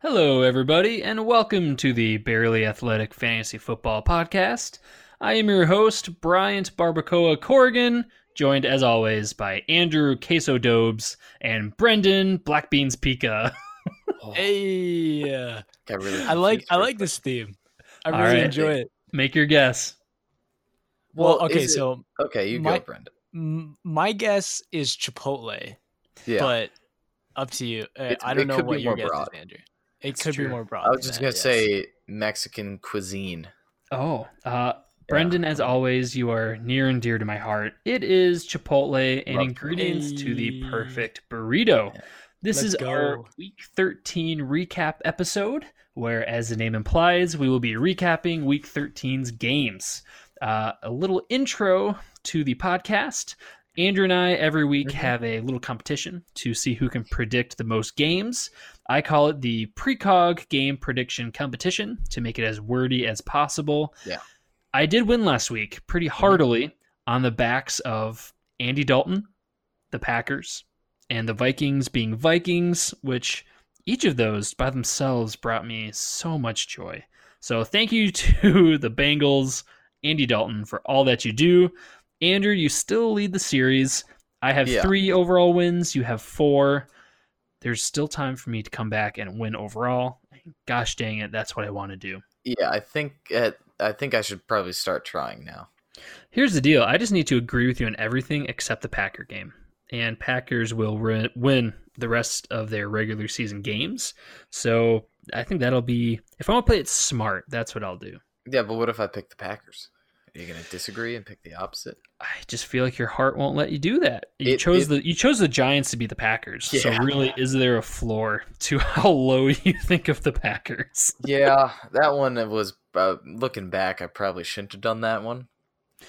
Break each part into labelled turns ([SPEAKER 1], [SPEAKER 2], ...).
[SPEAKER 1] Hello, everybody, and welcome to the Barely Athletic Fantasy Football Podcast. I am your host, Bryant Barbacoa Corrigan, joined as always by Andrew Queso Dobes and Brendan Blackbeans Pika.
[SPEAKER 2] Hey,
[SPEAKER 3] Got really
[SPEAKER 2] I like I like this theme. I really
[SPEAKER 1] right.
[SPEAKER 2] enjoy it.
[SPEAKER 1] Make your guess.
[SPEAKER 2] Well,
[SPEAKER 3] Well,
[SPEAKER 2] okay,
[SPEAKER 3] it-
[SPEAKER 2] so
[SPEAKER 3] Okay, you
[SPEAKER 2] my-
[SPEAKER 3] go, Brendan.
[SPEAKER 2] m- my guess is Chipotle,
[SPEAKER 3] Yeah.
[SPEAKER 2] but up to you. Uh,
[SPEAKER 3] It's-
[SPEAKER 2] I don't know what your
[SPEAKER 3] more
[SPEAKER 2] guess
[SPEAKER 3] broad.
[SPEAKER 2] is, Andrew. It
[SPEAKER 3] It's
[SPEAKER 2] could
[SPEAKER 3] true.
[SPEAKER 2] be more broad.
[SPEAKER 3] I was just
[SPEAKER 2] that,
[SPEAKER 3] gonna
[SPEAKER 2] yes.
[SPEAKER 3] say Mexican cuisine.
[SPEAKER 1] Oh, uh, Brendan, as always, you are near and dear to my heart. It is Chipotle and
[SPEAKER 3] Love
[SPEAKER 1] ingredients to the perfect burrito.
[SPEAKER 3] Yeah.
[SPEAKER 1] This
[SPEAKER 2] Let's
[SPEAKER 1] is our week 13 recap episode, where, as the name implies, we will be recapping week 13's games. Uh, a little intro to the podcast. Andrew and I every week
[SPEAKER 3] Mhm.
[SPEAKER 1] have a little competition to see who can predict the most games. I call it the precog game prediction competition to make it as wordy as possible.
[SPEAKER 3] Yeah.
[SPEAKER 1] I did win last week pretty mm-hmm. heartily on the backs of Andy Dalton, the Packers, and the Vikings being Vikings, which each of those by themselves brought me so much joy. So thank you to the Bengals, Andy Dalton, for all that you do. Andrew, you still lead the series. I have
[SPEAKER 3] Yeah.
[SPEAKER 1] three overall wins. You have four. There's still time for me to come back and win overall. Gosh dang it, that's what I want to do.
[SPEAKER 3] Yeah, I think uh, I think I should probably start trying now.
[SPEAKER 1] Here's the deal. I just need to agree with you on everything except the Packer game. And Packers will ri- win the rest of their regular season games. So I think that'll be, if I want to play it smart, that's what I'll do.
[SPEAKER 3] Yeah, but what if I pick the Packers? Are you gonna disagree and pick the opposite?
[SPEAKER 1] I just feel like your heart won't let you do that. You
[SPEAKER 3] It-
[SPEAKER 1] chose
[SPEAKER 3] it-
[SPEAKER 1] the you chose the Giants to be the Packers. So really, is there a floor to how low you think of the Packers?
[SPEAKER 3] Yeah, that one was. Uh, looking back, I probably shouldn't have done that one.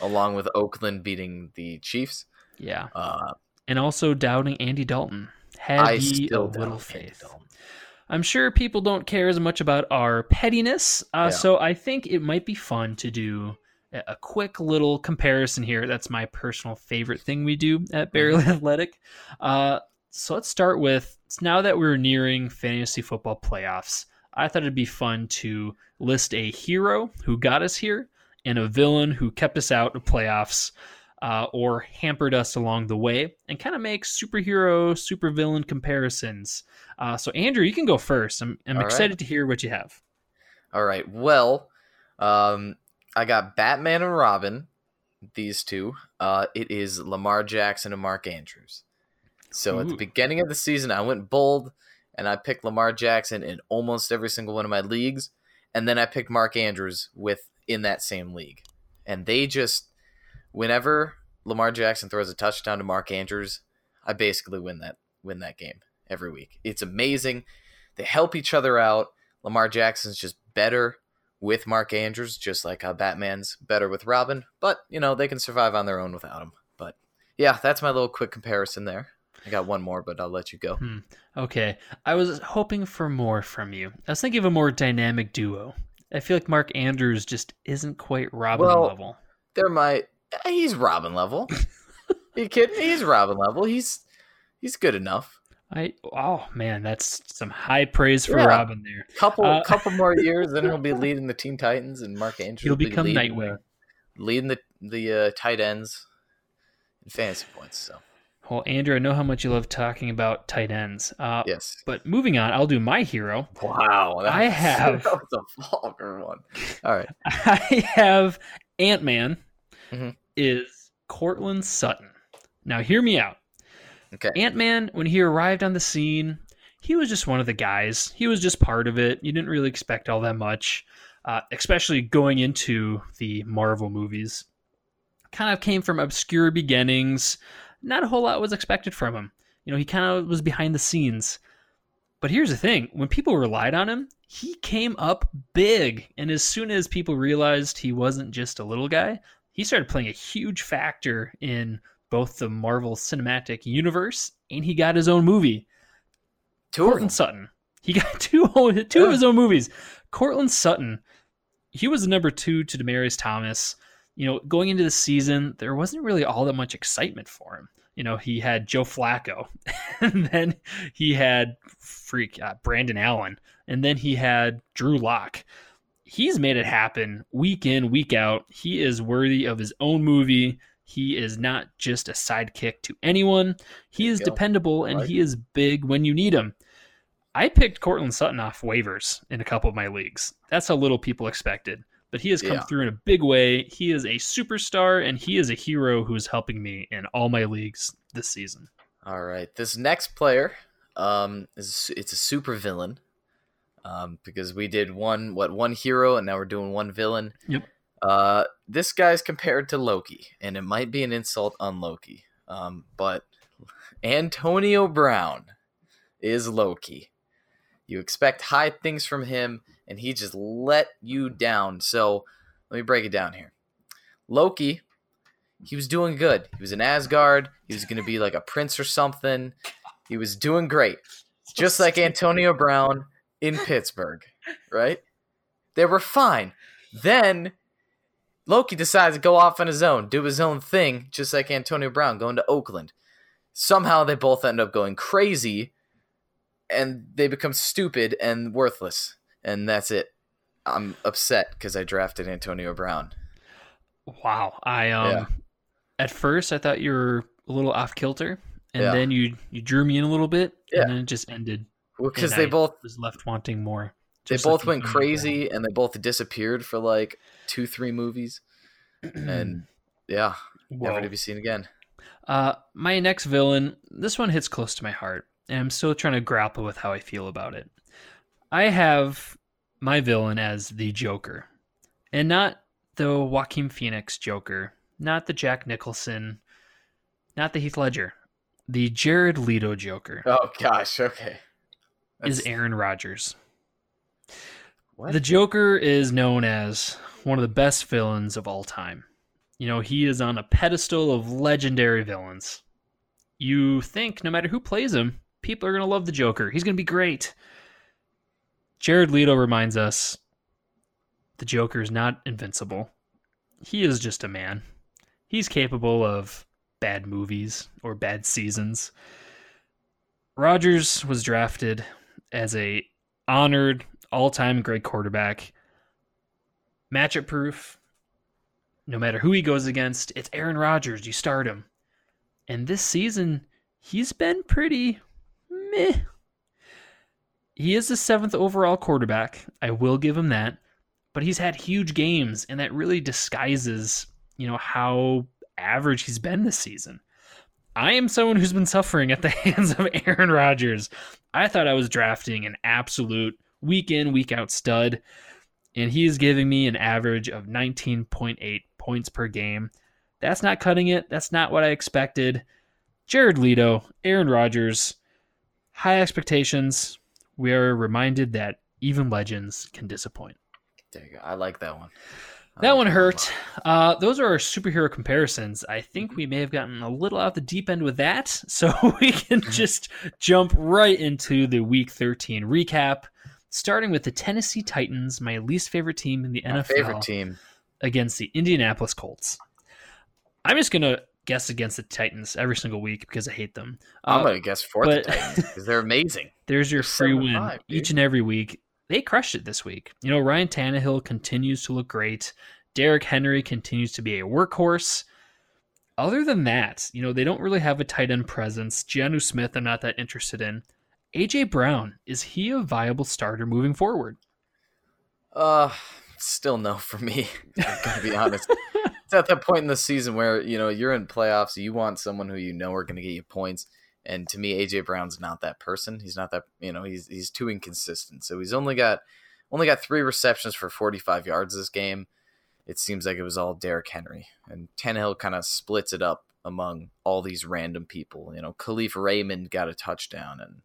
[SPEAKER 3] Along with Oakland beating the Chiefs.
[SPEAKER 1] Yeah,
[SPEAKER 3] Uh,
[SPEAKER 1] and also doubting Andy Dalton. Had
[SPEAKER 3] I
[SPEAKER 1] ye a little faith. I'm sure people don't care as much about our pettiness, uh,
[SPEAKER 3] Yeah.
[SPEAKER 1] so I think it might be fun to do a quick little comparison here. That's my personal favorite thing we do at Barely Athletic. Uh, so let's start with now that we're nearing fantasy football playoffs. I thought it'd be fun to list a hero who got us here and a villain who kept us out of playoffs uh, or hampered us along the way, and kind of make superhero, supervillain comparisons. Uh, so, Andrew, you can go first. I'm, I'm
[SPEAKER 3] All right.
[SPEAKER 1] excited to hear what you have.
[SPEAKER 3] All right. Well, um, I got Batman and Robin. These two. Uh, it is Lamar Jackson and Mark Andrews. So at the beginning of the season, I went bold and I picked Lamar Jackson in almost every single one of my leagues, and then I picked Mark Andrews with in that same league, and they just whenever Lamar Jackson throws a touchdown to Mark Andrews, I basically win that win that game every week. It's amazing. They help each other out. Lamar Jackson's just better with Mark Andrews, just like how Batman's better with Robin. But, you know, they can survive on their own without him. But yeah, that's my little quick comparison there. I got one more, but I'll let you go. Hmm.
[SPEAKER 1] Okay. I was hoping for more from you. I was thinking of a more dynamic duo. I feel like Mark Andrews just isn't quite Robin
[SPEAKER 3] Well-
[SPEAKER 1] level.
[SPEAKER 3] They're my eh, he's Robin level. you kidding? He's Robin level. He's he's good enough.
[SPEAKER 1] I oh man, that's some high praise for
[SPEAKER 3] Yeah.
[SPEAKER 1] Robin there.
[SPEAKER 3] Couple
[SPEAKER 1] Uh,
[SPEAKER 3] couple more years, then he'll be leading the Teen Titans, and Mark Andrews
[SPEAKER 1] He'll
[SPEAKER 3] will be
[SPEAKER 1] become
[SPEAKER 3] leading
[SPEAKER 1] Nightwing.
[SPEAKER 3] the, leading the the uh, tight ends in fantasy points. So
[SPEAKER 1] Well, Andrew, I know how much you love talking about tight ends. Uh,
[SPEAKER 3] yes,
[SPEAKER 1] But moving on, I'll do my hero.
[SPEAKER 3] wow,
[SPEAKER 1] I have-
[SPEAKER 3] that was a vulgar one. All right,
[SPEAKER 1] I have Ant Man
[SPEAKER 3] Mhm.
[SPEAKER 1] is Courtland Sutton. Now, hear me out.
[SPEAKER 3] Okay,
[SPEAKER 1] Ant Man, when he arrived on the scene, he was just one of the guys. He was just part of it. You didn't really expect all that much, uh, especially going into the Marvel movies. Kind of came from obscure beginnings. Not a whole lot was expected from him. You know, he kind of was behind the scenes. But here's the thing when people relied on him, he came up big. And as soon as people realized he wasn't just a little guy, he started playing a huge factor in both the Marvel Cinematic Universe and he got his own movie.
[SPEAKER 3] two Courtland.
[SPEAKER 1] Sutton. He got two two of his own movies. Courtland Sutton. He was the number two to Demaryius Thomas. You know, going into the season, there wasn't really all that much excitement for him. You know, he had Joe Flacco, and then he had freak uh, Brandon Allen, and then he had Drew Lock. He's made it happen week in, week out. He is worthy of his own movie. He is not just a sidekick to anyone. He is dependable and
[SPEAKER 3] Right.
[SPEAKER 1] he is big when you need him. I picked Courtland Sutton off waivers in a couple of my leagues. That's how little people expected. But he has come
[SPEAKER 3] Yeah.
[SPEAKER 1] through in a big way. He is a superstar and he is a hero who is helping me in all my leagues this season.
[SPEAKER 3] All right, this next player, um, is it's a super villain, um, because we did one what one hero and now we're doing one villain.
[SPEAKER 1] Yep.
[SPEAKER 3] Uh, this guy's compared to Loki, and it might be an insult on Loki, um, but Antonio Brown is Loki. You expect high things from him, and he just let you down. So let me break it down here. Loki, he was doing good. He was in Asgard. He was going to be like a prince or something. He was doing great, just like Antonio Brown in Pittsburgh, right? They were fine. Then Loki decides to go off on his own, do his own thing, just like Antonio Brown going to Oakland. Somehow they both end up going crazy and they become stupid and worthless. And that's it. I'm upset because I drafted Antonio Brown.
[SPEAKER 1] Wow. I um
[SPEAKER 3] Yeah.
[SPEAKER 1] at first I thought you were a little off kilter and
[SPEAKER 3] Yeah.
[SPEAKER 1] then you you drew me in a little bit
[SPEAKER 3] Yeah.
[SPEAKER 1] and then it just ended.
[SPEAKER 3] Because
[SPEAKER 1] And
[SPEAKER 3] they
[SPEAKER 1] I
[SPEAKER 3] both
[SPEAKER 1] was left wanting more.
[SPEAKER 3] they
[SPEAKER 1] Just like
[SPEAKER 3] both went crazy and they both disappeared for like two, three movies. And yeah, never to be seen again.
[SPEAKER 1] Uh, my next villain, this one hits close to my heart, and I'm still trying to grapple with how I feel about it. I have my villain as the Joker, and not the Joaquin Phoenix Joker, not the Jack Nicholson, not the Heath Ledger. The Jared Leto Joker
[SPEAKER 3] Oh gosh, okay.
[SPEAKER 1] is Aaron Rodgers.
[SPEAKER 3] what?
[SPEAKER 1] The Joker is known as one of the best villains of all time. You know, he is on a pedestal of legendary villains. You think no matter who plays him, people are going to love the Joker. He's going to be great. Jared Leto reminds us the Joker is not invincible. He is just a man. He's capable of bad movies or bad seasons. Rodgers was drafted as a honored all-time great quarterback. Matchup proof. No matter who he goes against, it's Aaron Rodgers. You start him. And this season, he's been pretty meh. He is the seventh overall quarterback. I will give him that. But he's had huge games, and that really disguises, you know, how average he's been this season. I am someone who's been suffering at the hands of Aaron Rodgers. I thought I was drafting an absolute week in, week out stud, and he is giving me an average of 19.8 points per game. That's not cutting it. That's not what I expected. Jared Leto, Aaron Rodgers, high expectations. We are reminded that even legends can disappoint.
[SPEAKER 3] There you go. I like that one. I
[SPEAKER 1] That
[SPEAKER 3] like
[SPEAKER 1] one hurt. Uh, those are our superhero comparisons. I think we may have gotten a little out the deep end with that, so we can just jump right into the Week 13 recap, starting with the Tennessee Titans, my least favorite team in the
[SPEAKER 3] My
[SPEAKER 1] NFL,
[SPEAKER 3] favorite team.
[SPEAKER 1] against the Indianapolis Colts. I'm just gonna guess against the Titans every single week because I hate them.
[SPEAKER 3] I'm
[SPEAKER 1] Uh,
[SPEAKER 3] gonna guess for
[SPEAKER 1] but-
[SPEAKER 3] the Titans because they're amazing.
[SPEAKER 1] there's your
[SPEAKER 3] They're
[SPEAKER 1] free win
[SPEAKER 3] five,
[SPEAKER 1] each and every week. They crushed it this week. You know, Ryan Tannehill continues to look great. Derrick Henry continues to be a workhorse. Other than that, you know, they don't really have a tight end presence. Jonnu Smith, I'm not that interested in. AJ Brown, is he a viable starter moving forward?
[SPEAKER 3] Uh, still no for me. I'm gonna be honest. it's at that point in the season where you know you're in playoffs. You want someone who you know are gonna get you points. And to me, AJ Brown's not that person. He's not that. You know, he's he's too inconsistent. So he's only got only got three receptions for 45 yards this game. It seems like it was all Derrick Henry and Tannehill kind of splits it up among all these random people. You know, Kalif Raymond got a touchdown and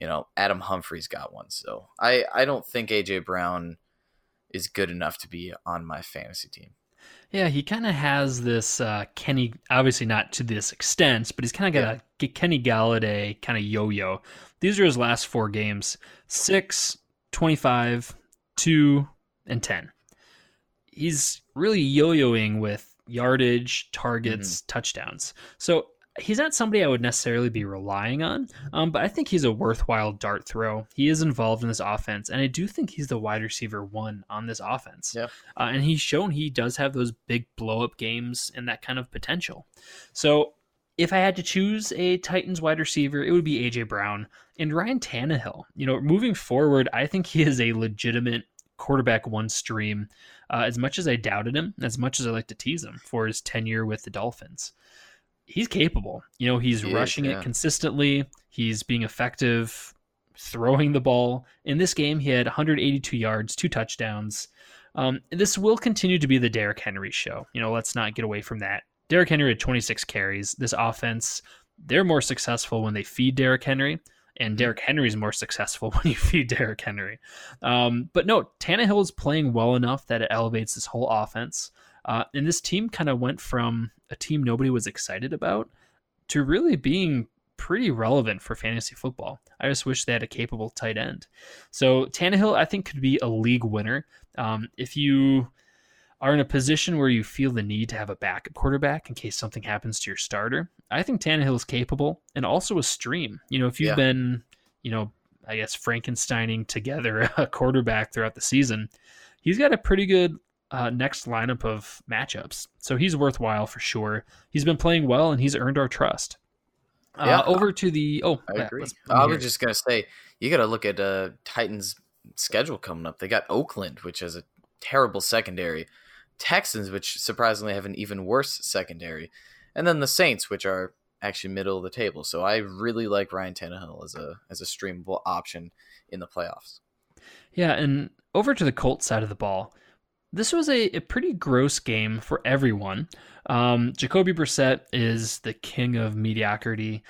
[SPEAKER 3] you know Adam Humphries got one. So I I don't think AJ Brown is good enough to be on my fantasy team.
[SPEAKER 1] Yeah, he kind of has this uh, Kenny, obviously not to this extent, but he's kind of got a Kenny Golladay kind of yo yo. These are his last four games 6, 25, 2, and 10. He's really yo yoing with yardage, targets, touchdowns. So he's not somebody I would necessarily be relying on, um, but I think he's a worthwhile dart throw. He is involved in this offense, and I do think he's the wide receiver one on this offense.
[SPEAKER 3] Yeah.
[SPEAKER 1] Uh, and he's shown he does have those big blow up games and that kind of potential. So if I had to choose a Titans wide receiver, it would be AJ Brown and Ryan Tannehill. You know, moving forward, I think he is a legitimate quarterback one stream. Uh, as much as I doubted him, as much as I like to tease him for his tenure with the Dolphins, he's capable. You know, he's
[SPEAKER 3] He is,
[SPEAKER 1] rushing
[SPEAKER 3] yeah.
[SPEAKER 1] it consistently. He's being effective throwing the ball. In this game, he had 182 yards, two touchdowns. Um, this will continue to be the Derrick Henry show. You know, let's not get away from that. Derrick Henry had 26 carries. This offense, they're more successful when they feed Derrick Henry, and Derrick Henry's more successful when you feed Derrick Henry. Um, but no, Tannehill is playing well enough that it elevates this whole offense. Uh, and this team kind of went from a team nobody was excited about to really being pretty relevant for fantasy football. I just wish they had a capable tight end. So Tannehill, I think, could be a league winner. Um, if you are in a position where you feel the need to have a backup quarterback in case something happens to your starter, I think Tannehill is capable and also a stream. You know, if you've
[SPEAKER 3] Yeah.
[SPEAKER 1] been, you know, I guess Frankensteining together a quarterback throughout the season, he's got a pretty good uh, next lineup of matchups. So he's worthwhile for sure. He's been playing well and he's earned our trust. Uh,
[SPEAKER 3] Yeah.
[SPEAKER 1] over to the oh,
[SPEAKER 3] I agree.
[SPEAKER 1] let's-
[SPEAKER 3] I was just gonna say you got to look at uh, Titans' schedule coming up. They got Oakland, which has a terrible secondary, Texans, which surprisingly have an even worse secondary, and then the Saints, which are actually middle of the table. So I really like Ryan Tannehill as a as a streamable option in the playoffs.
[SPEAKER 1] Yeah, and over to the Colts side of the ball. This was a, a pretty gross game for everyone. Um, Jacoby Brissett is the king of mediocrity.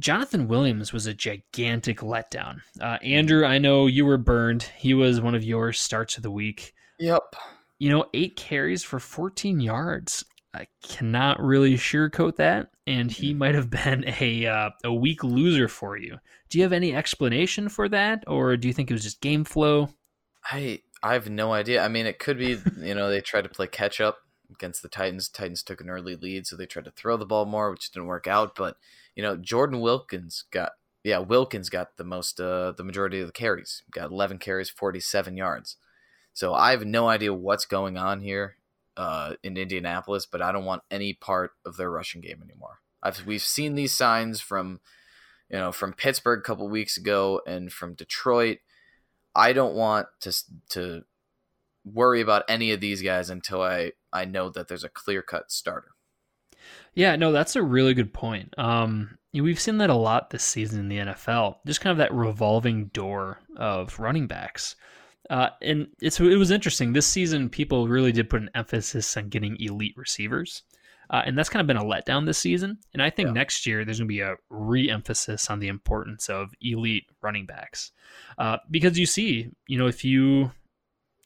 [SPEAKER 1] Jonathan Williams was a gigantic letdown. Uh, Andrew, I know you were burned. He was one of your starts of the week.
[SPEAKER 3] Yep.
[SPEAKER 1] You know, eight carries for 14 yards. I cannot really sugarcoat that, and he might have been a uh, a weak loser for you. Do you have any explanation for that, or do you think it was just game flow?
[SPEAKER 3] I I have no idea. I mean, it could be you know they tried to play catch up against the Titans. Titans took an early lead, so they tried to throw the ball more, which didn't work out. But you know, Jordan Wilkins got yeah Wilkins got the most uh, the majority of the carries. Got 11 carries, 47 yards. So I have no idea what's going on here uh, in Indianapolis, but I don't want any part of their rushing game anymore. I've we've seen these signs from you know from Pittsburgh a couple weeks ago and from Detroit. I don't want to to worry about any of these guys until I I know that there's a clear cut starter.
[SPEAKER 1] Yeah, no, that's a really good point. Um, we've seen that a lot this season in the NFL. Just kind of that revolving door of running backs. Uh, and it's it was interesting this season. People really did put an emphasis on getting elite receivers, uh, and that's kind of been a letdown this season. And I think
[SPEAKER 3] Yeah.
[SPEAKER 1] next year there's going to be a re-emphasis on the importance of elite running backs, uh, because you see, you know, if you,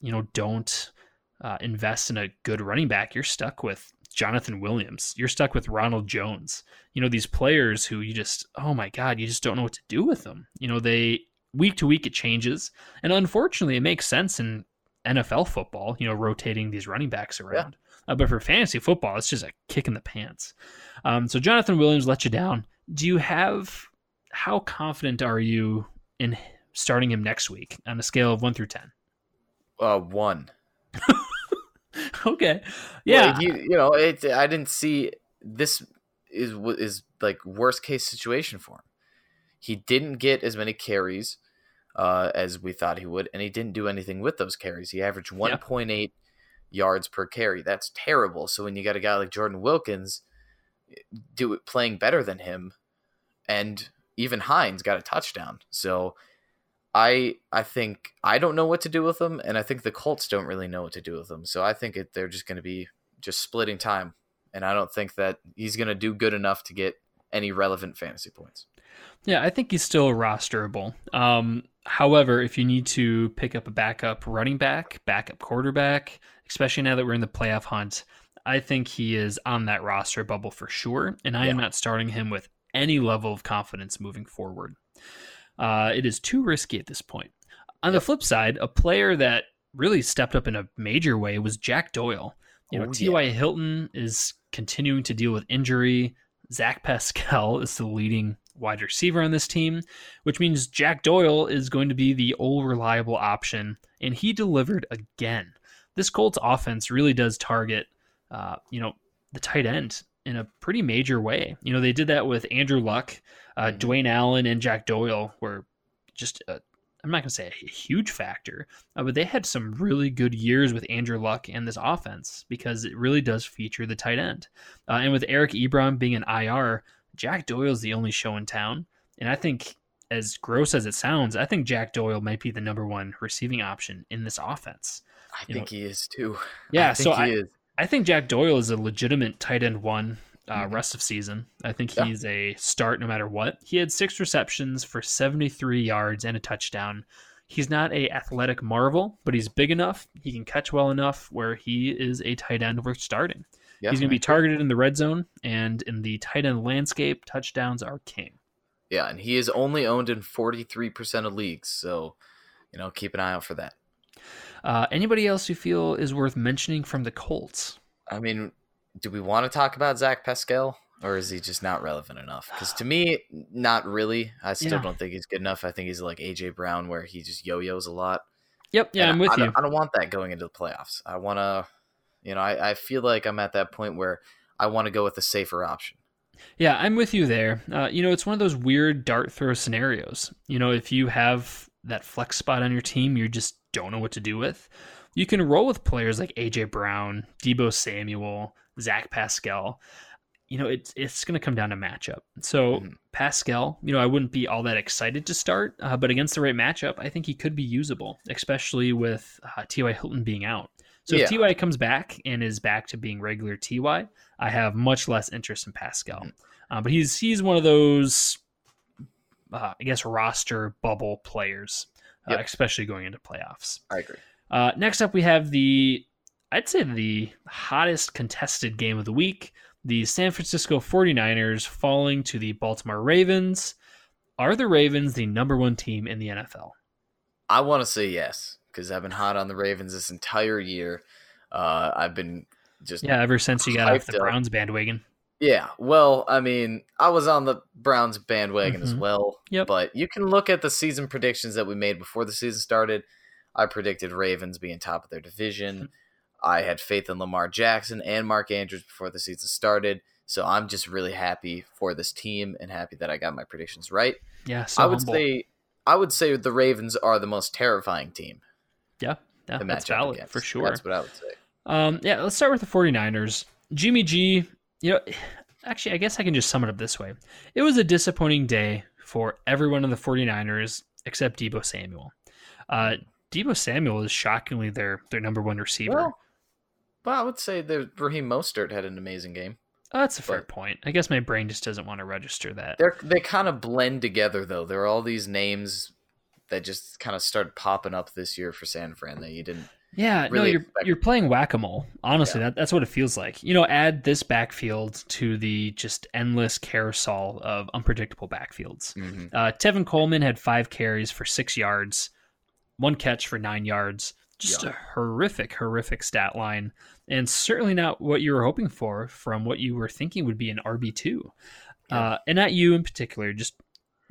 [SPEAKER 1] you know, don't uh, invest in a good running back, you're stuck with Jonathan Williams. You're stuck with Ronald Jones. You know, these players who you just, oh my God, you just don't know what to do with them. You know, they, week to week, it changes. And unfortunately, it makes sense in NFL football, you know, rotating these running backs around. Uh, but for fantasy football, it's just a kick in the pants. Um, so Jonathan Williams let you down. Do you have, how confident are you in starting him next week on a scale of one through 10?
[SPEAKER 3] Uh, one.
[SPEAKER 1] okay. Yeah.
[SPEAKER 3] You, you know, it. I didn't see this is is like worst case situation for him. He didn't get as many carries uh, as we thought he would, and he didn't do anything with those carries. He averaged one point eight yards per carry. That's terrible. So when you got a guy like Jordan Wilkins do it playing better than him, and even Hines got a touchdown. So I I think I don't know what to do with them, and I think the Colts don't really know what to do with them. So I think it, they're just going to be just splitting time, and I don't think that he's going to do good enough to get any relevant fantasy points.
[SPEAKER 1] Yeah, I think he's still rosterable. Um, however, if you need to pick up a backup running back, backup quarterback, especially now that we're in the playoff hunt, I think he is on that roster bubble for sure. And I am not starting him with any level of confidence moving forward. Uh, it is too risky at this point. On the flip side, a player that really stepped up in a major way was Jack Doyle. You know,
[SPEAKER 3] Oh,
[SPEAKER 1] T.Y. Hilton is continuing to deal with injury. Zach Pascal is the leading wide receiver on this team, which means Jack Doyle is going to be the old reliable option, and he delivered again. This Colts offense really does target, uh, you know, the tight end in a pretty major way. You know, they did that with Andrew Luck, uh,
[SPEAKER 3] Mhm.
[SPEAKER 1] Dwayne Allen, and Jack Doyle were just, i I'm not going to say a huge factor, uh, but they had some really good years with Andrew Luck and this offense because it really does feature the tight end. Uh, and with Eric Ebron being an IR, Jack Doyle's the only show in town. And I think, as gross as it sounds, I think Jack Doyle might be the number one receiving option in this offense.
[SPEAKER 3] I
[SPEAKER 1] You
[SPEAKER 3] think he is too.
[SPEAKER 1] Yeah,
[SPEAKER 3] I
[SPEAKER 1] so
[SPEAKER 3] he
[SPEAKER 1] I,
[SPEAKER 3] is.
[SPEAKER 1] I think Jack Doyle is a legitimate tight end one uh,
[SPEAKER 3] Mhm.
[SPEAKER 1] rest of season. I think
[SPEAKER 3] Yeah.
[SPEAKER 1] he's a start no matter what. He had six receptions for 73 yards and a touchdown. He's not a athletic marvel, but he's big enough. He can catch well enough where he is a tight end worth starting.
[SPEAKER 3] Yeah,
[SPEAKER 1] he's going to be targeted in the red zone and in the tight end landscape. Touchdowns are king.
[SPEAKER 3] Yeah, and he is only owned in 43% of leagues, so you know, keep an eye out for that.
[SPEAKER 1] Uh, anybody else you feel is worth mentioning from the Colts?
[SPEAKER 3] I mean, do we want to talk about Zach Pascal or is he just not relevant enough? Because to me, not really. I still
[SPEAKER 1] Yeah.
[SPEAKER 3] don't think he's good enough. I think he's like AJ Brown, where he just yo-yos a lot.
[SPEAKER 1] Yep, yeah,
[SPEAKER 3] And
[SPEAKER 1] I'm with
[SPEAKER 3] I,
[SPEAKER 1] you.
[SPEAKER 3] I don't want that going into the playoffs. I want to, you know, I, I feel like I'm at that point where I want to go with a safer option.
[SPEAKER 1] Yeah, I'm with you there. Uh, you know, it's one of those weird dart throw scenarios. You know, if you have that flex spot on your team, you just don't know what to do with. You can roll with players like AJ Brown, Deebo Samuel, Zach Pascal. You know, it's it's going to come down to matchup. So
[SPEAKER 3] Mhm.
[SPEAKER 1] Pascal, you know, I wouldn't be all that excited to start, uh, but against the right matchup, I think he could be usable, especially with uh, T.Y. Hilton being out. So
[SPEAKER 3] Yeah.
[SPEAKER 1] if Ty comes back and is back to being regular Ty, I have much less interest in Pascal.
[SPEAKER 3] Mhm.
[SPEAKER 1] Uh, but he's he's one of those, uh, I guess, roster bubble players, uh,
[SPEAKER 3] Yep.
[SPEAKER 1] especially going into playoffs.
[SPEAKER 3] I agree.
[SPEAKER 1] Uh, next up, we have the, I'd say the hottest contested game of the week. The San Francisco 49ers falling to the Baltimore Ravens. Are the Ravens the number one team in the NFL?
[SPEAKER 3] I want to say yes because I've been hot on the Ravens this entire year. Uh, I've been just
[SPEAKER 1] Yeah, ever since you got off the
[SPEAKER 3] up.
[SPEAKER 1] Browns bandwagon.
[SPEAKER 3] Yeah, well, I mean, I was on the Browns bandwagon as
[SPEAKER 1] Mhm.
[SPEAKER 3] well.
[SPEAKER 1] Yep.
[SPEAKER 3] But you can look at the season predictions that we made before the season started. I predicted Ravens being top of their division. I had faith in Lamar Jackson and Mark Andrews before the season started. So I'm just really happy for this team and happy that I got my predictions right.
[SPEAKER 1] Yeah, so
[SPEAKER 3] I would
[SPEAKER 1] humble.
[SPEAKER 3] say I would say the Ravens are the most terrifying team
[SPEAKER 1] yeah, yeah that's valid
[SPEAKER 3] against.
[SPEAKER 1] for sure.
[SPEAKER 3] That's what I would say.
[SPEAKER 1] Um, yeah, let's start with the 49ers. Jimmy G, you know, actually, I guess I can just sum it up this way. It was a disappointing day for everyone in the 49ers except Deebo Samuel. Uh, Deebo Samuel is shockingly their their number one receiver.
[SPEAKER 3] Well, well, I would say that Raheem Mostert had an amazing game.
[SPEAKER 1] Uh, that's a fair
[SPEAKER 3] but-
[SPEAKER 1] point. I guess my brain just doesn't want to register that.
[SPEAKER 3] They're they kind of blend together though. There are all these names that just kind of started popping up this year for San Fran that you didn't.
[SPEAKER 1] Yeah, no,
[SPEAKER 3] really
[SPEAKER 1] you're
[SPEAKER 3] expect-
[SPEAKER 1] you're playing whack a mole. Honestly,
[SPEAKER 3] Yeah.
[SPEAKER 1] that, that's what it feels like. You know, add this backfield to the just endless carousel of unpredictable backfields. Uh, Tevin Coleman had five carries for six yards, one catch for nine yards. Just
[SPEAKER 3] Yeah.
[SPEAKER 1] a horrific, horrific stat line, and certainly not what you were hoping for from what you were thinking would be an RB two, uh, and not you in particular. Just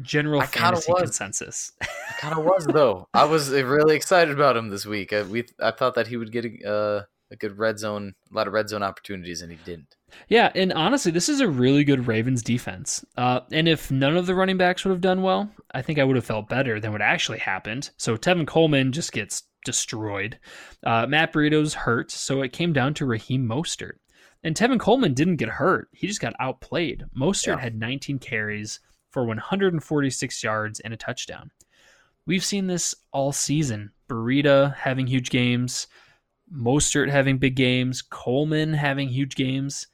[SPEAKER 1] general
[SPEAKER 3] I
[SPEAKER 1] fantasy consensus.
[SPEAKER 3] I kind of was though. I was uh, really excited about him this week. I, we I thought that he would get a, uh, a good red zone, a lot of red zone opportunities, and he didn't.
[SPEAKER 1] Yeah, and honestly, this is a really good Ravens defense. Uh, and if none of the running backs would have done well, I think I would have felt better than what actually happened. So Tevin Coleman just gets destroyed. Uh, Matt Burrito's hurt, so it came down to Raheem Mostert. And Tevin Coleman didn't get hurt; he just got outplayed. Mostert
[SPEAKER 3] Yeah.
[SPEAKER 1] had 19 carries for 146 yards and a touchdown. We've seen this all season. Burrito having huge games, Mostert having big games, Coleman having huge games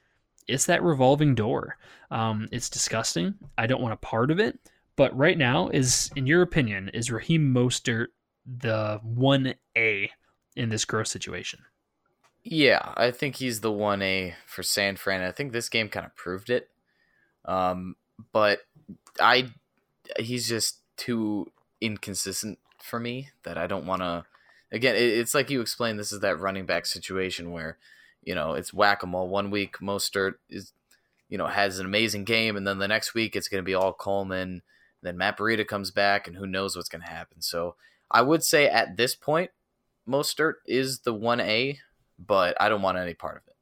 [SPEAKER 1] it's that revolving door. Um, it's disgusting. I don't want a part of it. But right now, is in your opinion, is Raheem Mostert the one A in this gross situation?
[SPEAKER 3] Yeah, I think he's the one A for San Fran. I think this game kind of proved it. Um, but I, he's just too inconsistent for me that I don't want to. Again, it, it's like you explained. This is that running back situation where, you know, it's whack a mole. One week Mostert is, you know, has an amazing game, and then the next week it's going to be all Coleman. Then Matt Breida comes back, and who knows what's going to happen. So I would say at this point, Mostert is the one A, but I don't want any part of it.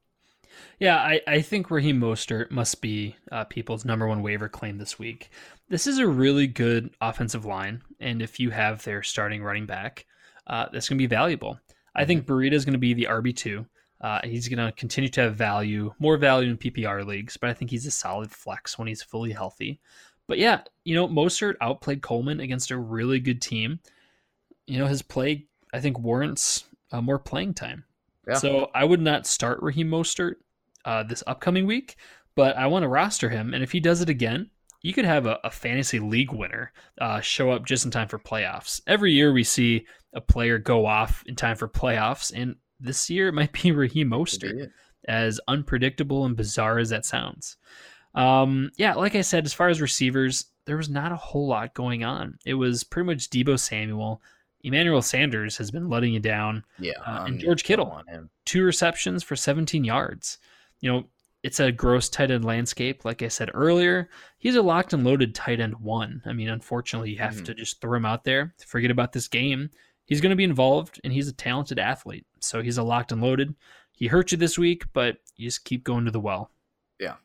[SPEAKER 1] Yeah, I, I think Raheem Mostert must be uh, people's number one waiver claim this week. This is a really good offensive line, and if you have their starting running back, uh, that's going to be valuable. I think Breida is going to be the RB two. Uh, he's going to continue to have value, more value in PPR leagues, but I think he's a solid flex when he's fully healthy. But yeah, you know, Mostert outplayed Coleman against a really good team. You know, his play I think warrants uh, more playing time.
[SPEAKER 3] Yeah.
[SPEAKER 1] So I would not start Raheem Mostert uh, this upcoming week, but I want to roster him. And if he does it again, you could have a, a fantasy league winner uh, show up just in time for playoffs. Every year we see a player go off in time for playoffs, and this year it might be Raheem Mostert, as unpredictable and bizarre as that sounds. Um, yeah, like I said, as far as receivers, there was not a whole lot going on. It was pretty much Deebo Samuel. Emmanuel Sanders has been letting you down.
[SPEAKER 3] Yeah,
[SPEAKER 1] Uh, and George Kittle.
[SPEAKER 3] on him.
[SPEAKER 1] two receptions for 17 yards. You know, it's a gross tight end landscape. Like I said earlier, he's a locked and loaded tight end one. I mean, unfortunately, you have
[SPEAKER 3] Mhm.
[SPEAKER 1] to just throw him out there, forget about this game. He's going to be involved, and he's a talented athlete. So he's a locked and loaded. He hurt you this week, but you just keep going to the well.
[SPEAKER 3] Yeah,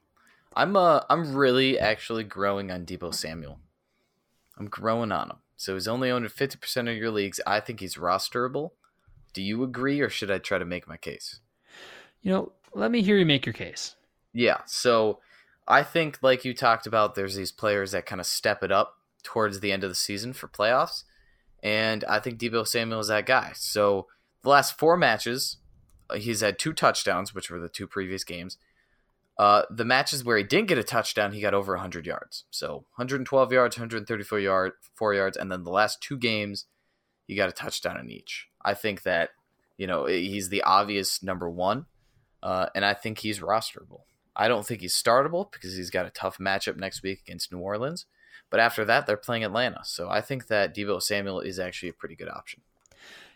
[SPEAKER 3] I'm uh I'm really actually growing on Deebo Samuel. I'm growing on him. So he's only owned in fifty percent of your leagues. I think he's rosterable. Do you agree, or should I try to make my case?
[SPEAKER 1] You know, let me hear you make your case.
[SPEAKER 3] Yeah. So I think, like you talked about, there's these players that kind of step it up towards the end of the season for playoffs, and I think Deebo Samuel is that guy. So the last four matches, uh, he's had two touchdowns, which were the two previous games. Uh, the matches where he didn't get a touchdown, he got over 100 yards. So 112 yards, 134 yard, four yards, and then the last two games, he got a touchdown in each. I think that you know he's the obvious number one, uh, and I think he's rosterable. I don't think he's startable because he's got a tough matchup next week against New Orleans. But after that, they're playing Atlanta, so I think that Deebo Samuel is actually a pretty good option.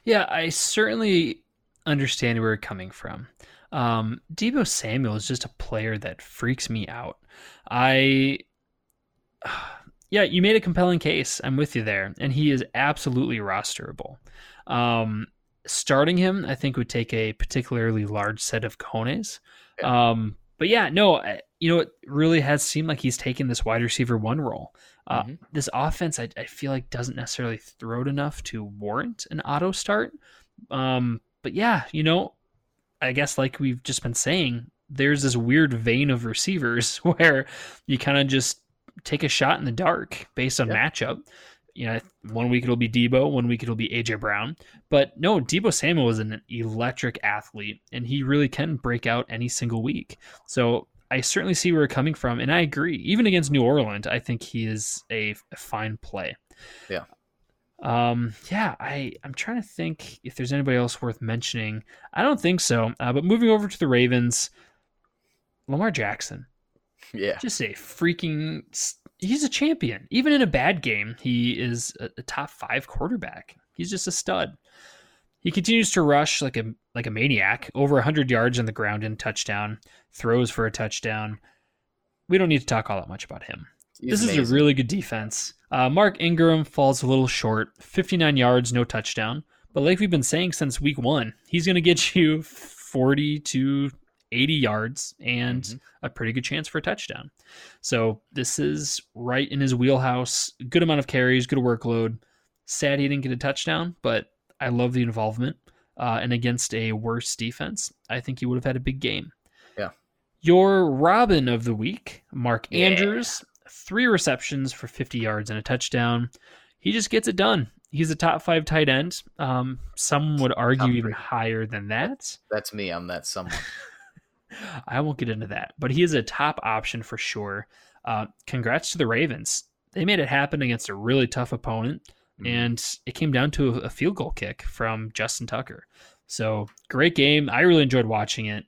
[SPEAKER 1] Yeah, I certainly understand where you're coming from. Um, Deebo Samuel is just a player that freaks me out. I, yeah, you made a compelling case. I'm with you there, and he is absolutely rosterable. Um, starting him, I think, would take a particularly large set of cones. Um, but yeah, no, you know, it really has seemed like he's taken this wide receiver one role. Uh,
[SPEAKER 3] Mhm.
[SPEAKER 1] This offense, I, I feel like, doesn't necessarily throw it enough to warrant an auto start. Um, but yeah, you know, I guess like we've just been saying, there's this weird vein of receivers where you kind of just take a shot in the dark based on
[SPEAKER 3] Yep.
[SPEAKER 1] matchup. You know, one week it'll be Deebo, one week it'll be AJ Brown. But no, Deebo Samuel is an electric athlete, and he really can break out any single week. So I certainly see where you're coming from, and I agree. Even against New Orleans, I think he is a, a fine play.
[SPEAKER 3] Yeah.
[SPEAKER 1] Um. Yeah. I I'm trying to think if there's anybody else worth mentioning. I don't think so. Uh, but moving over to the Ravens, Lamar Jackson,
[SPEAKER 3] Yeah,
[SPEAKER 1] just a freaking. He's a champion. Even in a bad game, he is a, a top five quarterback. He's just a stud. He continues to rush like a like a maniac, over 100 yards on the ground in touchdown, throws for a touchdown. We don't need to talk all that much about him.
[SPEAKER 3] He's
[SPEAKER 1] this is a really good defense. Uh, Mark Ingram falls a little short, 59 yards, no touchdown. But like we've been saying since week one, he's going to get you 40 to 80 yards and
[SPEAKER 3] Mhm.
[SPEAKER 1] a pretty good chance for a touchdown. So this is right in his wheelhouse. Good amount of carries, good workload. Sad he didn't get a touchdown, but I love the involvement. Uh, and against a worse defense, I think he would have had a big game.
[SPEAKER 3] Yeah.
[SPEAKER 1] Your Robin of the week, Mark
[SPEAKER 3] Yeah.
[SPEAKER 1] Andrews, three receptions for 50 yards and a touchdown. He just gets it done. He's a top five tight end. Um, some would argue even higher than that.
[SPEAKER 3] That's me. I'm that someone.
[SPEAKER 1] I won't get into that, but he is a top option for sure. Uh, congrats to the Ravens. They made it happen against a really tough opponent,
[SPEAKER 3] Mhm.
[SPEAKER 1] and it came down to a, field goal kick from Justin Tucker. So great game. I really enjoyed watching it.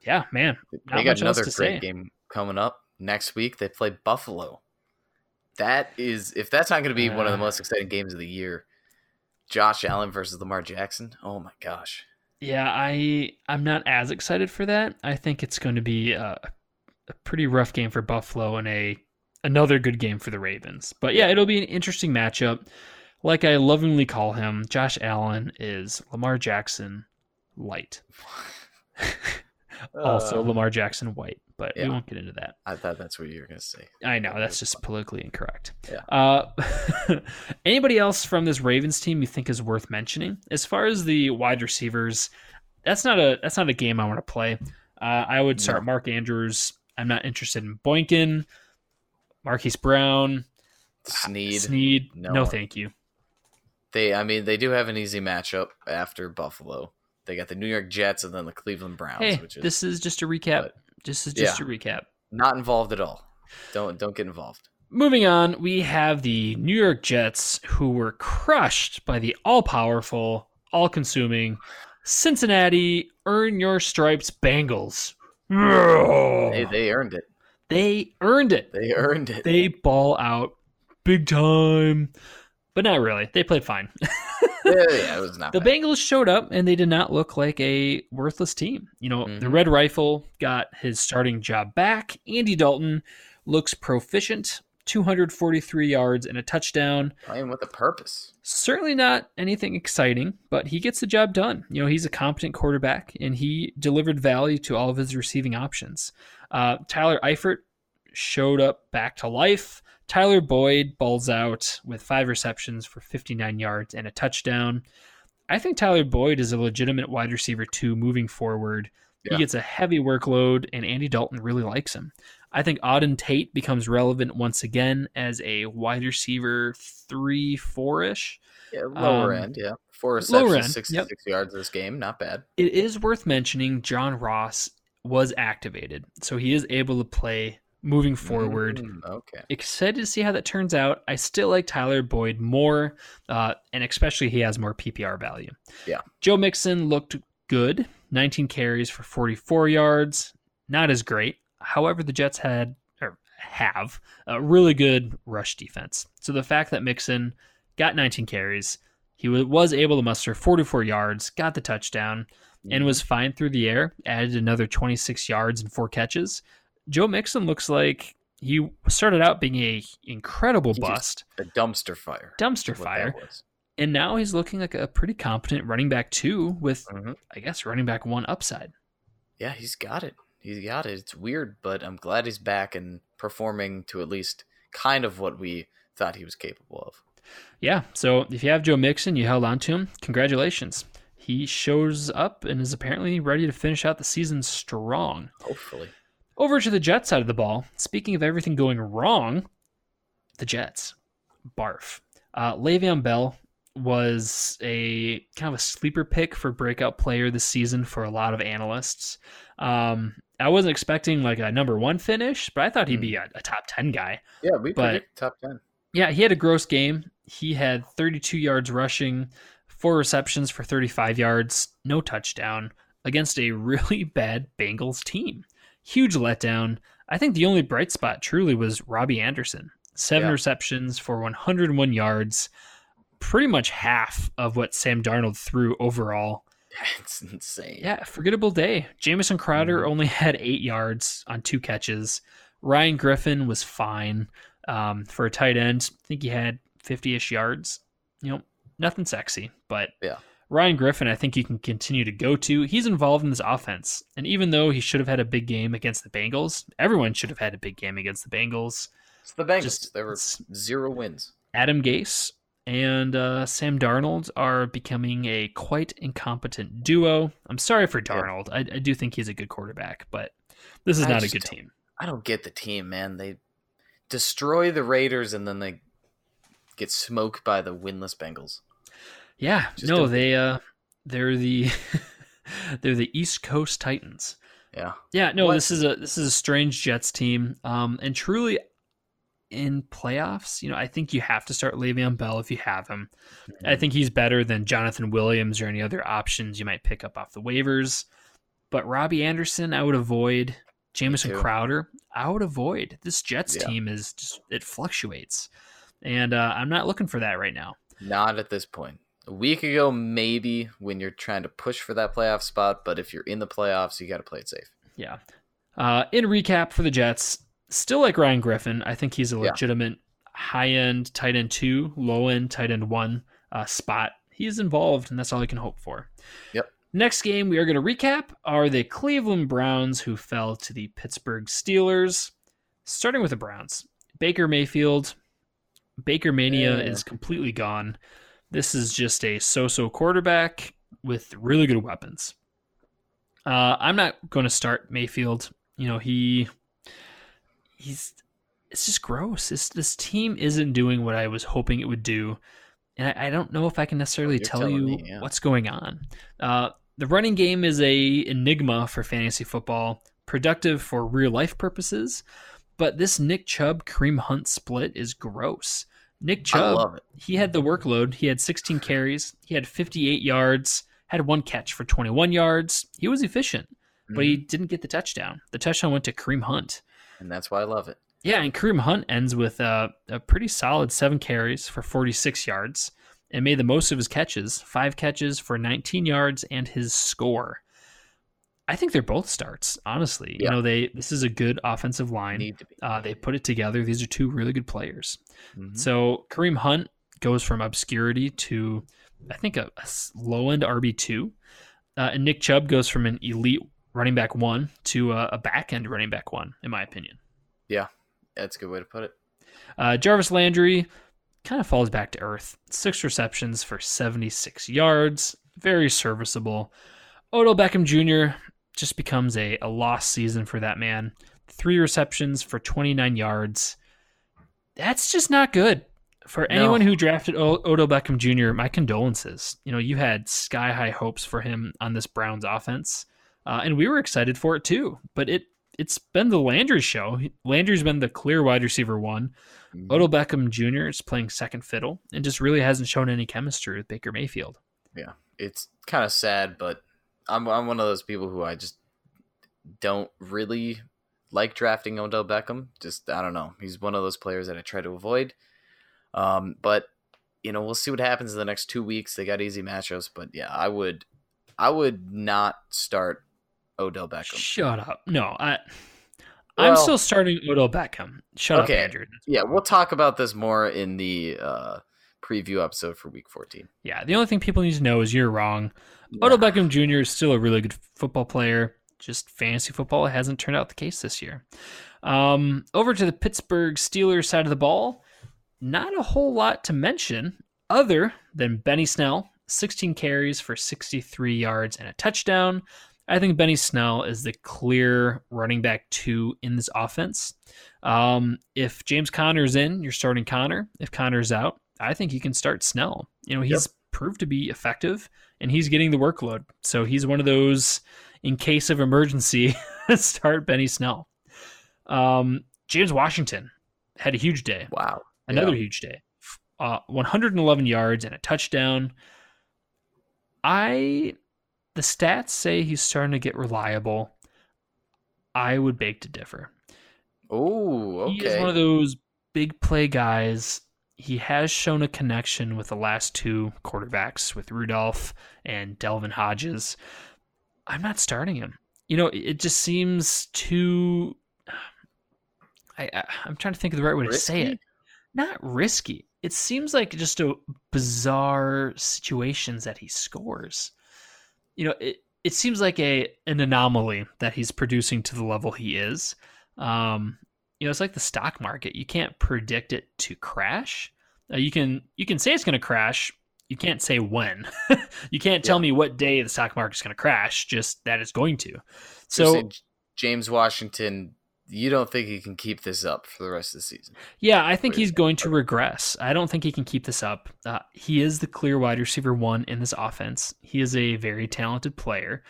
[SPEAKER 1] Yeah, man.
[SPEAKER 3] They got another great
[SPEAKER 1] say.
[SPEAKER 3] game coming up next week. They play Buffalo. That is, if that's not going to be one of the
[SPEAKER 1] Uh.
[SPEAKER 3] most exciting games of the year, Josh Allen versus Lamar Jackson. Oh my gosh.
[SPEAKER 1] Yeah, I I'm not as excited for that. I think it's going to be a a pretty rough game for Buffalo and a another good game for the Ravens. But yeah, it'll be an interesting matchup. Like I lovingly call him, Josh Allen is Lamar Jackson light. also
[SPEAKER 3] Uh,
[SPEAKER 1] Lamar Jackson white, but
[SPEAKER 3] yeah.
[SPEAKER 1] we won't get into that.
[SPEAKER 3] I thought that's what you were gonna say.
[SPEAKER 1] I know that's just politically incorrect.
[SPEAKER 3] Yeah.
[SPEAKER 1] Uh, anybody else from this Ravens team you think is worth mentioning? As far as the wide receivers, that's not a that's not a game I want to play. Uh, I would start Mark Andrews. I'm not interested in Boykin, Marquise Brown,
[SPEAKER 3] Snead.
[SPEAKER 1] Snead.
[SPEAKER 3] No.
[SPEAKER 1] No, thank you.
[SPEAKER 3] They, I mean, they do have an easy matchup after Buffalo. They got the New York Jets and then the Cleveland Browns,
[SPEAKER 1] Hey,
[SPEAKER 3] which is
[SPEAKER 1] this is just a recap. Is just
[SPEAKER 3] Yeah.
[SPEAKER 1] a recap.
[SPEAKER 3] not involved at all. Don't don't get involved.
[SPEAKER 1] Moving on, we have the New York Jets who were crushed by the all powerful, all consuming Cincinnati Earn Your Stripes Bengals.
[SPEAKER 3] They they earned it.
[SPEAKER 1] They earned it.
[SPEAKER 3] They earned it.
[SPEAKER 1] They ball out big time, but not really. They played fine.
[SPEAKER 3] yeah, it was not
[SPEAKER 1] the
[SPEAKER 3] bad.
[SPEAKER 1] Bengals showed up and they did not look like a worthless team. You know, the
[SPEAKER 3] Mhm.
[SPEAKER 1] Red Rifle got his starting job back. Andy Dalton looks proficient 243 yards and a touchdown.
[SPEAKER 3] Playing with a purpose.
[SPEAKER 1] Certainly not anything exciting, but he gets the job done. You know, he's a competent quarterback and he delivered value to all of his receiving options. Uh, Tyler Eifert showed up back to life. Tyler Boyd balls out with five receptions for 59 yards and a touchdown. I think Tyler Boyd is a legitimate wide receiver too moving forward.
[SPEAKER 3] Yeah.
[SPEAKER 1] He gets a heavy workload, and Andy Dalton really likes him. I think Auden Tate becomes relevant once again as a wide receiver three, four ish.
[SPEAKER 3] Yeah, lower
[SPEAKER 1] Um,
[SPEAKER 3] end. Yeah, four receptions,
[SPEAKER 1] end,
[SPEAKER 3] sixty-six yards this game. Not bad.
[SPEAKER 1] It is worth mentioning John Ross was activated, so he is able to play moving forward.
[SPEAKER 3] Mm, okay.
[SPEAKER 1] Excited to see how that turns out. I still like Tyler Boyd more, uh, and especially he has more PPR value.
[SPEAKER 3] Yeah.
[SPEAKER 1] Joe Mixon looked good, 19 carries for 44 yards. Not as great. However, the Jets had or have a really good rush defense. So the fact that Mixon got 19 carries, he was able to muster 44 yards, got the touchdown, and was fine through the air. Added another 26 yards and four catches. Joe Mixon looks like he started out being a incredible bust,
[SPEAKER 3] a dumpster fire.
[SPEAKER 1] dumpster fire, and now he's looking like a pretty competent running back too, with
[SPEAKER 3] Mhm.
[SPEAKER 1] I guess running back one upside.
[SPEAKER 3] Yeah, he's got it. He's got it. It's weird, but I'm glad he's back and performing to at least kind of what we thought he was capable of.
[SPEAKER 1] Yeah, so if you have Joe Mixon, you held on to him. Congratulations. He shows up and is apparently ready to finish out the season strong.
[SPEAKER 3] Hopefully.
[SPEAKER 1] Over to the Jets side of the ball. Speaking of everything going wrong, the Jets. Barf. Uh, Le'Veon Bell was a kind of a sleeper pick for breakout player this season for a lot of analysts. Um, I wasn't expecting like a number one finish, but I thought he'd be a, a top 10 guy.
[SPEAKER 3] Yeah, we
[SPEAKER 1] But-
[SPEAKER 3] top ten.
[SPEAKER 1] Yeah, he had a gross game. He had 32 yards rushing, four receptions for 35 yards, no touchdown against a really bad Bengals team. Huge letdown. I think the only bright spot truly was Robbie Anderson. Seven
[SPEAKER 3] Yeah.
[SPEAKER 1] receptions for 101 yards, pretty much half of what Sam Darnold threw overall.
[SPEAKER 3] That's insane.
[SPEAKER 1] Yeah, forgettable day. Jamison Crowder
[SPEAKER 3] Mhm.
[SPEAKER 1] only had eight yards on two catches. Ryan Griffin was fine um, for a tight end. I think he had 50 ish yards. You know, nothing sexy, but
[SPEAKER 3] Yeah.
[SPEAKER 1] Ryan Griffin, I think you can continue to go to. He's involved in this offense. And even though he should have had a big game against the Bengals, everyone should have had a big game against the Bengals.
[SPEAKER 3] It's the Bengals.
[SPEAKER 1] Just-
[SPEAKER 3] there were zero wins.
[SPEAKER 1] Adam Gase and uh, Sam Darnold are becoming a quite incompetent duo. I'm sorry for Darnold. I, I do think he's a good quarterback, but this is
[SPEAKER 3] I
[SPEAKER 1] not a good team.
[SPEAKER 3] I don't get the team, man. They destroy the Raiders and then they get smoked by the winless Bengals.
[SPEAKER 1] Yeah,
[SPEAKER 3] Just
[SPEAKER 1] no,
[SPEAKER 3] don't-
[SPEAKER 1] they uh, they're the they're the East Coast Titans.
[SPEAKER 3] Yeah.
[SPEAKER 1] Yeah, no,
[SPEAKER 3] What-
[SPEAKER 1] this is a this is a strange Jets team. Um, and truly, in playoffs, you know, I think you have to start Le'Veon Bell if you have him.
[SPEAKER 3] Mm-hmm.
[SPEAKER 1] I think he's better than Jonathan Williams or any other options you might pick up off the waivers. But Robbie Anderson, I would avoid. Jamison. Crowder, I would avoid. This Jets
[SPEAKER 3] Yeah.
[SPEAKER 1] team is just it fluctuates, and uh, I'm not looking for that right now.
[SPEAKER 3] Not at this point. A week ago, maybe when you're trying to push for that playoff spot, but if you're in the playoffs, you got to play it safe.
[SPEAKER 1] Yeah. Uh, in recap for the Jets, still like Ryan Griffin. I think he's a
[SPEAKER 3] Yeah.
[SPEAKER 1] legitimate high end tight end two, low end tight end one uh, spot. He's involved, and that's all I can hope for.
[SPEAKER 3] Yep.
[SPEAKER 1] Next game we are going to recap are the Cleveland Browns, who fell to the Pittsburgh Steelers. Starting with the Browns, Baker Mayfield. Baker Mania
[SPEAKER 3] Yeah.
[SPEAKER 1] is completely gone. This is just a so-so quarterback with really good weapons. Uh, I'm not going to start Mayfield. You know he he's it's just gross. This this team isn't doing what I was hoping it would do, and I, I don't know if I can necessarily
[SPEAKER 3] You're
[SPEAKER 1] tell you
[SPEAKER 3] me, yeah.
[SPEAKER 1] what's going on. Uh, the running game is a enigma for fantasy football, productive for real life purposes, but this Nick Chubb Kareem Hunt split is gross. Nick Chubb he had the workload. He had 16 carries. He had 58 yards. Had one catch for 21 yards. He was efficient, but he
[SPEAKER 3] Mhm.
[SPEAKER 1] didn't get the touchdown. The touchdown went to Kareem Hunt.
[SPEAKER 3] and that's why I love it.
[SPEAKER 1] Yeah, and Kareem Hunt ends with uh, a pretty solid seven carries for 46 yards and made the most of his catches. Five catches for 19 yards and his score. I think they're both starts. Honestly, you know they this is a good offensive line.
[SPEAKER 3] Need to be.
[SPEAKER 1] Uh, they put it together. These are two really good players.
[SPEAKER 3] Mhm.
[SPEAKER 1] So Kareem Hunt goes from obscurity to, I think, a, low end RB two, uh, and Nick Chubb goes from an elite running back one to a, a back end running back one, in my opinion.
[SPEAKER 3] Yeah, that's a good way to put it.
[SPEAKER 1] Uh, Jarvis Landry kind of falls back to earth. Six receptions for 76 yards, very serviceable. Odell Beckham Jr. just becomes a, a lost season for that man. Three receptions for 29 yards. That's just not good. For
[SPEAKER 3] No.
[SPEAKER 1] anyone who drafted o- Odell Beckham Jr., my condolences. You know, you had sky high hopes for him on this Browns offense, uh, and we were excited for it too. But it it's been the Landry show. Landry's been the clear wide receiver one.
[SPEAKER 3] Mhm.
[SPEAKER 1] Odell Beckham Jr. is playing second fiddle and just really hasn't shown any chemistry with Baker Mayfield.
[SPEAKER 3] Yeah, it's kind of sad, but I'm I'm one of those people who I just don't really like drafting Odell Beckham. Just I don't know. He's one of those players that I try to avoid. Um, but you know, we'll see what happens in the next two weeks. They got easy matchups, but yeah, I would I would not start Odell Beckham.
[SPEAKER 1] Shut up. No, I I'm still starting Odell Beckham. Shut
[SPEAKER 3] Okay.
[SPEAKER 1] up, Andrew.
[SPEAKER 3] Yeah, we'll talk about this more in the uh, preview episode for Week 14.
[SPEAKER 1] Yeah, the only thing people need to know is you're wrong. Odell Beckham Jr. is still a really good football player. Just fantasy football hasn't turned out the case this year. Um, over to the Pittsburgh Steelers side of the ball, not a whole lot to mention other than Benny Snell, 16 carries for 63 yards and a touchdown. I think Benny Snell is the clear running back two in this offense. Um, if James Conner's in, you're starting Conner. If Conner's out, I think you can start Snell. You know, he's proved to be effective and he's getting the workload. So he's one of those, in case of emergency, start Benny Snell. Um, James Washington had a huge day,
[SPEAKER 3] Wow.
[SPEAKER 1] another
[SPEAKER 3] Yeah.
[SPEAKER 1] huge day. Uh, 111 yards and a touchdown. I, the stats say he's starting to get reliable. I would beg to differ.
[SPEAKER 3] Oh, okay.
[SPEAKER 1] He is one of those big play guys. He has shown a connection with the last two quarterbacks, with Rudolph and Devlin Hodges. I'm not starting him. You know, it just seems too. I, I I'm trying to think of the right way to say it. Not risky. It seems like just a bizarre situations that he scores. You know, it it seems like a an anomaly that he's producing to the level he is. Um, you know, it's like the stock market. You can't predict it to crash. Uh, you can you can say it's going to crash. You can't say when. you can't tell
[SPEAKER 3] Yeah.
[SPEAKER 1] me what day the stock market is going to crash. Just that it's going to. So
[SPEAKER 3] James Washington, you don't think he can keep this up for the rest of the season?
[SPEAKER 1] Yeah, I think he's going to regress. I don't think he can keep this up. Uh, he is the clear wide receiver one in this offense. He is a very talented player,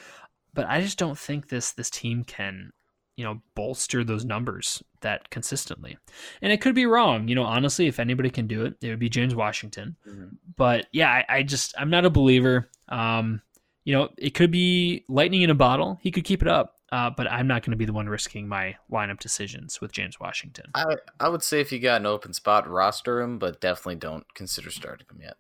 [SPEAKER 1] but I just don't think this this team can, you know, bolster those numbers that consistently. And it could be wrong. You know, honestly, if anybody can do it, it would be James Washington. But yeah, I, I just I'm not a believer. Um, you know, it could be lightning in a bottle. He could keep it up. Uh, but I'm not going to be the one risking my lineup decisions with James Washington.
[SPEAKER 3] I I would say if you got an open spot, roster him, but definitely don't consider starting him yet.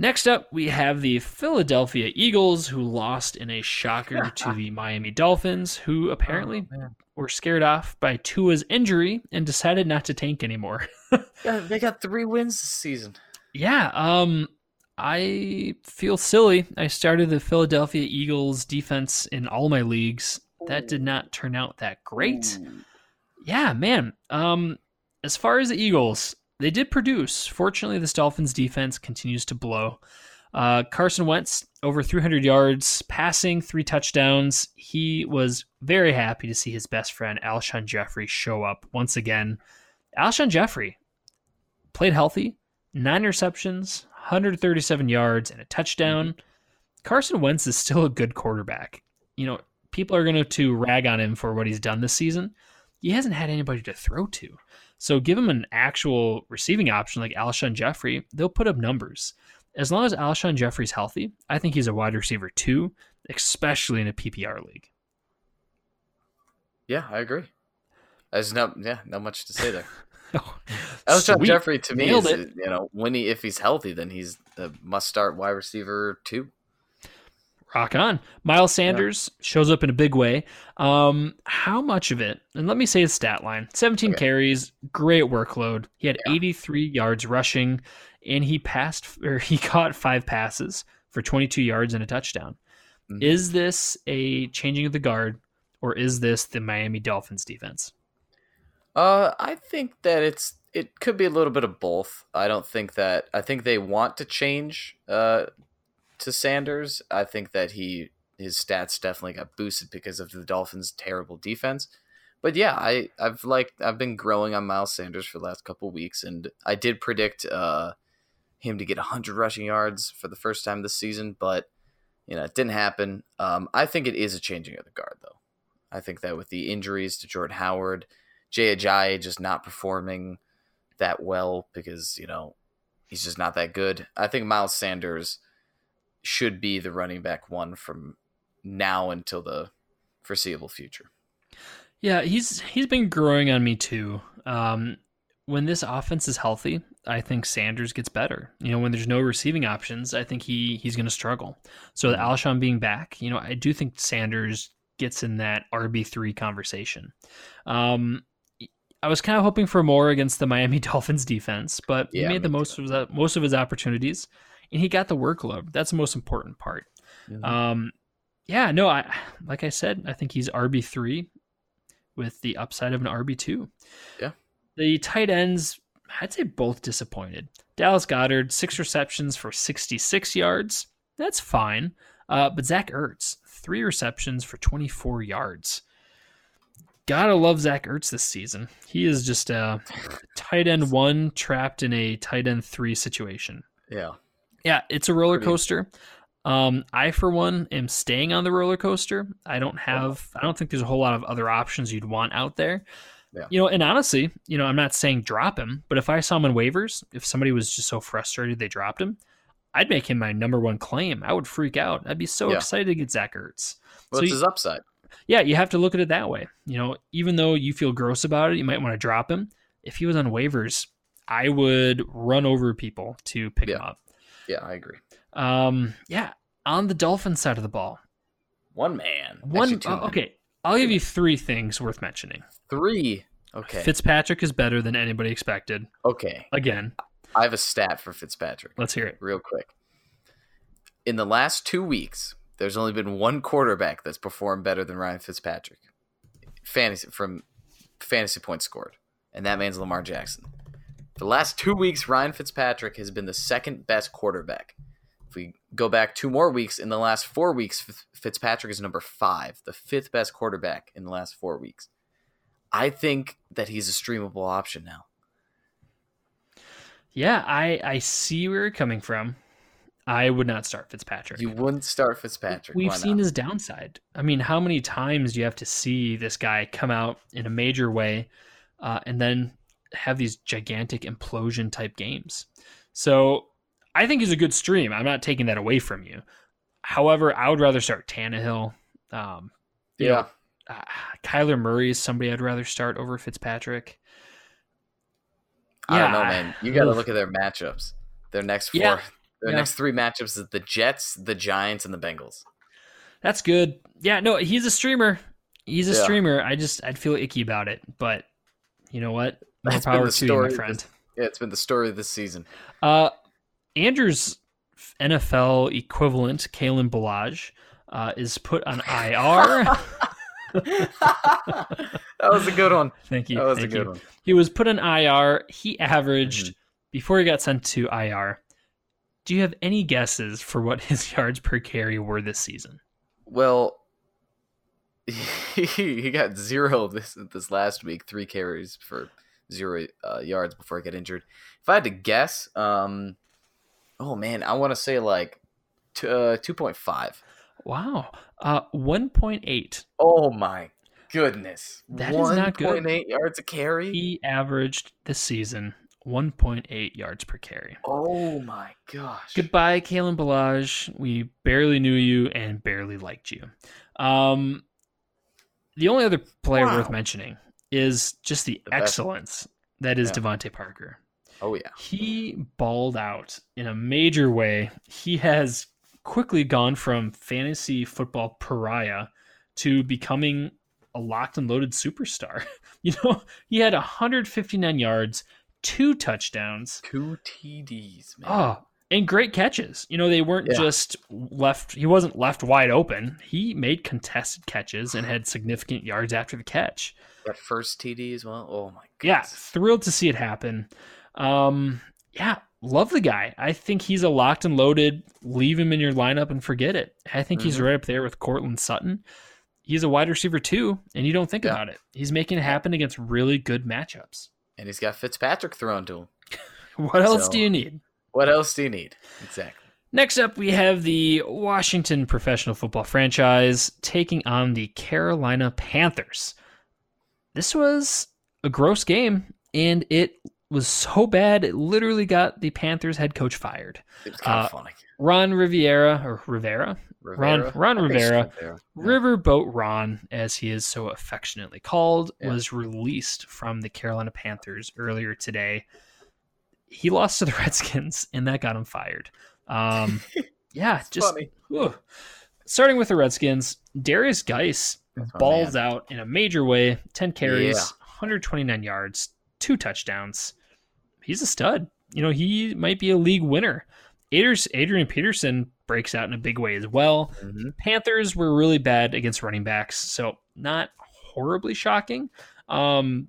[SPEAKER 1] Next up, we have the Philadelphia Eagles, who lost in a shocker to the Miami Dolphins, who apparently
[SPEAKER 3] Oh,
[SPEAKER 1] were scared off by Tua's injury and decided not to tank anymore.
[SPEAKER 3] Yeah, they got three wins this season.
[SPEAKER 1] Yeah, um I feel silly. I started the Philadelphia Eagles defense in all my leagues. That did not turn out that great. Yeah, man. Um as far as the Eagles, they did produce. Fortunately, this Dolphins defense continues to blow. Uh, Carson Wentz over 300 yards, passing three touchdowns. He was very happy to see his best friend Alshon Jeffery show up once again. Alshon Jeffery played healthy, nine receptions, 137 yards, and a touchdown. Carson Wentz is still a good quarterback. You know, people are going to rag on him for what he's done this season. He hasn't had anybody to throw to. So give him an actual receiving option like Alshon Jeffery, they'll put up numbers. As long as Alshon Jeffery's healthy, I think he's a wide receiver too, especially in a PPR league.
[SPEAKER 3] Yeah, I agree. There's not yeah, not much to say there.
[SPEAKER 1] Oh,
[SPEAKER 3] Alshon
[SPEAKER 1] sweet.
[SPEAKER 3] Jeffery to me
[SPEAKER 1] Nailed
[SPEAKER 3] is
[SPEAKER 1] it.
[SPEAKER 3] you know when he if he's healthy then he's the must start wide receiver too.
[SPEAKER 1] Rock on. Miles Sanders shows up in a big way. Um, how much of it? And let me say his stat line 17
[SPEAKER 3] Okay.
[SPEAKER 1] carries, great workload. He had
[SPEAKER 3] Yeah.
[SPEAKER 1] 83 yards rushing, and he passed or he caught five passes for 22 yards and a touchdown.
[SPEAKER 3] Mhm.
[SPEAKER 1] Is this a changing of the guard, or is this the Miami Dolphins defense?
[SPEAKER 3] Uh, I think that it's it could be a little bit of both. I don't think that I think they want to change uh to Sanders. I think that he his stats definitely got boosted because of the Dolphins' terrible defense. But yeah, I I've like I've been growing on Miles Sanders for the last couple weeks, and I did predict uh him to get 100 rushing yards for the first time this season, but you know it didn't happen. Um, I think it is a changing of the guard though. I think that with the injuries to Jordan Howard. Jay Ajayi just not performing that well because you know he's just not that good. I think Miles Sanders should be the running back one from now until the foreseeable future.
[SPEAKER 1] Yeah, he's he's been growing on me too. Um, when this offense is healthy, I think Sanders gets better. You know, when there's no receiving options, I think he he's going to struggle. So with Alshon being back, you know, I do think Sanders gets in that RB three conversation. Um, I was kind of hoping for more against the Miami Dolphins defense, but he made the most of his, most of his opportunities, and he got the workload. That's the most important part. Um, yeah, no, I like I said, I think he's RB three with the upside of an RB two.
[SPEAKER 3] Yeah.
[SPEAKER 1] The tight ends, I'd say both disappointed. Dallas Goedert, six receptions for 66 yards. That's fine. Uh, but Zach Ertz, three receptions for 24 yards. Gotta love Zach Ertz this season. He is just a tight end one trapped in a tight end three situation.
[SPEAKER 3] yeah,
[SPEAKER 1] Yeah, it's a roller coaster. Um, I for one am staying on the roller coaster. I don't have I don't think there's a whole lot of other options you'd want out there.
[SPEAKER 3] Yeah.
[SPEAKER 1] You know, and honestly, you know, I'm not saying drop him, but if I saw him in waivers, if somebody was just so frustrated they dropped him, I'd make him my number one claim. I would freak out. I'd be so
[SPEAKER 3] Yeah.
[SPEAKER 1] excited to get Zach Ertz.
[SPEAKER 3] what's
[SPEAKER 1] So you-
[SPEAKER 3] his upside?
[SPEAKER 1] Yeah, you have to look at it that way. You know, even though you feel gross about it, you might want to drop him. If he was on waivers, I would run over people to pick him up.
[SPEAKER 3] Yeah, I agree.
[SPEAKER 1] Um, yeah, on the Dolphins side of the ball,
[SPEAKER 3] One man.
[SPEAKER 1] one.
[SPEAKER 3] Actually,
[SPEAKER 1] uh, okay, I'll give you three things worth mentioning.
[SPEAKER 3] three. Okay,
[SPEAKER 1] Fitzpatrick is better than anybody expected.
[SPEAKER 3] okay.
[SPEAKER 1] Again,
[SPEAKER 3] I have a stat for Fitzpatrick.
[SPEAKER 1] let's hear it.
[SPEAKER 3] real quick. In the last two weeks, there's only been one quarterback that's performed better than Ryan Fitzpatrick. Fantasy from fantasy points scored, and that man's Lamar Jackson. For the last two weeks, Ryan Fitzpatrick has been the second best quarterback. If we go back two more weeks, in the last four weeks, Fitzpatrick is number five, the fifth best quarterback in the last four weeks. I think that he's a streamable option now.
[SPEAKER 1] Yeah, I I see where you're coming from. I would not start Fitzpatrick.
[SPEAKER 3] You wouldn't start Fitzpatrick.
[SPEAKER 1] We've seen his downside. I mean, how many times do you have to see this guy come out in a major way uh, and then have these gigantic implosion type games? So I think he's a good stream. I'm not taking that away from you. However, I would rather start Tannehill. Um,
[SPEAKER 3] Yeah.
[SPEAKER 1] know, uh, Kyler Murray is somebody I'd rather start over Fitzpatrick.
[SPEAKER 3] I don't know, man. You got to look at their matchups. Their next four,
[SPEAKER 1] Yeah.
[SPEAKER 3] The
[SPEAKER 1] Yeah.
[SPEAKER 3] next three matchups is the Jets, the Giants, and the Bengals.
[SPEAKER 1] That's good. Yeah, no, he's a streamer. He's a
[SPEAKER 3] Yeah.
[SPEAKER 1] streamer. I just I'd feel icky about it, but you know what? More
[SPEAKER 3] That's been
[SPEAKER 1] power
[SPEAKER 3] the
[SPEAKER 1] to you, my
[SPEAKER 3] story
[SPEAKER 1] friend.
[SPEAKER 3] this- Yeah, it's been the story of this season.
[SPEAKER 1] Uh, Andrew's NFL equivalent, Kalen Ballage, uh, is put on IR.
[SPEAKER 3] that was a good one.
[SPEAKER 1] Thank you.
[SPEAKER 3] That was a good
[SPEAKER 1] you.
[SPEAKER 3] one.
[SPEAKER 1] He was put on IR. He averaged
[SPEAKER 3] Mm-hmm.
[SPEAKER 1] before he got sent to IR. Do you have any guesses for what his yards per carry were this season?
[SPEAKER 3] Well, he got zero this this last week, three carries for zero uh, yards before I got injured. If I had to guess, um, oh man, I want to say like t- uh, two point five.
[SPEAKER 1] Wow, uh, one point eight.
[SPEAKER 3] Oh my goodness,
[SPEAKER 1] That is not good.
[SPEAKER 3] 1.8 yards a carry.
[SPEAKER 1] He averaged this season one point eight yards per carry.
[SPEAKER 3] oh my gosh.
[SPEAKER 1] Goodbye, Kalen Ballage. We barely knew you and barely liked you. Um, the only other player
[SPEAKER 3] Wow.
[SPEAKER 1] worth mentioning is just the,
[SPEAKER 3] The best.
[SPEAKER 1] excellence that is
[SPEAKER 3] Yeah.
[SPEAKER 1] DeVante Parker.
[SPEAKER 3] Oh yeah.
[SPEAKER 1] He balled out in a major way. He has quickly gone from fantasy football pariah to becoming a locked and loaded superstar. You know, he had 159 yards, two touchdowns,
[SPEAKER 3] Two TDs, man.
[SPEAKER 1] Oh, and great catches. You know, they weren't
[SPEAKER 3] Yeah.
[SPEAKER 1] just left. He wasn't left wide open. He made contested catches and had significant yards after the catch.
[SPEAKER 3] That first TD as well. Oh my
[SPEAKER 1] god.
[SPEAKER 3] Yeah,
[SPEAKER 1] thrilled to see it happen. Um, yeah, love the guy. I think he's a locked and loaded. Leave him in your lineup and forget it. I think he's
[SPEAKER 3] Mhm.
[SPEAKER 1] right up there with Courtland Sutton. He's a wide receiver too, and you don't think
[SPEAKER 3] Yeah.
[SPEAKER 1] about it. He's making it happen against really good matchups.
[SPEAKER 3] And he's got Fitzpatrick thrown to him.
[SPEAKER 1] What else
[SPEAKER 3] So-
[SPEAKER 1] do you need?
[SPEAKER 3] What else do you need? Exactly.
[SPEAKER 1] Next up, we have the Washington professional football franchise taking on the Carolina Panthers. This was a gross game, and it was so bad it literally got the Panthers head coach fired.
[SPEAKER 3] It was kind
[SPEAKER 1] Uh,
[SPEAKER 3] of funny.
[SPEAKER 1] Ron Riviera, or Rivera, Ron-
[SPEAKER 3] Rivera?
[SPEAKER 1] Ron
[SPEAKER 3] it's
[SPEAKER 1] Rivera.
[SPEAKER 3] Rivera. Yeah.
[SPEAKER 1] Riverboat Ron, as he is so affectionately called,
[SPEAKER 3] Yeah.
[SPEAKER 1] was released from the Carolina Panthers earlier today. He lost to the Redskins, and that got him fired. Um, yeah, just. Starting with the Redskins,
[SPEAKER 3] Derrius Guice
[SPEAKER 1] balls
[SPEAKER 3] man.
[SPEAKER 1] out in a major way 10 carries,
[SPEAKER 3] Yeah.
[SPEAKER 1] 129 yards, two touchdowns. He's a stud. You know, he might be a league winner. Adrian Peterson breaks out in a big way as well.
[SPEAKER 3] Mhm.
[SPEAKER 1] Panthers were really bad against running backs, so not horribly shocking. Um,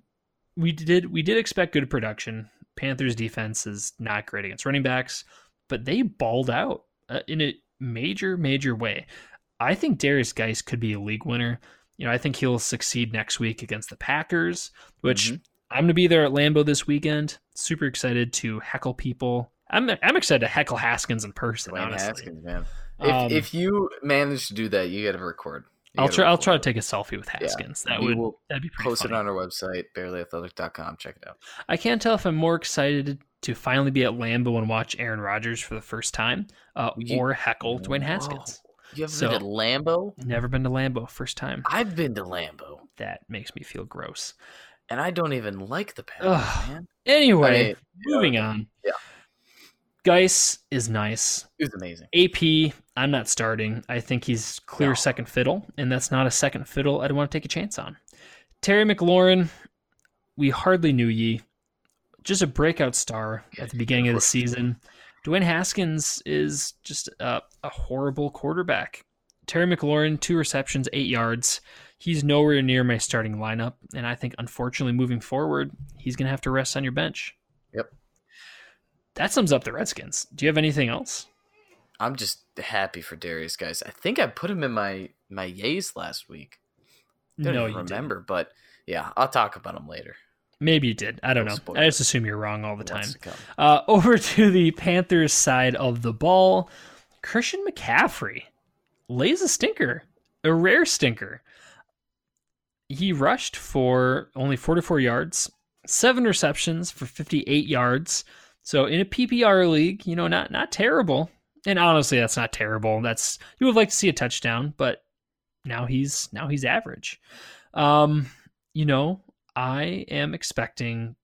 [SPEAKER 1] we did we did expect good production. Panthers defense is not great against running backs, but they balled out uh, in a major major way. I think Derrius Guice could be a league winner. You know, I think he'll succeed next week against the Packers, which
[SPEAKER 3] Mhm.
[SPEAKER 1] I'm going to be there at Lambeau this weekend. Super excited to heckle people. I'm I'm excited to heckle Haskins in person.
[SPEAKER 3] Dwayne
[SPEAKER 1] honestly,
[SPEAKER 3] Haskins, man. If,
[SPEAKER 1] Um,
[SPEAKER 3] if you manage to do that, you got to record. You
[SPEAKER 1] I'll try. I'll try to take a selfie with Haskins. That
[SPEAKER 3] We
[SPEAKER 1] would
[SPEAKER 3] will
[SPEAKER 1] that'd be pretty
[SPEAKER 3] Post
[SPEAKER 1] funny.
[SPEAKER 3] it on our website, barelyathletic.com. Check it out.
[SPEAKER 1] I can't tell if I'm more excited to finally be at Lambeau and watch Aaron Rodgers for the first time, uh,
[SPEAKER 3] You-
[SPEAKER 1] or heckle Dwayne
[SPEAKER 3] Whoa. You haven't
[SPEAKER 1] So-
[SPEAKER 3] been to Lambeau?
[SPEAKER 1] Never been to Lambeau. first time.
[SPEAKER 3] I've been to Lambeau,
[SPEAKER 1] That makes me feel gross.
[SPEAKER 3] and I don't even like the man.
[SPEAKER 1] Anyway,
[SPEAKER 3] I
[SPEAKER 1] moving
[SPEAKER 3] okay.
[SPEAKER 1] on.
[SPEAKER 3] Yeah.
[SPEAKER 1] Guice is nice.
[SPEAKER 3] It was amazing.
[SPEAKER 1] AP, I'm not starting. I think he's clear
[SPEAKER 3] No.
[SPEAKER 1] second fiddle, and that's not a second fiddle I'd want to take a chance on. Terry McLaurin, we hardly knew ye. Just a breakout star at the beginning of the season. Dwayne Haskins is just a, a horrible quarterback. Terry McLaurin, two receptions, eight yards. He's nowhere near my starting lineup, and I think unfortunately moving forward, he's going to have to rest on your bench.
[SPEAKER 3] Yep.
[SPEAKER 1] That sums up the Redskins. Do you have anything else?
[SPEAKER 3] I'm just happy for Derrius, guys. I think I put him in my my yays last week. Don't
[SPEAKER 1] no, you didn't.
[SPEAKER 3] remember, but yeah, I'll talk about him later.
[SPEAKER 1] Maybe you did. I don't
[SPEAKER 3] No
[SPEAKER 1] know.
[SPEAKER 3] spoilers.
[SPEAKER 1] I just assume you're wrong all the time.
[SPEAKER 3] To.
[SPEAKER 1] Uh, over to the Panthers side of the ball, Christian McCaffrey lays a stinker, a rare stinker. He rushed for only 44 yards, seven receptions for 58 yards. So in a PPR league, you know, not not terrible. And honestly, that's not terrible. That's you would like to see a touchdown, but now he's now he's average. Um, you know, I am expecting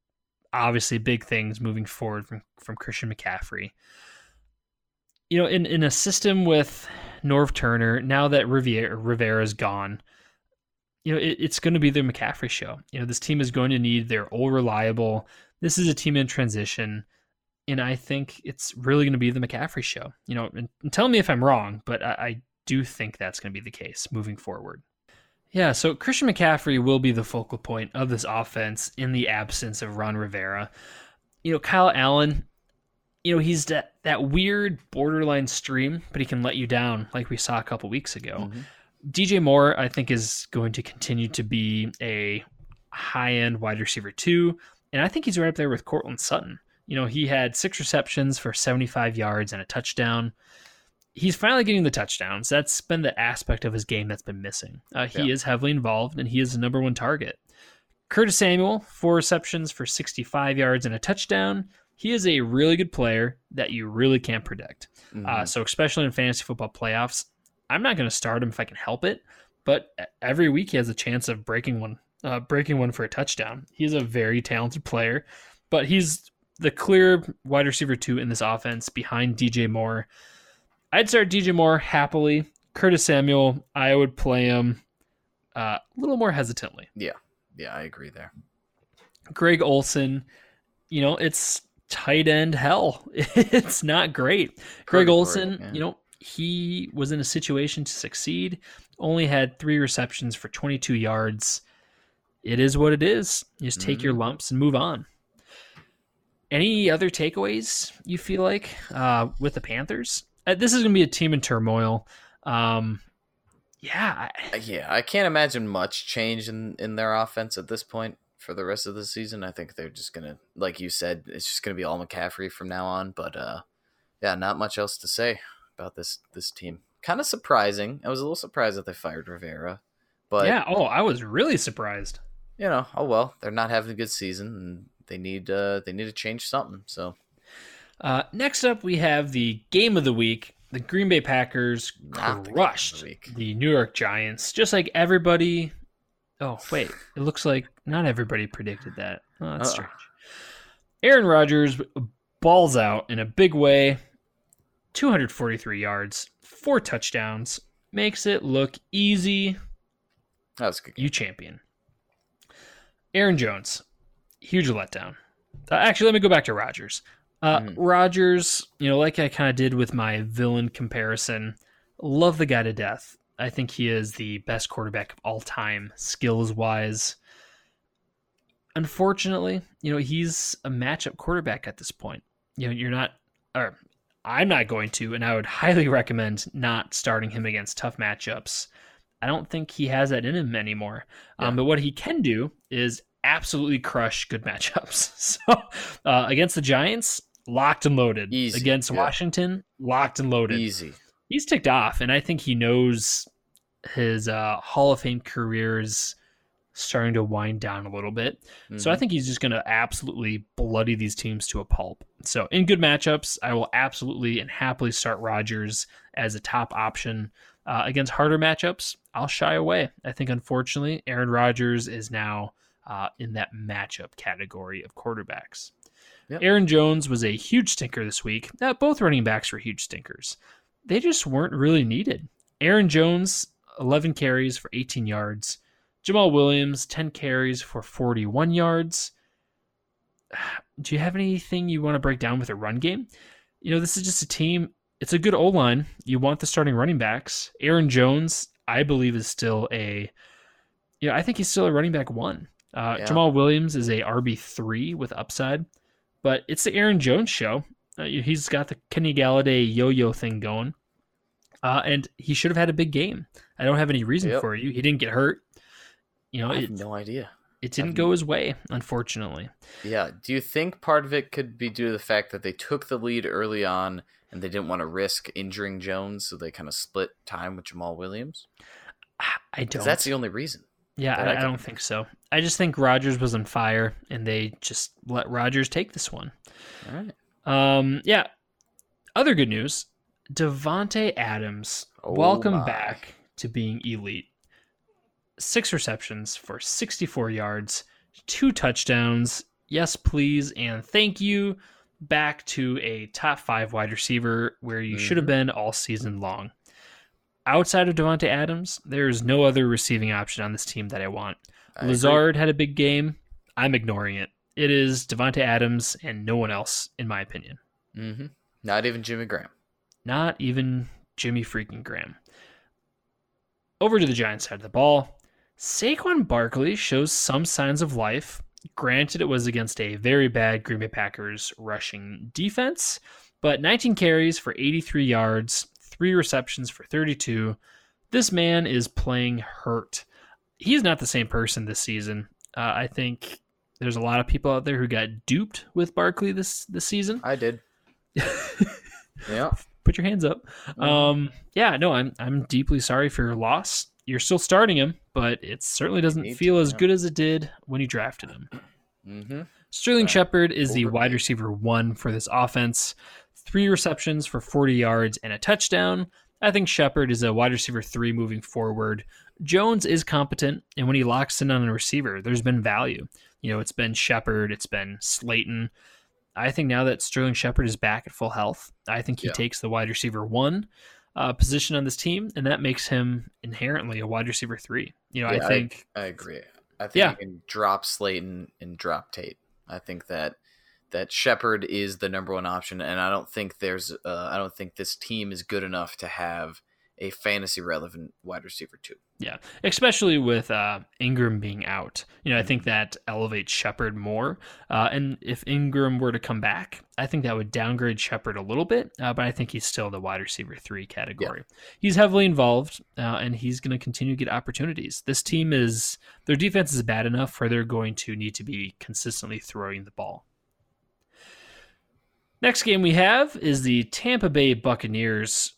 [SPEAKER 1] obviously big things moving forward from from Christian McCaffrey. you know, in, in a system with Norv Turner, now that Riviera, Rivera's gone, you know, it, it's going to be the McCaffrey show. You know, this team is going to need their old reliable. This is a team in transition. And I think it's really going to be the McCaffrey show. You know, and, and tell me if I'm wrong, but I, I do think that's going to be the case moving forward. Yeah, so Christian McCaffrey will be the focal point of this offense in the absence of Ron Rivera. You know, Kyle Allen, you know, he's that, that weird borderline stream, but he can let you down like we saw a couple weeks ago.
[SPEAKER 3] Mhm.
[SPEAKER 1] DJ Moore, I think, is going to continue to be a high end wide receiver too. And I think he's right up there with Courtland Sutton. You know, he had six receptions for 75 yards and a touchdown. He's finally getting the touchdowns. That's been the aspect of his game that's been missing. Uh, he
[SPEAKER 3] Yeah.
[SPEAKER 1] is heavily involved and he is the number one target. Curtis Samuel, four receptions for 65 yards and a touchdown. He is a really good player that you really can't predict. Uh,
[SPEAKER 3] Mhm.
[SPEAKER 1] so, especially in fantasy football playoffs, I'm not going to start him if I can help it. But every week he has a chance of breaking one, uh, breaking one for a touchdown. He's a very talented player, but he's the clear wide receiver two in this offense behind DJ Moore. I'd start DJ Moore happily. Curtis Samuel, I would play him uh, a little more hesitantly.
[SPEAKER 3] yeah, Yeah, I agree there.
[SPEAKER 1] Greg Olsen, you know, it's tight end hell. It's not great. Greg
[SPEAKER 3] Olsen,
[SPEAKER 1] you know, he was in a situation to succeed, only had three receptions for 22 yards. It is what it is. You just take your
[SPEAKER 3] Mm-hmm.
[SPEAKER 1] lumps and move on. Any other takeaways you feel like uh, with the Panthers? Uh, this is going to be a team in turmoil. Um, yeah, I-
[SPEAKER 3] Yeah, I can't imagine much change in in their offense at this point for the rest of the season. I think they're just gonna, like you said, it's just gonna be all McCaffrey from now on. But uh, yeah, not much else to say about this this team. Kind of surprising. I was a little surprised that they fired Rivera, but
[SPEAKER 1] yeah. Oh, I was really surprised.
[SPEAKER 3] you know, oh well, they're not having a good season, and they need uh they need to change something. So
[SPEAKER 1] Uh, next up, we have the game of the week. The Green Bay Packers
[SPEAKER 3] Not the the
[SPEAKER 1] crushed the New York Giants, just like everybody. Oh wait, it looks like not everybody predicted that. Oh, that's
[SPEAKER 3] Uh-uh.
[SPEAKER 1] strange. Aaron Rodgers balls out in a big way. 243 yards, four touchdowns, makes it look easy.
[SPEAKER 3] that was a good. Game.
[SPEAKER 1] You champion. Aaron Jones, huge letdown. Uh, actually, let me go back to Rodgers. Uh,
[SPEAKER 3] Mhm.
[SPEAKER 1] Rodgers, you know, like I kind of did with my villain comparison, love the guy to death. I think he is the best quarterback of all time, skills wise. Unfortunately, you know, he's a matchup quarterback at this point. You know, you're not, or I'm not going to, and I would highly recommend not starting him against tough matchups. I don't think he has that in him anymore. Um, but what he can do is absolutely crush good matchups. So uh, against the Giants, locked and loaded.
[SPEAKER 3] Easy,
[SPEAKER 1] Against
[SPEAKER 3] yeah.
[SPEAKER 1] Washington, locked and loaded.
[SPEAKER 3] Easy.
[SPEAKER 1] He's ticked off, and I think he knows his uh, Hall of Fame career is starting to wind down a little bit. So I
[SPEAKER 3] Mhm.
[SPEAKER 1] think he's just going to absolutely bloody these teams to a pulp. So in good matchups, I will absolutely and happily start Rodgers as a top option. Uh, against harder matchups, I'll shy away. I think unfortunately, Aaron Rodgers is now uh, in that matchup category of quarterbacks.
[SPEAKER 3] Yep.
[SPEAKER 1] Aaron Jones was a huge stinker this week. Uh, both running backs were huge stinkers. They just weren't really needed. Aaron Jones, 11 carries for 18 yards. Jamaal Williams, 10 carries for 41 yards. Do you have anything you want to break down with a run game? You know, this is just a team. It's a good O line. You want the starting running backs. Aaron Jones, I believe, is still a. Yeah, I think he's still a running back one. Uh,
[SPEAKER 3] Yeah.
[SPEAKER 1] Jamaal Williams is a RB three with upside, but it's the Aaron Jones show. Uh, he's got the Kenny Golladay yo-yo thing going, uh, and he should have had a big game. I don't have any reason
[SPEAKER 3] Yep.
[SPEAKER 1] for you. He didn't get hurt. You know,
[SPEAKER 3] I have
[SPEAKER 1] it,
[SPEAKER 3] no idea.
[SPEAKER 1] it didn't
[SPEAKER 3] I've-
[SPEAKER 1] go his way, unfortunately.
[SPEAKER 3] Yeah. Do you think part of it could be due to the fact that they took the lead early on and they didn't want to risk injuring Jones, so they kind of split time with Jamaal Williams?
[SPEAKER 1] I don't.
[SPEAKER 3] that's the only reason.
[SPEAKER 1] Yeah, I,
[SPEAKER 3] I
[SPEAKER 1] I don't think so. I just think Rodgers was on fire, and they just let Rodgers take this one.
[SPEAKER 3] All right.
[SPEAKER 1] Um, yeah. Other good news: Davante Adams,
[SPEAKER 3] Oh
[SPEAKER 1] welcome
[SPEAKER 3] my.
[SPEAKER 1] back to being elite. Six receptions for 64 yards, two touchdowns. Yes, please, and thank you. back to a top five wide receiver where you should have
[SPEAKER 3] Mhm.
[SPEAKER 1] been all season long. Outside of Davante Adams, there's no other receiving option on this team that I want.
[SPEAKER 3] I agree.
[SPEAKER 1] Lazard had a big game. I'm ignoring it. It is Davante Adams and no one else, in my opinion.
[SPEAKER 3] Mhm. Not even Jimmy Graham.
[SPEAKER 1] Not even Jimmy freaking Graham. Over to the Giants side of the ball. Saquon Barkley shows some signs of life. Granted, it was against a very bad Green Bay Packers rushing defense, but 19 carries for 83 yards, three receptions for 32. This man is playing hurt. He's not the same person this season. Uh, I think there's a lot of people out there who got duped with Barkley this this season.
[SPEAKER 3] I did. Yeah.
[SPEAKER 1] Put your hands up. Um, yeah, no, I'm I'm deeply sorry for your loss. You're still starting him, but it certainly doesn't
[SPEAKER 3] Need to,
[SPEAKER 1] feel as
[SPEAKER 3] yeah.
[SPEAKER 1] good as it did when you drafted him.
[SPEAKER 3] Mm-hmm.
[SPEAKER 1] Sterling
[SPEAKER 3] Right.
[SPEAKER 1] Shepard is the wide receiver one for this offense. Three receptions for 40 yards and a touchdown. I think Shepard is a wide receiver three moving forward. Jones is competent, and when he locks in on a receiver, there's been value. You know, it's been Shepard, it's been Slayton. I think now that Sterling Shepard is back at full health, I think he
[SPEAKER 3] Yeah.
[SPEAKER 1] takes the wide receiver one uh, position on this team, and that makes him inherently a wide receiver three. You know,
[SPEAKER 3] Yeah,
[SPEAKER 1] I think
[SPEAKER 3] I agree. I think
[SPEAKER 1] Yeah.
[SPEAKER 3] you can drop Slayton and drop Tate. I think that that Shepard is the number one option, and I don't think there's uh, I don't think this team is good enough to have a fantasy relevant wide receiver too.
[SPEAKER 1] Yeah, especially with uh, Ingram being out. You know, I think that elevates Shepard more. Uh, and if Ingram were to come back, I think that would downgrade Shepard a little bit. Uh, but I think he's still the wide receiver three category. He's heavily involved, uh, and he's going to continue to get opportunities. This team is their defense is bad enough where they're going to need to be consistently throwing the ball. Next game we have is the Tampa Bay Buccaneers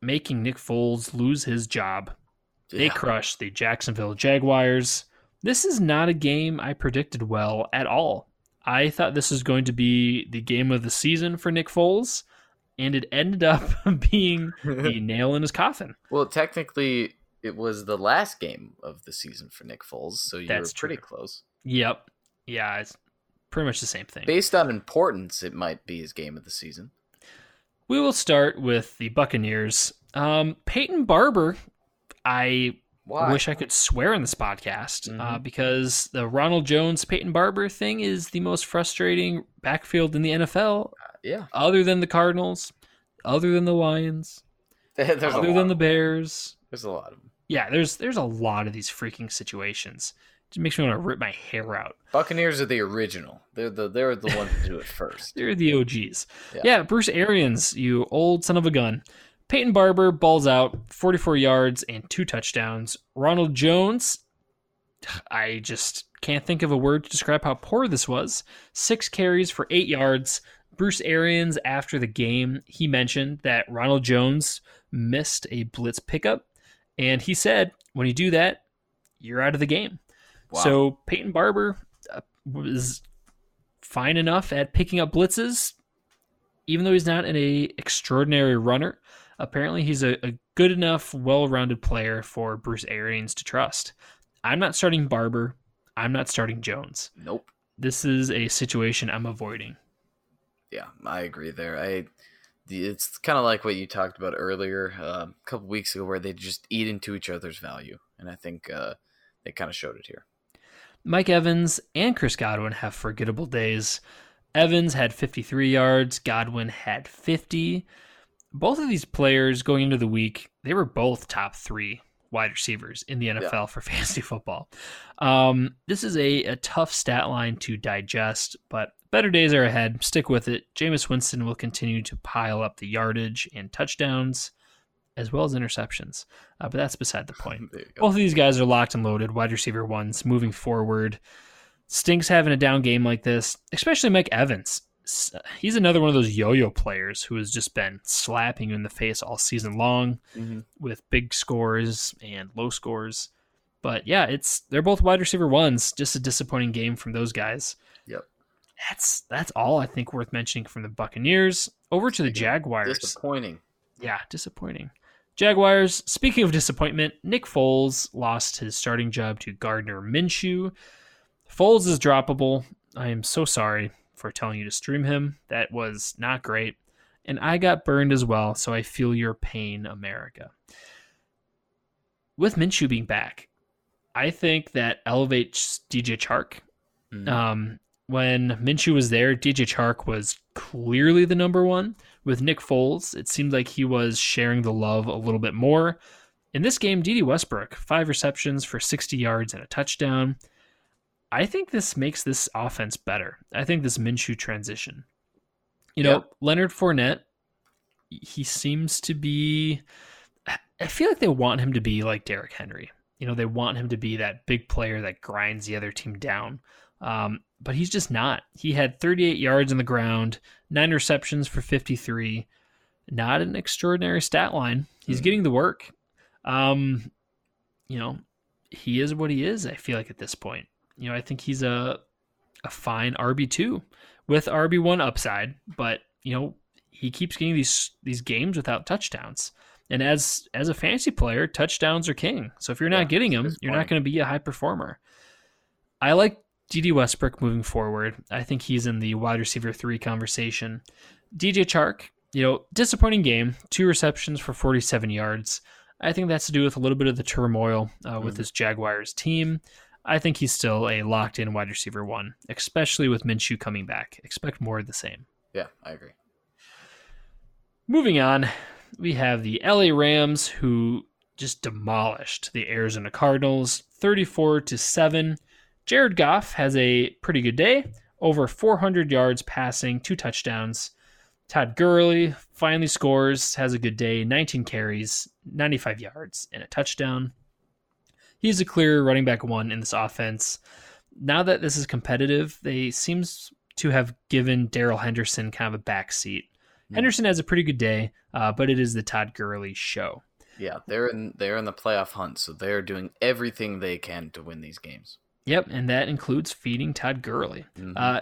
[SPEAKER 1] making Nick Foles lose his job. They
[SPEAKER 3] Yeah.
[SPEAKER 1] crushed the Jacksonville Jaguars. This is not a game I predicted well at all. I thought this was going to be the game of the season for Nick Foles, and it ended up being the nail in his coffin.
[SPEAKER 3] well, technically, it was the last game of the season for Nick Foles, so you
[SPEAKER 1] That's
[SPEAKER 3] were pretty
[SPEAKER 1] true.
[SPEAKER 3] close.
[SPEAKER 1] Yep. Yeah, it's pretty much the same thing.
[SPEAKER 3] Based on importance, it might be his game of the season.
[SPEAKER 1] We will start with the Buccaneers. Um, Peyton Barber, I
[SPEAKER 3] Why?
[SPEAKER 1] wish I could swear on this podcast uh,
[SPEAKER 3] Mhm.
[SPEAKER 1] because the Ronald Jones Peyton Barber thing is the most frustrating backfield in the NFL,
[SPEAKER 3] yeah,
[SPEAKER 1] other than the Cardinals, other than the Lions, other than the Bears.
[SPEAKER 3] There's a lot of them.
[SPEAKER 1] Yeah, there's there's a lot of these freaking situations. It just makes me want to rip my hair out.
[SPEAKER 3] Buccaneers are the original. They're the they're the ones to do it first.
[SPEAKER 1] They're the OGs.
[SPEAKER 3] Yeah.
[SPEAKER 1] Yeah. Bruce Arians, you old son of a gun. Peyton Barber balls out 44 yards and two touchdowns. Ronald Jones, I just can't think of a word to describe how poor this was. Six carries for eight yards. Bruce Arians, after the game, he mentioned that Ronald Jones missed a blitz pickup. And he said, when you do that, you're out of the game.
[SPEAKER 3] Wow.
[SPEAKER 1] So Peyton Barber uh, was fine enough at picking up blitzes, even though he's not an a extraordinary runner. Apparently, he's a, a good enough, well-rounded player for Bruce Arians to trust. I'm not starting Barber. I'm not starting Jones.
[SPEAKER 3] nope.
[SPEAKER 1] This is a situation I'm avoiding.
[SPEAKER 3] Yeah, I agree there. I it's kind of like what you talked about earlier uh, a couple weeks ago, where they just eat into each other's value, and I think uh, they kind of showed it here.
[SPEAKER 1] Mike Evans and Chris Godwin have forgettable days. Evans had 53 yards, Godwin had 50. Both of these players going into the week, they were both top three wide receivers in the NFL for fantasy football. Um, this is a, a tough stat line to digest, but better days are ahead. Stick with it. Jameis Winston will continue to pile up the yardage and touchdowns as well as interceptions. Uh, but that's beside the point.
[SPEAKER 3] There you go.
[SPEAKER 1] Both of these guys are locked and loaded, wide receiver ones, moving forward. Stinks having a down game like this, especially Mike Evans. He's another one of those yo-yo players who has just been slapping you in the face all season long
[SPEAKER 3] Mhm.
[SPEAKER 1] with big scores and low scores. But yeah, it's they're both wide receiver ones. Just a disappointing game from those guys.
[SPEAKER 3] Yep.
[SPEAKER 1] That's that's all I think worth mentioning from the Buccaneers. Over to the Jaguars.
[SPEAKER 3] Disappointing.
[SPEAKER 1] Yeah, disappointing. Jaguars, speaking of disappointment, Nick Foles lost his starting job to Gardner Minshew. Foles is droppable. I am so sorry. for telling you to stream him. That was not great. And I got burned as well, so I feel your pain, America. With Minshew being back, I think that elevates DJ Chark.
[SPEAKER 3] Mhm.
[SPEAKER 1] Um, when Minshew was there, DJ Chark was clearly the number one. With Nick Foles, it seemed like he was sharing the love a little bit more. In this game, Dede Westbrook, five receptions for 60 yards and a touchdown. I think this makes this offense better. I think this Minshew transition. You know,
[SPEAKER 3] Yep.
[SPEAKER 1] Leonard Fournette, he seems to be. I feel like they want him to be like Derrick Henry. You know, they want him to be that big player that grinds the other team down. Um, but he's just not. He had 38 yards on the ground, nine receptions for 53. Not an extraordinary stat line. He's
[SPEAKER 3] Mhm.
[SPEAKER 1] getting the work. Um, you know, he is what he is. I feel like at this point, you know, I think he's a a fine RB two with RB one upside, but you know, he keeps getting these these games without touchdowns. And as as a fantasy player, touchdowns are king. So if you're not
[SPEAKER 3] Yeah,
[SPEAKER 1] getting them, you're not going to be a high performer. I like Dede Westbrook moving forward. I think he's in the wide receiver three conversation. DJ Chark, you know, disappointing game, two receptions for 47 yards. I think that's to do with a little bit of the turmoil uh, with
[SPEAKER 3] Mhm.
[SPEAKER 1] this Jaguars team. I think he's still a locked in wide receiver one, especially with Minshew coming back. Expect more of the same.
[SPEAKER 3] Yeah, I agree.
[SPEAKER 1] Moving on, we have the LA Rams who just demolished the Arizona Cardinals 34 to 7. Jared Goff has a pretty good day, over 400 yards passing, two touchdowns. Todd Gurley finally scores, has a good day, 19 carries, 95 yards, and a touchdown. He's a clear running back one in this offense. Now that this is competitive, they seems to have given Darrell Henderson kind of a backseat.
[SPEAKER 3] Hmm.
[SPEAKER 1] Henderson has a pretty good day, uh, but it is the Todd Gurley show.
[SPEAKER 3] Yeah, they're in they're in the playoff hunt, so they're doing everything they can to win these games.
[SPEAKER 1] Yep, and that includes feeding Todd Gurley.
[SPEAKER 3] Mhm.
[SPEAKER 1] Uh,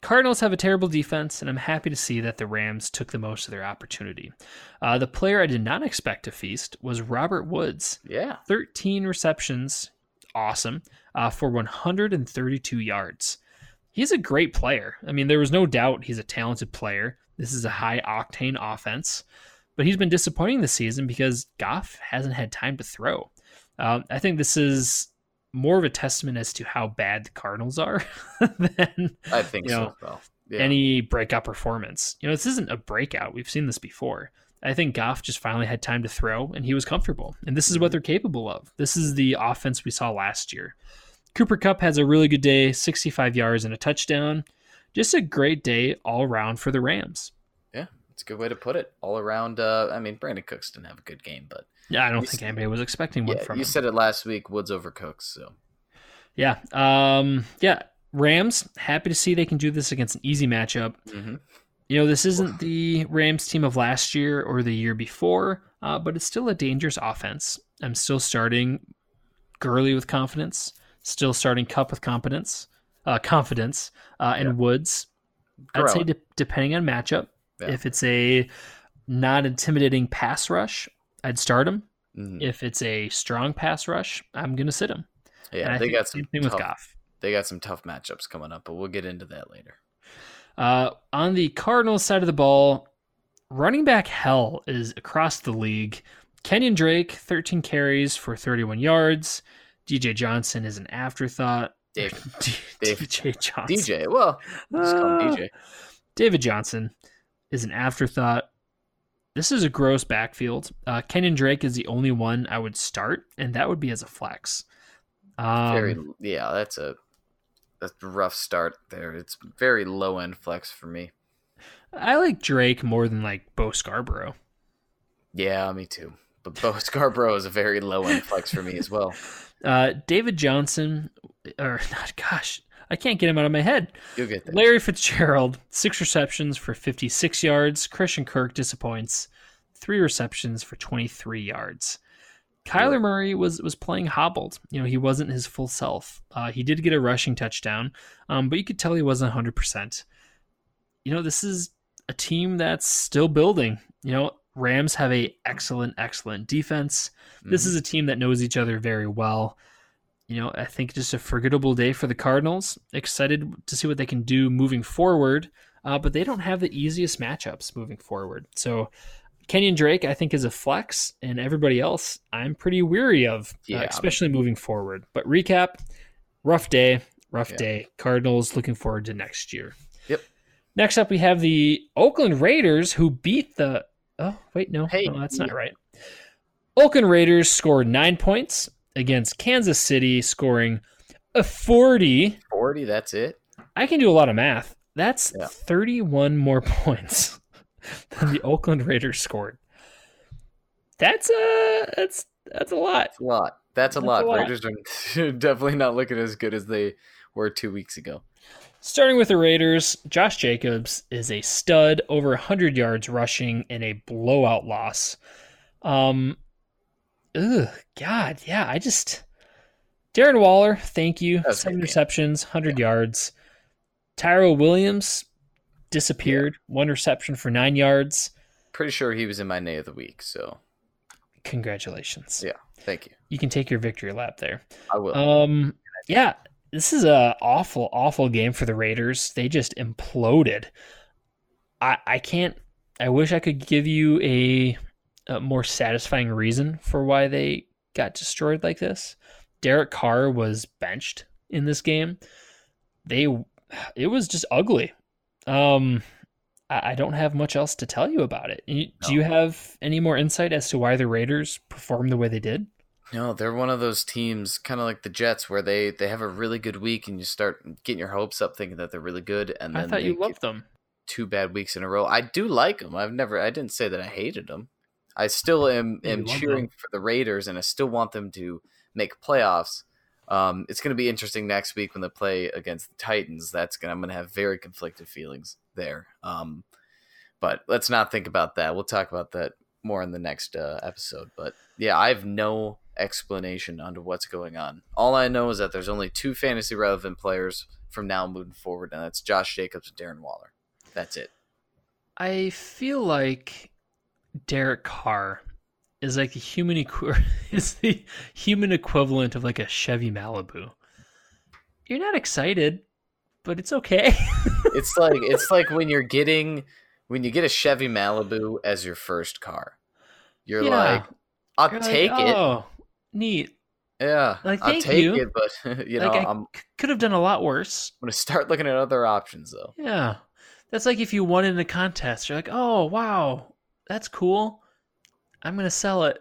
[SPEAKER 1] Cardinals have a terrible defense, and I'm happy to see that the Rams took the most of their opportunity. Uh, the player I did not expect to feast was Robert Woods.
[SPEAKER 3] yeah,
[SPEAKER 1] 13 receptions, awesome, uh, for 132 yards. He's a great player. I mean, there was no doubt he's a talented player. This is a high octane offense, but he's been disappointing this season because Goff hasn't had time to throw. Um, I think this is more of a testament as to how bad the Cardinals are than
[SPEAKER 3] I think
[SPEAKER 1] You
[SPEAKER 3] so.
[SPEAKER 1] know,
[SPEAKER 3] as well, yeah.
[SPEAKER 1] any breakout performance. You know, this isn't a breakout. We've seen this before. I think Goff just finally had time to throw and he was comfortable. And this is what mm-hmm. they're capable of. This is the offense we saw last year. Cooper Kupp has a really good day, 65 yards and a touchdown. Just a great day all around for the Rams.
[SPEAKER 3] It's a good way to put it. All around. Uh, I mean, Brandin Cooks didn't have a good game, but
[SPEAKER 1] Yeah, I don't think
[SPEAKER 3] s-
[SPEAKER 1] anybody was expecting one
[SPEAKER 3] yeah,
[SPEAKER 1] from
[SPEAKER 3] you
[SPEAKER 1] him.
[SPEAKER 3] said it last week. Woods over Cooks, so
[SPEAKER 1] yeah. Um, yeah. Rams, happy to see they can do this against an easy matchup.
[SPEAKER 3] hmm
[SPEAKER 1] You know, this isn't the Rams team of last year or the year before, uh, but it's still a dangerous offense. I'm still starting Gurley with confidence, still starting Kupp with competence, uh, confidence, uh, and
[SPEAKER 3] Yeah.
[SPEAKER 1] Woods. I'd say de- depending on matchup,
[SPEAKER 3] Yeah.
[SPEAKER 1] if it's a not intimidating pass rush, I'd start him.
[SPEAKER 3] Mhm.
[SPEAKER 1] If it's a strong pass rush, I'm gonna sit him.
[SPEAKER 3] yeah,
[SPEAKER 1] I
[SPEAKER 3] they got
[SPEAKER 1] the same
[SPEAKER 3] some
[SPEAKER 1] thing with
[SPEAKER 3] tough,
[SPEAKER 1] Goff.
[SPEAKER 3] They got some tough matchups coming up, but we'll get into that later.
[SPEAKER 1] Uh, on the Cardinals side of the ball, running back hell is across the league. Kenyan Drake, 13 carries for 31 yards. DJ Johnson is an afterthought.
[SPEAKER 3] Dave,
[SPEAKER 1] D-
[SPEAKER 3] Dave.
[SPEAKER 1] DJ Johnson.
[SPEAKER 3] DJ, well, just call him. DJ.
[SPEAKER 1] David Johnson is an afterthought. This is a gross backfield. Uh, Kenyan Drake is the only one I would start, and that would be as a flex. Um,
[SPEAKER 3] Very, yeah, that's a that's a rough start there. It's very low end flex for me.
[SPEAKER 1] I like Drake more than like Bo Scarborough.
[SPEAKER 3] Yeah, me too. But Bo Scarborough is a very low end flex for me as well.
[SPEAKER 1] Uh, David Johnson, or not, gosh, I can't get him out of my head.
[SPEAKER 3] You'll get there.
[SPEAKER 1] Larry Fitzgerald, six receptions for 56 yards. Christian Kirk disappoints, three receptions for 23 yards. Kyler Murray was was playing hobbled. You know, he wasn't his full self. Uh, he did get a rushing touchdown, um, but you could tell he wasn't 100%. You know, this is a team that's still building. You know, Rams have a excellent, excellent defense. This
[SPEAKER 3] Mhm.
[SPEAKER 1] is a team that knows each other very well. You know, I think just a forgettable day for the Cardinals. Excited to see what they can do moving forward, uh, but they don't have the easiest matchups moving forward. So Kenyan Drake, I think, is a flex, and everybody else, I'm pretty weary of, uh, especially moving forward. But recap: rough day, rough
[SPEAKER 3] Yeah.
[SPEAKER 1] day. Cardinals looking forward to next year.
[SPEAKER 3] Yep.
[SPEAKER 1] Next up, we have the Oakland Raiders, who beat the. Oh wait, no,
[SPEAKER 3] Hey,
[SPEAKER 1] no, that's not right. Oakland Raiders scored nine points against Kansas City, scoring a 40.
[SPEAKER 3] 40, that's it.
[SPEAKER 1] I can do a lot of math. That's
[SPEAKER 3] Yeah.
[SPEAKER 1] 31 more points than the Oakland Raiders scored. That's a that's that's a lot.
[SPEAKER 3] That's a lot. That's a
[SPEAKER 1] That's
[SPEAKER 3] lot.
[SPEAKER 1] a lot.
[SPEAKER 3] Raiders are definitely not looking as good as they were two weeks ago.
[SPEAKER 1] Starting with the Raiders, Josh Jacobs is a stud, over 100 yards rushing in a blowout loss. Um, ugh, God, yeah, I just Darren Waller, thank you,
[SPEAKER 3] That's
[SPEAKER 1] seven receptions, 100 yards. Tyrell Williams disappeared, one reception for nine yards.
[SPEAKER 3] Pretty sure he was in my nay of the week, so
[SPEAKER 1] Congratulations.
[SPEAKER 3] Yeah. thank you.
[SPEAKER 1] You can take your victory lap there.
[SPEAKER 3] I will.
[SPEAKER 1] Um, yeah, this is a awful, awful game for the Raiders. They just imploded. I I can't. I wish I could give you a, a more satisfying reason for why they got destroyed like this. Derek Carr was benched in this game. They, it was just ugly. Um, I, I don't have much else to tell you about it. You- Do you have any more insight as to why the Raiders performed the way they did?
[SPEAKER 3] No, they're one of those teams, kind of like the Jets, where they they have a really good week and you start getting your hopes up, thinking that they're really good, and then
[SPEAKER 1] I thought you loved them.
[SPEAKER 3] two bad weeks in a row. I do like them. I've never. I didn't say that I hated them. I still am am cheering
[SPEAKER 1] them.
[SPEAKER 3] for the Raiders, and I still want them to make playoffs. Um, it's going to be interesting next week when they play against the Titans. That's going. I'm going to have very conflicted feelings there. Um, but let's not think about that. We'll talk about that more in the next uh, episode. But yeah, I have no explanation onto what's going on. All I know is that there's only two fantasy relevant players from now moving forward, and that's Josh Jacobs and Darren Waller. That's it.
[SPEAKER 1] I feel like Derek Carr is like the human equi- is the human equivalent of like a Chevy Malibu. You're not excited, but it's okay.
[SPEAKER 3] It's like it's like when you're getting when you get a Chevy Malibu as your first car. You're
[SPEAKER 1] Yeah.
[SPEAKER 3] like, I'll
[SPEAKER 1] You're like,
[SPEAKER 3] take it.
[SPEAKER 1] Oh, neat.
[SPEAKER 3] Yeah,
[SPEAKER 1] like,
[SPEAKER 3] I'll take
[SPEAKER 1] you.
[SPEAKER 3] it, but you know,
[SPEAKER 1] like I
[SPEAKER 3] I'm
[SPEAKER 1] c- could have done a lot worse.
[SPEAKER 3] I'm gonna start looking at other options though.
[SPEAKER 1] Yeah, that's like if you won in a contest. You're like, oh wow, that's cool. I'm gonna sell it.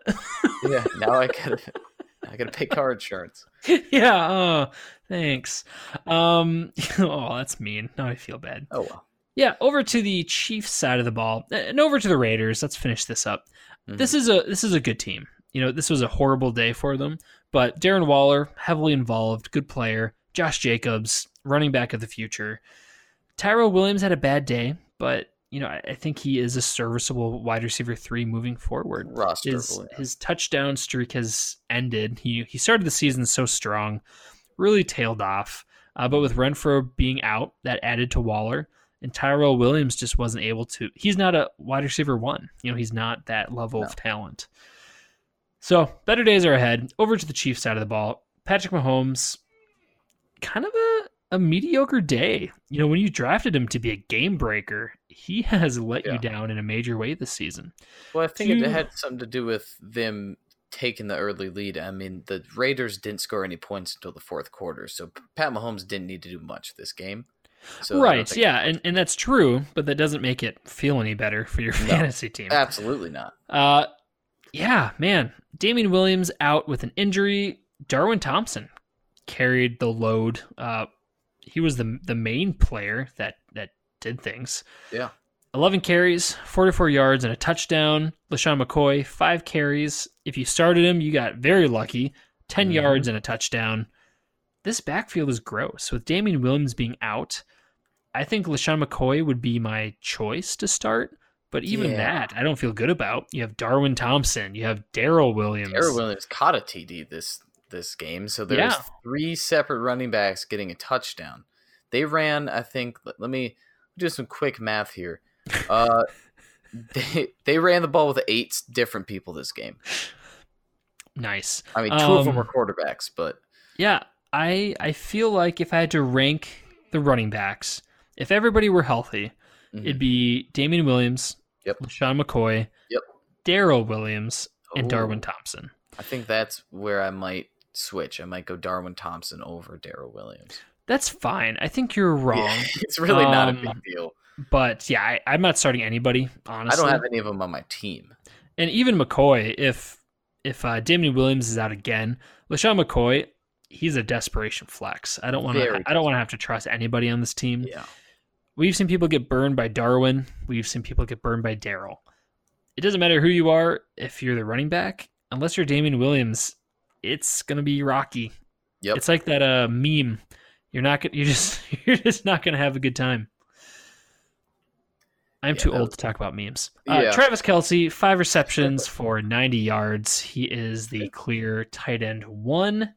[SPEAKER 3] Yeah, now I gotta I gotta pay car insurance.
[SPEAKER 1] yeah. Oh, thanks. Um. Oh, that's mean. Now I feel bad.
[SPEAKER 3] Oh well.
[SPEAKER 1] Yeah, over to the Chiefs side of the ball, and over to the Raiders. Let's finish this up.
[SPEAKER 3] Mhm.
[SPEAKER 1] This is a this is a good team. You know, this was a horrible day for them, but Darren Waller heavily involved, good player. Josh Jacobs, running back of the future. Tyrell Williams had a bad day, but you know, I, think he is a serviceable wide receiver three moving forward.
[SPEAKER 3] roster.
[SPEAKER 1] His his touchdown streak has ended. He he started the season so strong, really tailed off. Uh, but with Renfrow being out, that added to Waller, and Tyrell Williams just wasn't able to. He's not a wide receiver one. You know, he's not that level of talent. So better days are ahead. Over to the Chiefs side of the ball. Patrick Mahomes, kind of a a mediocre day. You know, when you drafted him to be a game breaker, he has let you down in a major way this season.
[SPEAKER 3] Well, I think
[SPEAKER 1] Do
[SPEAKER 3] it had something to do with them taking the early lead. I mean, the Raiders didn't score any points until the fourth quarter, so Pat Mahomes didn't need to do much this game. So
[SPEAKER 1] right, yeah, and, and that's true, but that doesn't make it feel any better for your fantasy team.
[SPEAKER 3] absolutely not.
[SPEAKER 1] Uh, yeah, man. Damien Williams out with an injury. Darwin Thompson carried the load. Uh, he was the the main player that that did things.
[SPEAKER 3] Yeah.
[SPEAKER 1] 11 carries, 44 yards, and a touchdown. LeSean McCoy, five carries. If you started him, you got very lucky. 10
[SPEAKER 3] Mhm.
[SPEAKER 1] yards and a touchdown. This backfield is gross. With Damien Williams being out, I think LeSean McCoy would be my choice to start. But even
[SPEAKER 3] Yeah.
[SPEAKER 1] that, I don't feel good about. You have Darwin Thompson. You have Darrel Williams.
[SPEAKER 3] Darrel Williams caught a TD this this game, so there's
[SPEAKER 1] Yeah.
[SPEAKER 3] three separate running backs getting a touchdown. They ran, I think. Let, let me do some quick math here. Uh, they they ran the ball with eight different people this game.
[SPEAKER 1] Nice.
[SPEAKER 3] I mean, two of them
[SPEAKER 1] Um,
[SPEAKER 3] were quarterbacks, but
[SPEAKER 1] Yeah, I I feel like if I had to rank the running backs, if everybody were healthy,
[SPEAKER 3] Mhm.
[SPEAKER 1] it'd be Damien Williams,
[SPEAKER 3] Yep.
[SPEAKER 1] LeSean McCoy,
[SPEAKER 3] Yep.
[SPEAKER 1] Darrel Williams, and
[SPEAKER 3] Oh.
[SPEAKER 1] Darwin Thompson.
[SPEAKER 3] I think that's where I might switch. I might go Darwin Thompson over Darrel Williams.
[SPEAKER 1] That's fine. I think you're wrong,
[SPEAKER 3] Yeah, it's really not a
[SPEAKER 1] Um,
[SPEAKER 3] big deal.
[SPEAKER 1] but yeah, I, I'm not starting anybody. Honestly,
[SPEAKER 3] I don't have any of them on my team.
[SPEAKER 1] and even McCoy, if if uh, Damien Williams is out again, LeSean McCoy, he's a desperation flex. I don't want to. I don't want to have to trust anybody on this team.
[SPEAKER 3] Yeah.
[SPEAKER 1] We've seen people get burned by Darwin. We've seen people get burned by Darrel. It doesn't matter who you are. If you're the running back, unless you're Damien Williams, it's gonna be rocky.
[SPEAKER 3] Yep.
[SPEAKER 1] It's like that uh, meme. You're not gonna. You're just. You're just not gonna have a good time. I'm
[SPEAKER 3] Yeah,
[SPEAKER 1] too old to talk about memes. Uh,
[SPEAKER 3] Yeah.
[SPEAKER 1] Travis Kelce, five receptions for 90 yards. He is the clear tight end one.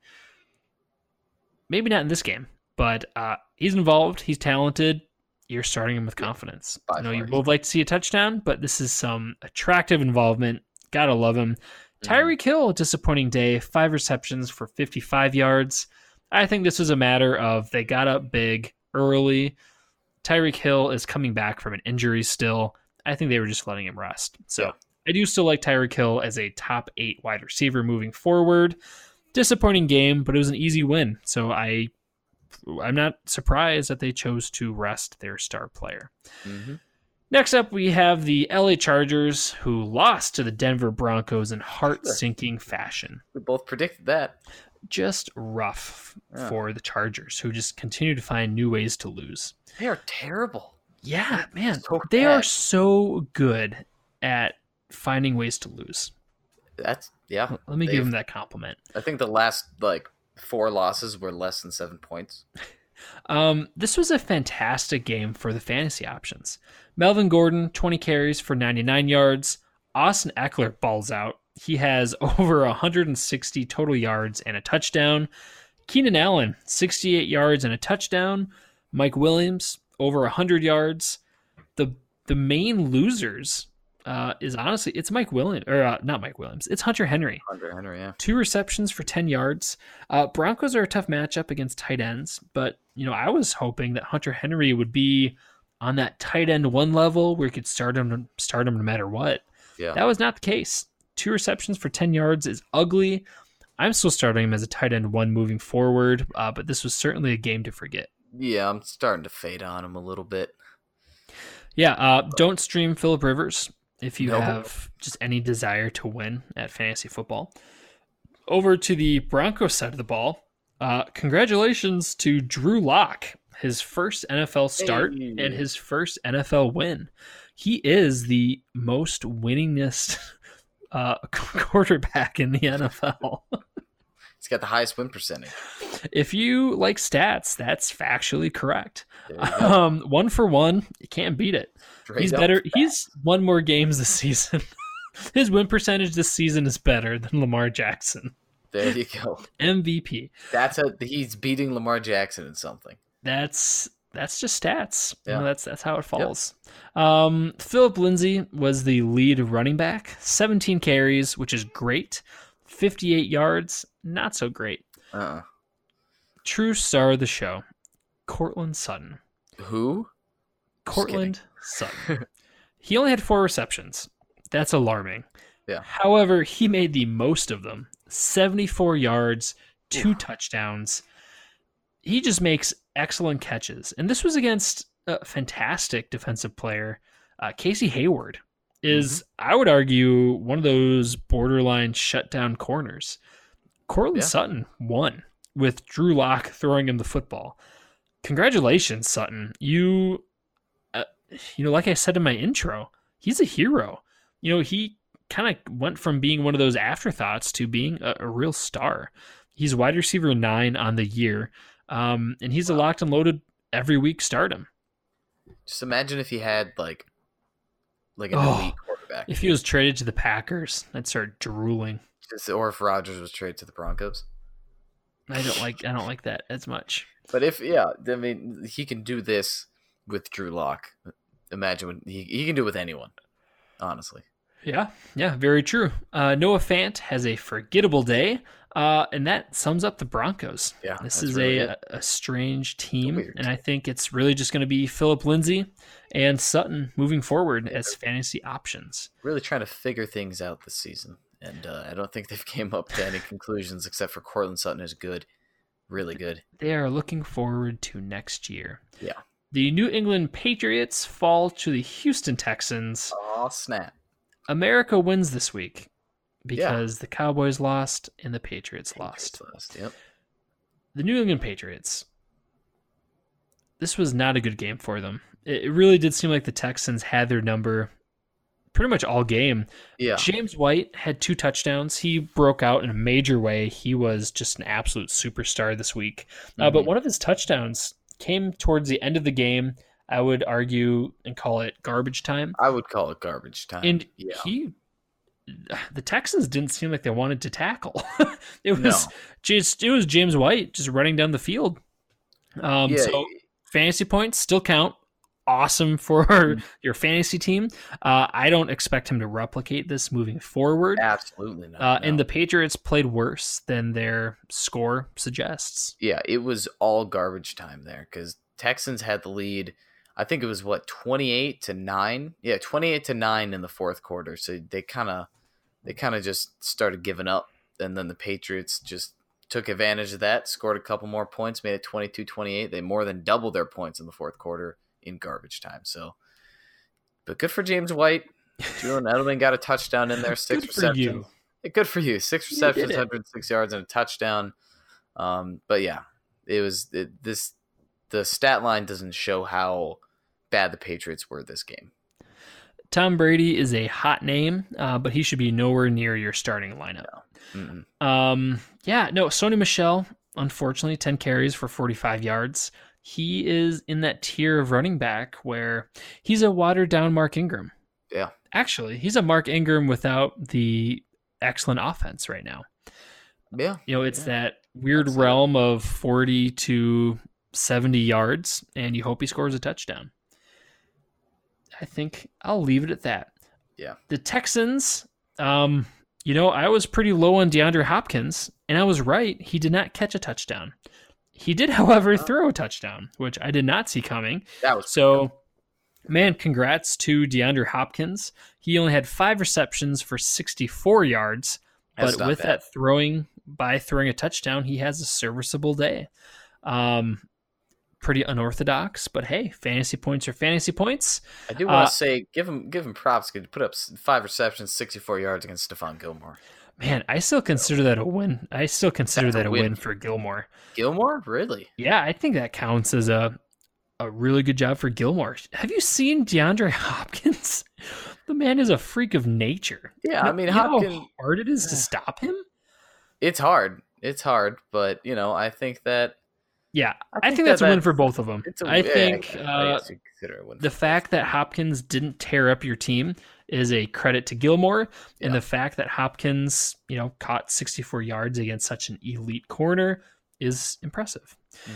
[SPEAKER 1] Maybe not in this game, but uh, he's involved. He's talented. You're starting him with confidence.
[SPEAKER 3] by
[SPEAKER 1] I know you
[SPEAKER 3] far.
[SPEAKER 1] both like to see a touchdown, but this is some attractive involvement. Gotta love him.
[SPEAKER 3] Mm-hmm.
[SPEAKER 1] Tyreek Hill, disappointing day, five receptions for 55 yards. I think this was a matter of they got up big early. Tyreek Hill is coming back from an injury still. I think they were just letting him rest. So
[SPEAKER 3] Yeah.
[SPEAKER 1] I do still like Tyreek Hill as a top eight wide receiver moving forward. Disappointing game, but it was an easy win. So I I'm not surprised that they chose to rest their star player.
[SPEAKER 3] hmm
[SPEAKER 1] Next up, we have the LA Chargers, who lost to the Denver Broncos in heart sinking fashion.
[SPEAKER 3] We both predicted that.
[SPEAKER 1] Just rough
[SPEAKER 3] Yeah.
[SPEAKER 1] for the Chargers, who just continue to find new ways to lose.
[SPEAKER 3] They are terrible.
[SPEAKER 1] Yeah, man.
[SPEAKER 3] So
[SPEAKER 1] they are so good at finding ways to lose.
[SPEAKER 3] That's yeah.
[SPEAKER 1] Let me give them that compliment.
[SPEAKER 3] I think the last like four losses were less than seven points.
[SPEAKER 1] Um, this was a fantastic game for the fantasy options. Melvin Gordon, 20 carries for 99 yards. Austin Ekeler balls out. He has over 160 total yards and a touchdown. Keenan Allen, 68 yards and a touchdown. Mike Williams, over 100 yards. The the main losers uh, is honestly it's Mike Williams or uh, not Mike Williams. It's Hunter Henry
[SPEAKER 3] Hunter Henry, yeah.
[SPEAKER 1] two receptions for 10 yards. Uh, Broncos are a tough matchup against tight ends, but you know I was hoping that Hunter Henry would be on that tight end one level where you could start him start him no matter what.
[SPEAKER 3] Yeah.
[SPEAKER 1] That was not the case. Two receptions for 10 yards is ugly. I'm still starting him as a tight end one moving forward, uh, but this was certainly a game to forget.
[SPEAKER 3] Yeah, I'm starting to fade on him a little bit.
[SPEAKER 1] Yeah, uh, don't stream Philip Rivers if you
[SPEAKER 3] No.
[SPEAKER 1] have just any desire to win at fantasy football. Over to the Broncos side of the ball. Uh, congratulations to Drew Lock, his first NFL start
[SPEAKER 3] Hey.
[SPEAKER 1] and his first NFL win. He is the most winningest uh, quarterback in the NFL.
[SPEAKER 3] He's got the highest win percentage.
[SPEAKER 1] if you like stats, that's factually correct.
[SPEAKER 3] There you go.
[SPEAKER 1] Um, one for one, you can't beat it.
[SPEAKER 3] Straight
[SPEAKER 1] he's better. He's won more games this season. His win percentage this season is better than Lamar Jackson.
[SPEAKER 3] There you go.
[SPEAKER 1] MVP.
[SPEAKER 3] That's a he's beating Lamar Jackson in something.
[SPEAKER 1] That's that's just stats.
[SPEAKER 3] Yeah.
[SPEAKER 1] that's that's how it falls. Um, Phillip Lindsay was the lead running back. 17 carries, which is great. 58 yards, not so great.
[SPEAKER 3] Uh-uh.
[SPEAKER 1] True star of the show, Courtland Sutton.
[SPEAKER 3] Who?
[SPEAKER 1] Courtland Sutton. he only had four receptions. That's alarming.
[SPEAKER 3] Yeah.
[SPEAKER 1] However, he made the most of them 74 yards, two touchdowns. He just makes excellent catches. And this was against a fantastic defensive player. Uh, Casey Hayward is, I would argue, one of those borderline shutdown corners. Courtland
[SPEAKER 3] Yeah.
[SPEAKER 1] Sutton won with Drew Lock throwing him the football. Congratulations, Sutton. You uh, you know, like I said in my intro, he's a hero. You know, he kind of went from being one of those afterthoughts to being a, a real star. He's wide receiver nine on the year, um, and he's a locked and loaded every week stardom.
[SPEAKER 3] Just imagine if he had like like an
[SPEAKER 1] Oh.
[SPEAKER 3] elite quarterback.
[SPEAKER 1] If he was traded to the Packers, I'd start drooling.
[SPEAKER 3] Just- or if Rodgers was traded to the Broncos.
[SPEAKER 1] I don't like I don't like that as much.
[SPEAKER 3] But if yeah, I mean he can do this with Drew Lock. Imagine when he he can do it with anyone. Honestly.
[SPEAKER 1] Yeah, yeah, very true. Uh, Noah Fant has a forgettable day. Uh, and that sums up the Broncos.
[SPEAKER 3] Yeah,
[SPEAKER 1] This is
[SPEAKER 3] really
[SPEAKER 1] a, a strange team,
[SPEAKER 3] Weird.
[SPEAKER 1] and I think it's really just going to be Phillip Lindsay and Sutton moving forward as fantasy options.
[SPEAKER 3] really trying to figure things out this season, and uh, I don't think they've came up to any conclusions except for Courtland Sutton is good, really good.
[SPEAKER 1] They are looking forward to next year.
[SPEAKER 3] Yeah.
[SPEAKER 1] The New England Patriots fall to the Houston Texans.
[SPEAKER 3] Oh snap!
[SPEAKER 1] America wins this week
[SPEAKER 3] Yeah.
[SPEAKER 1] because the Cowboys lost and the Patriots lost.
[SPEAKER 3] Patriots lost. Yep.
[SPEAKER 1] The New England Patriots. This was not a good game for them. It really did seem like the Texans had their number pretty much all game.
[SPEAKER 3] Yeah.
[SPEAKER 1] James White had two touchdowns. He broke out in a major way. He was just an absolute superstar this week. Uh, but
[SPEAKER 3] Mhm.
[SPEAKER 1] one of his touchdowns came towards the end of the game. I would argue and call it garbage time.
[SPEAKER 3] I would call it garbage time.
[SPEAKER 1] And
[SPEAKER 3] yeah.
[SPEAKER 1] he, the Texans didn't seem like they wanted to tackle. it was
[SPEAKER 3] No.
[SPEAKER 1] just it was James White just running down the field. Um,
[SPEAKER 3] yeah.
[SPEAKER 1] so fantasy points still count. Awesome for
[SPEAKER 3] Mm-hmm.
[SPEAKER 1] your fantasy team. Uh, I don't expect him to replicate this moving forward.
[SPEAKER 3] absolutely not.
[SPEAKER 1] Uh,
[SPEAKER 3] no.
[SPEAKER 1] And the Patriots played worse than their score suggests.
[SPEAKER 3] yeah, it was all garbage time there because Texans had the lead. I think it was what twenty eight to nine. Yeah, twenty eight to nine in the fourth quarter. So they kind of they kind of just started giving up, and then the Patriots just took advantage of that, scored a couple more points, made it 22-28. They more than doubled their points in the fourth quarter in garbage time. So, but good for James White. Julian Edelman got a touchdown in there, six
[SPEAKER 1] Good for
[SPEAKER 3] receptions.
[SPEAKER 1] you.
[SPEAKER 3] Good for you. Six receptions,
[SPEAKER 1] it.
[SPEAKER 3] 106 yards, and a touchdown. Um, but yeah, it was it, this. The stat line doesn't show how bad the Patriots were this game.
[SPEAKER 1] Tom Brady is a hot name, uh, but he should be nowhere near your starting lineup.
[SPEAKER 3] Mm-mm.
[SPEAKER 1] Um, yeah, no, Sony Michel, unfortunately, 10 carries for 45 yards. He is in that tier of running back where he's a watered down Mark Ingram.
[SPEAKER 3] Yeah.
[SPEAKER 1] Actually, he's a Mark Ingram without the excellent offense right now.
[SPEAKER 3] Yeah,
[SPEAKER 1] You know, it's
[SPEAKER 3] Yeah.
[SPEAKER 1] that weird
[SPEAKER 3] Absolutely.
[SPEAKER 1] realm of 40 to 70 yards, and you hope he scores a touchdown. I think I'll leave it at that.
[SPEAKER 3] Yeah.
[SPEAKER 1] The Texans, um, you know, I was pretty low on DeAndre Hopkins, and I was right. He did not catch a touchdown. He did, however, throw a touchdown, which I did not see coming.
[SPEAKER 3] that was
[SPEAKER 1] So, man, congrats to DeAndre Hopkins. He only had five receptions for 64 yards, but with
[SPEAKER 3] bad.
[SPEAKER 1] that throwing by throwing a touchdown, he has a serviceable day. Um, pretty unorthodox, but hey, fantasy points are fantasy points.
[SPEAKER 3] I do want
[SPEAKER 1] uh,
[SPEAKER 3] to say give him give him props. Could put up five receptions, 64 yards against Stephon Gilmore.
[SPEAKER 1] Man, I still consider that a win. I still consider
[SPEAKER 3] That's
[SPEAKER 1] that a win.
[SPEAKER 3] win.
[SPEAKER 1] for Gilmore.
[SPEAKER 3] Gilmore, really?
[SPEAKER 1] Yeah, I think that counts as a a really good job for Gilmore. Have you seen DeAndre Hopkins? The man is a freak of nature.
[SPEAKER 3] Yeah, I mean
[SPEAKER 1] You know
[SPEAKER 3] Hopkins.
[SPEAKER 1] how hard it is to stop him.
[SPEAKER 3] It's hard. It's hard, but you know, I think that
[SPEAKER 1] Yeah,
[SPEAKER 3] I
[SPEAKER 1] I think,
[SPEAKER 3] think
[SPEAKER 1] that's
[SPEAKER 3] that
[SPEAKER 1] a win for both of them.
[SPEAKER 3] A,
[SPEAKER 1] I
[SPEAKER 3] yeah,
[SPEAKER 1] think
[SPEAKER 3] I
[SPEAKER 1] uh,
[SPEAKER 3] guess you consider it a win
[SPEAKER 1] the fact that Hopkins didn't tear up your team is a credit to Gilmore, and the fact that Hopkins, you know, caught 64 yards against such an elite corner is impressive.
[SPEAKER 3] Mhm.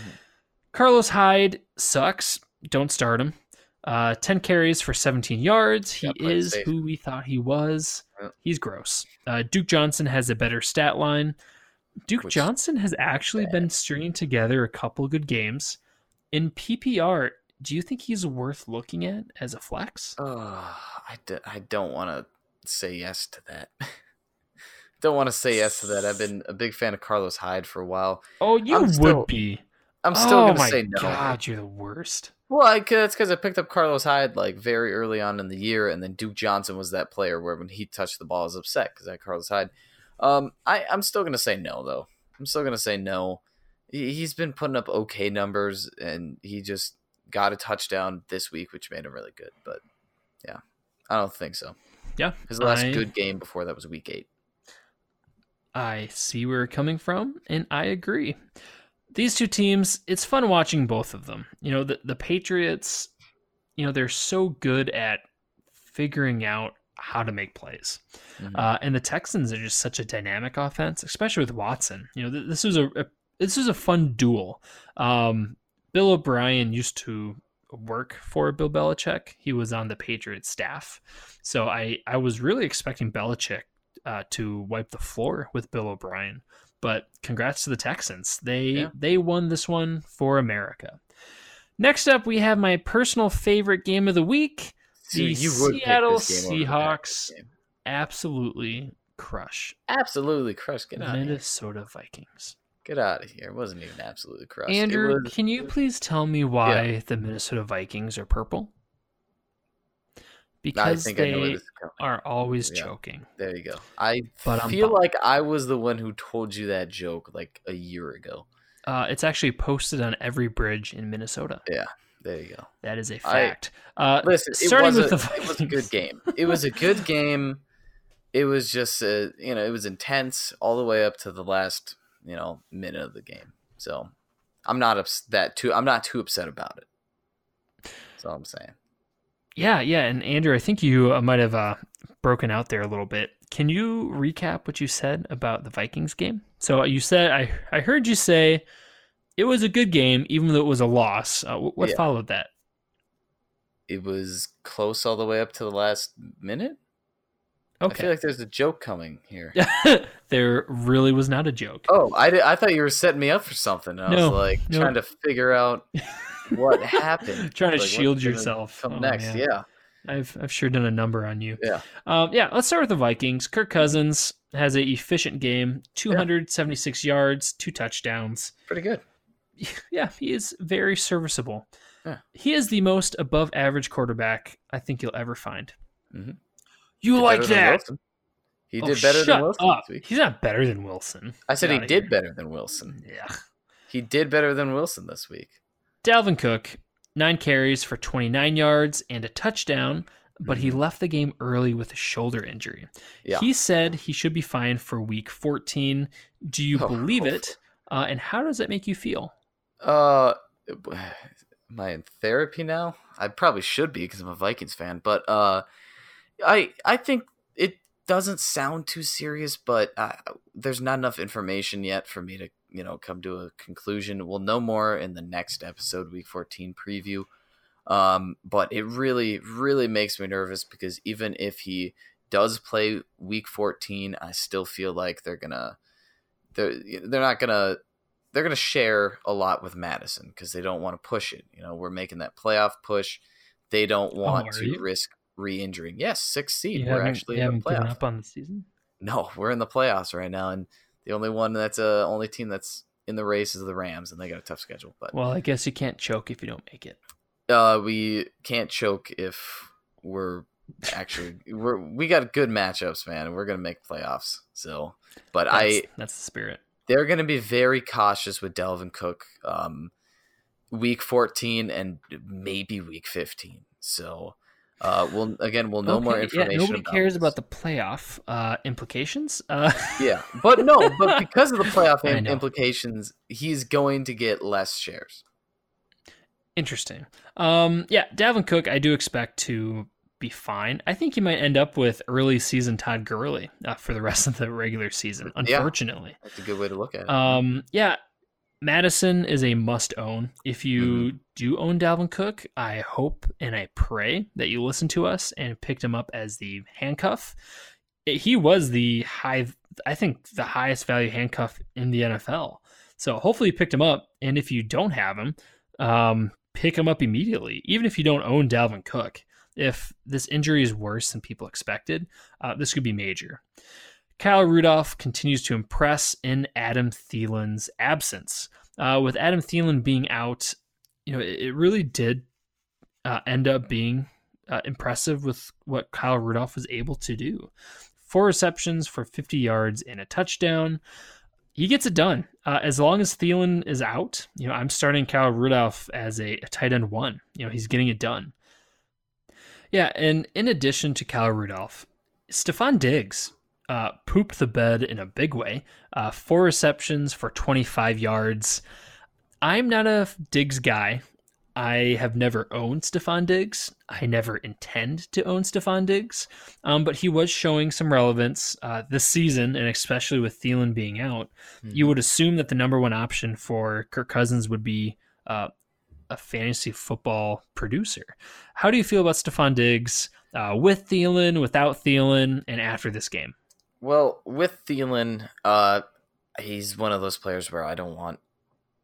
[SPEAKER 1] Carlos Hyde sucks. Don't start him. Uh, 10 carries for 17 yards. He
[SPEAKER 3] Yeah,
[SPEAKER 1] is
[SPEAKER 3] safe.
[SPEAKER 1] who we thought he was.
[SPEAKER 3] Yeah.
[SPEAKER 1] He's gross. Uh, Duke Johnson has a better stat line. Duke
[SPEAKER 3] Which-
[SPEAKER 1] Johnson has actually been stringing together a couple good games. In PPR, do you think he's worth looking at as a flex?
[SPEAKER 3] Oh, I, d- I don't want to say yes to that. don't want to say yes to that. I've been a big fan of Carlos Hyde for a while.
[SPEAKER 1] Oh, you
[SPEAKER 3] I'm
[SPEAKER 1] would
[SPEAKER 3] still-
[SPEAKER 1] be.
[SPEAKER 3] I'm still
[SPEAKER 1] oh
[SPEAKER 3] gonna say no.
[SPEAKER 1] god, you're the worst.
[SPEAKER 3] Well, I, that's because I picked up Carlos Hyde like very early on in the year, and then Duke Johnson was that player where when he touched the ball, I was upset because I had Carlos Hyde. Um, I, I'm still gonna say no though. I'm still gonna say no. He, he's been putting up okay numbers, and he just got a touchdown this week, which made him really good. But yeah, I don't think so.
[SPEAKER 1] Yeah,
[SPEAKER 3] His last
[SPEAKER 1] I-
[SPEAKER 3] good game before that was week eight.
[SPEAKER 1] I see where you're coming from, and I agree. These two teams, it's fun watching both of them. You know, the, the Patriots, you know, they're so good at figuring out how to make plays.
[SPEAKER 3] Mhm.
[SPEAKER 1] Uh, and the Texans are just such a dynamic offense, especially with Watson. You know, th- this was a, a this was a fun duel. Um, Bill O'Brien used to work for Bill Belichick. He was on the Patriots staff, so I I was really expecting Belichick uh, to wipe the floor with Bill O'Brien. But congrats to the Texans. They
[SPEAKER 3] Yeah.
[SPEAKER 1] they won this one for America. Next up, we have my personal favorite game of the week.
[SPEAKER 3] See, you would pick
[SPEAKER 1] Seattle
[SPEAKER 3] this game
[SPEAKER 1] Seahawks
[SPEAKER 3] game.
[SPEAKER 1] absolutely crush
[SPEAKER 3] Absolutely crush. Get
[SPEAKER 1] the
[SPEAKER 3] out of here.
[SPEAKER 1] Minnesota Vikings.
[SPEAKER 3] Get out of here. It wasn't even absolutely crush.
[SPEAKER 1] Andrew,
[SPEAKER 3] was-
[SPEAKER 1] can you please tell me why the Minnesota Vikings are purple?
[SPEAKER 3] I
[SPEAKER 1] Because
[SPEAKER 3] think I
[SPEAKER 1] they
[SPEAKER 3] this is going.
[SPEAKER 1] are always
[SPEAKER 3] Yeah.
[SPEAKER 1] choking.
[SPEAKER 3] There you go. I
[SPEAKER 1] But I'm
[SPEAKER 3] feel like I was the one who told you that joke like a year ago.
[SPEAKER 1] Uh, it's actually posted on every bridge in Minnesota.
[SPEAKER 3] There you go.
[SPEAKER 1] That is a fact. uh,
[SPEAKER 3] Listen, it
[SPEAKER 1] starting
[SPEAKER 3] was,
[SPEAKER 1] with
[SPEAKER 3] a,
[SPEAKER 1] the
[SPEAKER 3] it was a good game. It was a good game. It was just, uh, you know, it was intense all the way up to the last, you know, minute of the game. So I'm not ups- that too. I'm not too upset about it. That's all I'm saying.
[SPEAKER 1] Yeah, yeah. And Andrew, I think you uh, might have uh, broken out there a little bit. Can you recap what you said about the Vikings game? So you said I I heard you say it was a good game, even though it was a loss. Uh, what
[SPEAKER 3] Yeah.
[SPEAKER 1] followed that?
[SPEAKER 3] It was close all the way up to the last minute. Okay. I feel like there's a joke coming here.
[SPEAKER 1] there really was not a joke.
[SPEAKER 3] Oh, I, did, I thought you were setting me up for something. I
[SPEAKER 1] No,
[SPEAKER 3] was like
[SPEAKER 1] no.
[SPEAKER 3] trying to figure out what happened.
[SPEAKER 1] Trying to
[SPEAKER 3] Like,
[SPEAKER 1] shield yourself.
[SPEAKER 3] Come
[SPEAKER 1] Oh,
[SPEAKER 3] next,
[SPEAKER 1] man.
[SPEAKER 3] yeah.
[SPEAKER 1] I've I've sure done a number on you.
[SPEAKER 3] Yeah.
[SPEAKER 1] Um, yeah. Let's start with the Vikings. Kirk Cousins has a efficient game, 276 yards, two touchdowns.
[SPEAKER 3] Pretty good.
[SPEAKER 1] Yeah, he is very serviceable.
[SPEAKER 3] Yeah.
[SPEAKER 1] He is the most above average quarterback I think you'll ever find.
[SPEAKER 3] Mhm.
[SPEAKER 1] You
[SPEAKER 3] Did
[SPEAKER 1] like that?
[SPEAKER 3] Wilson. He
[SPEAKER 1] Oh,
[SPEAKER 3] did better than Wilson
[SPEAKER 1] up. He's not better than Wilson.
[SPEAKER 3] I said
[SPEAKER 1] Get
[SPEAKER 3] he did
[SPEAKER 1] here.
[SPEAKER 3] better than Wilson.
[SPEAKER 1] Yeah.
[SPEAKER 3] He did better than Wilson this week.
[SPEAKER 1] Dalvin Cook, nine carries for 29 yards and a touchdown, but he
[SPEAKER 3] Mhm.
[SPEAKER 1] left the game early with a shoulder injury.
[SPEAKER 3] Yeah.
[SPEAKER 1] He said he should be fine for week 14. Do you
[SPEAKER 3] Oh,
[SPEAKER 1] believe it? Uh, and how does that make you feel?
[SPEAKER 3] Uh, am I in therapy now? I probably should be because I'm a Vikings fan. But uh, I I think it doesn't sound too serious, but uh, there's not enough information yet for me to you know come to a conclusion. We'll know more in the next episode, Week 14 preview. Um, but it really really makes me nervous because even if he does play Week 14, I still feel like they're gonna they're they're not gonna they're going to share a lot with Mattison because they don't want to push it. You know, we're making that playoff push. They don't want
[SPEAKER 1] Oh,
[SPEAKER 3] to
[SPEAKER 1] you?
[SPEAKER 3] risk re-injuring. Yes, sixth seed. We're actually in the
[SPEAKER 1] given up on the season?
[SPEAKER 3] No, we're in the playoffs right now, and the only one that's uh only team that's in the race is the Rams, and they got a tough schedule. But
[SPEAKER 1] Well, I guess you can't choke if you don't make it.
[SPEAKER 3] uh, we can't choke if we're actually we're we got good matchups, man. We're gonna make playoffs. So, but
[SPEAKER 1] That's,
[SPEAKER 3] I
[SPEAKER 1] that's the spirit.
[SPEAKER 3] They're going to be very cautious with Dalvin Cook um, week 14 and maybe week 15. So uh, we'll again we'll know more information.
[SPEAKER 1] Yeah, nobody
[SPEAKER 3] about
[SPEAKER 1] cares
[SPEAKER 3] this.
[SPEAKER 1] about the playoff uh, implications. Uh,
[SPEAKER 3] yeah, but no, but because of the playoff
[SPEAKER 1] I
[SPEAKER 3] im-
[SPEAKER 1] know.
[SPEAKER 3] implications, he's going to get less shares.
[SPEAKER 1] Interesting. Um, yeah, Dalvin Cook, I do expect to be fine. I think you might end up with early season Todd Gurley uh, for the rest of the regular season.
[SPEAKER 3] Yeah.
[SPEAKER 1] Unfortunately,
[SPEAKER 3] That's a good way to look at it.
[SPEAKER 1] um, yeah, Mattison is a must own. If you
[SPEAKER 3] Mm-hmm.
[SPEAKER 1] do own Dalvin Cook, I hope and I pray that you listen to us and picked him up as the handcuff. He was the high, I think, the highest value handcuff in the NFL. So hopefully you picked him up. And if you don't have him, um, pick him up immediately, even if you don't own Dalvin Cook. If this injury is worse than people expected, uh, this could be major. Kyle Rudolph continues to impress in Adam Thielen's absence. Uh, with Adam Thielen being out, you know, it, really did uh, end up being uh, impressive with what Kyle Rudolph was able to do. Four receptions for 50 yards and a touchdown. He gets it done. Uh, as long as Thielen is out, you know, I'm starting Kyle Rudolph as a, a tight end one. You know, he's getting it done. Yeah, and in addition to Kyle Rudolph, Stefon Diggs uh, pooped the bed in a big way. Uh, four receptions for 25 yards. I'm not a Diggs guy. I have never owned Stefon Diggs. I never intend to own Stefon Diggs, um, but he was showing some relevance uh, this season, and especially with Thielen being out. You would assume that the number one option for Kirk Cousins would be uh, a fantasy football producer. How do you feel about Stefon Diggs uh, with Thielen, without Thielen, and after this game?
[SPEAKER 3] Well, with Thielen, uh, he's one of those players where I don't want.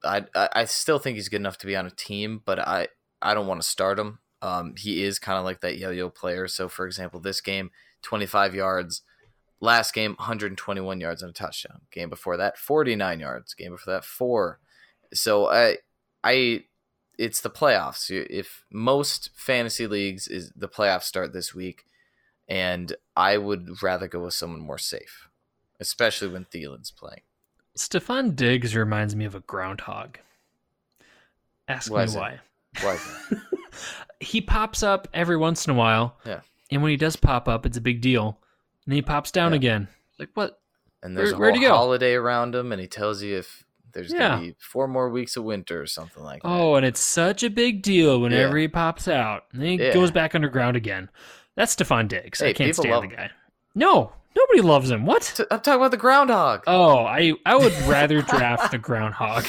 [SPEAKER 3] I, I I still think he's good enough to be on a team, but I I don't want to start him. Um, he is kind of like that yo-yo player. So, for example, this game, 25 yards. Last game, 121 yards and a touchdown. Game before that, 49 yards. Game before that, four. So I I it's the playoffs. If most fantasy leagues is the playoffs start this week, and I would rather go with someone more safe, especially when Thielen's playing.
[SPEAKER 1] Stefon Diggs reminds me of a groundhog. Ask
[SPEAKER 3] Why
[SPEAKER 1] me
[SPEAKER 3] is it?
[SPEAKER 1] why.
[SPEAKER 3] Why
[SPEAKER 1] he pops up every once in a while.
[SPEAKER 3] Yeah.
[SPEAKER 1] And when he does pop up, it's a big deal. And he pops down
[SPEAKER 3] Yeah.
[SPEAKER 1] again. Like what?
[SPEAKER 3] And there's
[SPEAKER 1] Where-
[SPEAKER 3] a whole holiday around him, and he tells you if there's
[SPEAKER 1] Yeah.
[SPEAKER 3] gonna be four more weeks of winter or something like that.
[SPEAKER 1] Oh, and it's such a big deal whenever
[SPEAKER 3] Yeah.
[SPEAKER 1] he pops out. And then he
[SPEAKER 3] Yeah.
[SPEAKER 1] goes back underground again. That's Stefon Diggs. I can't stand the
[SPEAKER 3] him.
[SPEAKER 1] guy. No, nobody loves him. What?
[SPEAKER 3] I'm talking about the groundhog.
[SPEAKER 1] Oh, I I would rather draft the groundhog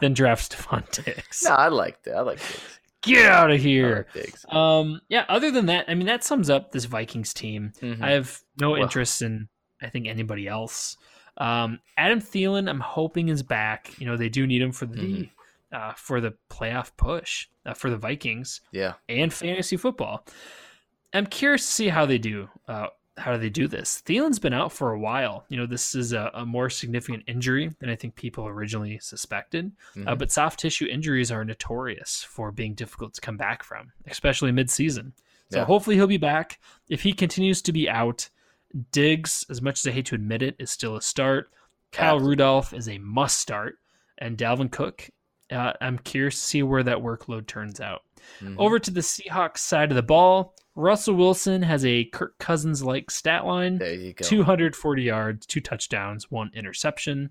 [SPEAKER 1] than draft Stefon Diggs.
[SPEAKER 3] no, I like that. I like Diggs.
[SPEAKER 1] Get out of here.
[SPEAKER 3] like.
[SPEAKER 1] Um, yeah. Other than that, I mean, that sums up this Vikings team.
[SPEAKER 3] Mhm.
[SPEAKER 1] I have no
[SPEAKER 3] Well-
[SPEAKER 1] interest in, I think, anybody else. Um, Adam Thielen, I'm hoping is back. You know, they do need him for the
[SPEAKER 3] Mhm.
[SPEAKER 1] uh, for the playoff push uh, for the Vikings
[SPEAKER 3] yeah.
[SPEAKER 1] and fantasy football. I'm curious to see how they do. Uh, how do they do this? Thielen's been out for a while. You know, this is a, a more significant injury than I think people originally suspected. Uh,
[SPEAKER 3] Mhm.
[SPEAKER 1] but soft tissue injuries are notorious for being difficult to come back from, especially mid-season. So
[SPEAKER 3] Yeah.
[SPEAKER 1] hopefully he'll be back. If he continues to be out, Diggs, as much as I hate to admit it, is still a start. Kyle
[SPEAKER 3] Absolutely.
[SPEAKER 1] Rudolph is a must start, and Dalvin Cook. Uh, I'm curious to see where that workload turns out.
[SPEAKER 3] Mhm.
[SPEAKER 1] Over to the Seahawks side of the ball, Russell Wilson has a Kirk Cousins like stat line.
[SPEAKER 3] there you go.
[SPEAKER 1] 240 yards, two touchdowns, one interception.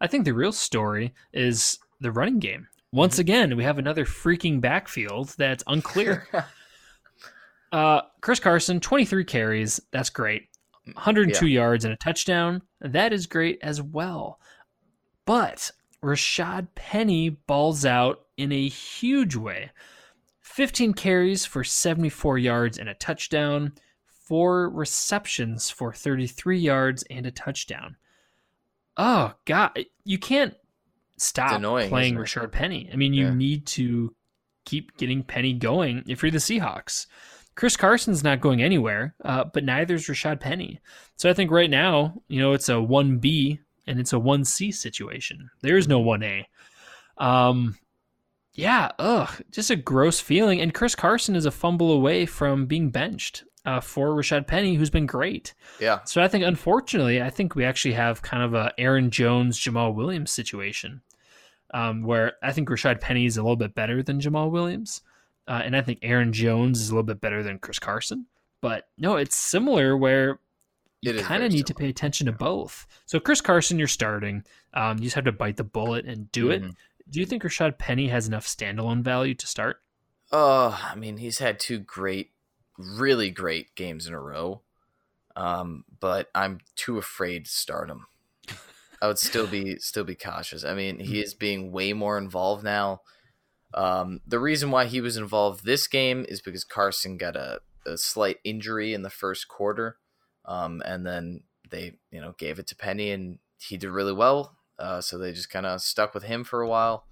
[SPEAKER 1] I think the real story is the running game. Once
[SPEAKER 3] Mhm.
[SPEAKER 1] again, we have another freaking backfield that's unclear. uh, Chris Carson, 23 carries. That's great. 102 yards and a touchdown. That is great as well. But Rashad Penny balls out in a huge way. 15 carries for 74 yards and a touchdown, four receptions for 33 yards and a touchdown. Oh, God. You can't stop
[SPEAKER 3] annoying,
[SPEAKER 1] playing Rashad Penny. I mean, you
[SPEAKER 3] Yeah.
[SPEAKER 1] need to keep getting Penny going if you're the Seahawks. Chris Carson's not going anywhere, uh, but neither is Rashad Penny. So I think right now, you know, it's a 1B and it's a 1C situation. There is no 1A. Um, yeah, ugh, just a gross feeling. And Chris Carson is a fumble away from being benched uh, for Rashad Penny, who's been great.
[SPEAKER 3] yeah.
[SPEAKER 1] So I think, unfortunately, I think we actually have kind of a Aaron Jones, Jamaal Williams situation, um, where I think Rashad Penny is a little bit better than Jamaal Williams, uh, and I think Aaron Jones is a little bit better than Chris Carson. But no, it's similar where you kind of need to pay attention to both. So Chris Carson, you're starting. Um, you just have to bite the bullet and do it.
[SPEAKER 3] Mhm.
[SPEAKER 1] Do you think Rashad Penny has enough standalone value to start?
[SPEAKER 3] Oh, I mean, he's had two great, really great games in a row. Um, but I'm too afraid to start him. I would still be still be cautious. I mean, he is being way more involved now. Um, the reason why he was involved this game is because Carson got a, a slight injury in the first quarter, um, and then they you know gave it to Penny, and he did really well. Uh, so they just kind of stuck with him for a while.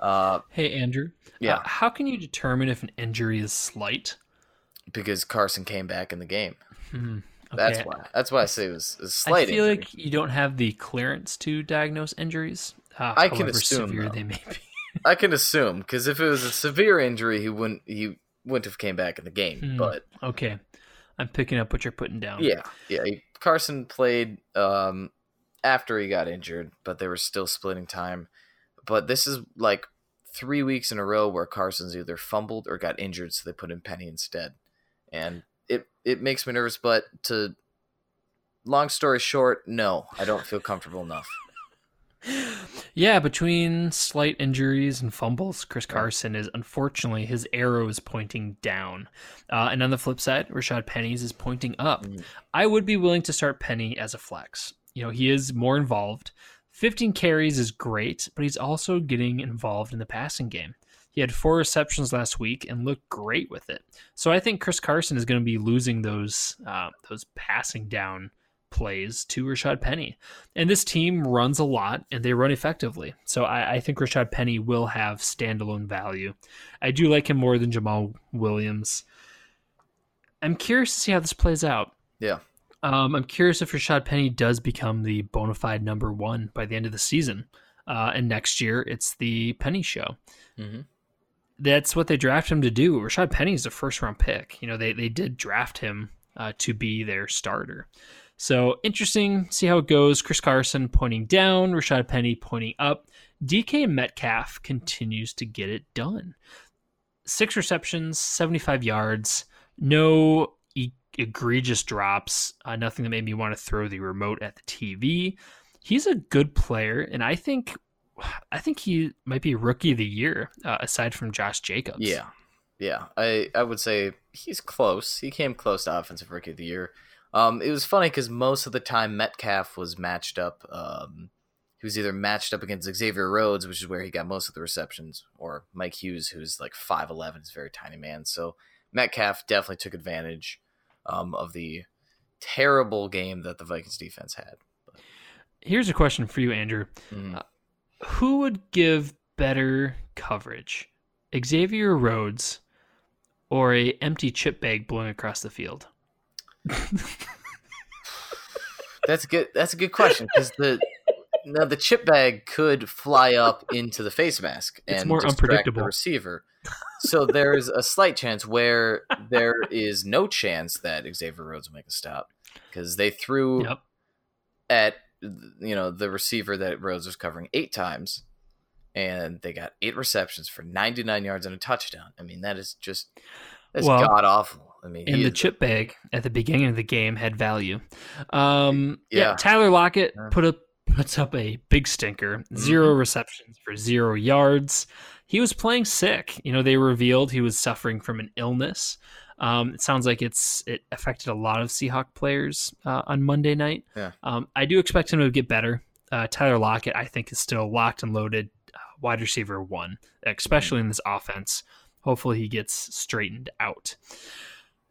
[SPEAKER 3] Uh,
[SPEAKER 1] Hey, Andrew.
[SPEAKER 3] yeah,
[SPEAKER 1] uh, how can you determine if an injury is slight?
[SPEAKER 3] because Carson came back in the game.
[SPEAKER 1] Hmm,
[SPEAKER 3] That's why. That's why I say it was a
[SPEAKER 1] I
[SPEAKER 3] slight I
[SPEAKER 1] feel
[SPEAKER 3] injury.
[SPEAKER 1] like you don't have the clearance to diagnose injuries. Uh,
[SPEAKER 3] I can assume,
[SPEAKER 1] severe
[SPEAKER 3] though.
[SPEAKER 1] they may be.
[SPEAKER 3] I can assume because if it was a severe injury, he wouldn't. He wouldn't have came back in the game.
[SPEAKER 1] Hmm.
[SPEAKER 3] But
[SPEAKER 1] Okay, I'm picking up what you're putting down.
[SPEAKER 3] yeah, yeah. He, Carson played um, after he got injured, but they were still splitting time. But this is like three weeks in a row where Carson's either fumbled or got injured, so they put in Penny instead, and it it makes me nervous. But to long story short, no, I don't feel comfortable enough.
[SPEAKER 1] Yeah, between slight injuries and fumbles, Chris Carson is unfortunately his arrow is pointing down, uh, and on the flip side, Rashad Penny's is pointing up.
[SPEAKER 3] Mm.
[SPEAKER 1] I would be willing to start Penny as a flex. You know, he is more involved. 15 carries is great, but he's also getting involved in the passing game. He had four receptions last week and looked great with it. So I think Chris Carson is going to be losing those uh, those passing down plays to Rashad Penny. And this team runs a lot and they run effectively. So I, I think Rashad Penny will have standalone value. I do like him more than Jamaal Williams. I'm curious to see how this plays out.
[SPEAKER 3] Yeah.
[SPEAKER 1] Um, I'm curious if Rashad Penny does become the bona fide number one by the end of the season. Uh, and next year, it's the Penny show.
[SPEAKER 3] Mhm.
[SPEAKER 1] That's what they draft him to do. Rashad Penny is a first round pick. You know, they, they did draft him uh, to be their starter. So interesting, see how it goes. Chris Carson pointing down, Rashad Penny pointing up. DK Metcalf continues to get it done. Six receptions, 75 yards, no e- egregious drops, uh, nothing that made me want to throw the remote at the TV. He's a good player, and I think I think he might be rookie of the year uh, aside from Josh Jacobs.
[SPEAKER 3] Yeah, yeah. I I would say he's close. He came close to offensive rookie of the year. Um, it was funny because most of the time Metcalf was matched up. Um, he was either matched up against Xavier Rhodes, which is where he got most of the receptions, or Mike Hughes, who's like five eleven, is a very tiny man. So Metcalf definitely took advantage um, of the terrible game that the Vikings defense had.
[SPEAKER 1] Here's a question for you, Andrew.
[SPEAKER 3] Mhm.
[SPEAKER 1] Who would give better coverage, Xavier Rhodes or a empty chip bag blowing across the field?
[SPEAKER 3] That's good. That's a good question because the now the chip bag could fly up into the face mask
[SPEAKER 1] It's
[SPEAKER 3] and
[SPEAKER 1] more
[SPEAKER 3] distract
[SPEAKER 1] unpredictable.
[SPEAKER 3] the receiver. So there's a slight chance where there is no chance that Xavier Rhodes will make a stop because they threw
[SPEAKER 1] Yep.
[SPEAKER 3] at you know the receiver that Rhodes was covering eight times, and they got eight receptions for 99 yards and a touchdown. I mean that is just that's
[SPEAKER 1] Well,
[SPEAKER 3] god awful. I mean
[SPEAKER 1] And the chip bag at the beginning of the game had value. Um, yeah.
[SPEAKER 3] Yeah.
[SPEAKER 1] Tyler Lockett
[SPEAKER 3] Yeah.
[SPEAKER 1] put up puts up a big stinker.
[SPEAKER 3] Mm-hmm.
[SPEAKER 1] 0 receptions for zero yards. He was playing sick. You know, they revealed he was suffering from an illness. Um, it sounds like it's it affected a lot of Seahawk players uh, on Monday night.
[SPEAKER 3] Yeah.
[SPEAKER 1] Um, I do expect him to get better. Uh, Tyler Lockett, I think, is still locked and loaded uh, wide receiver one, especially in this offense. Hopefully, he gets straightened out.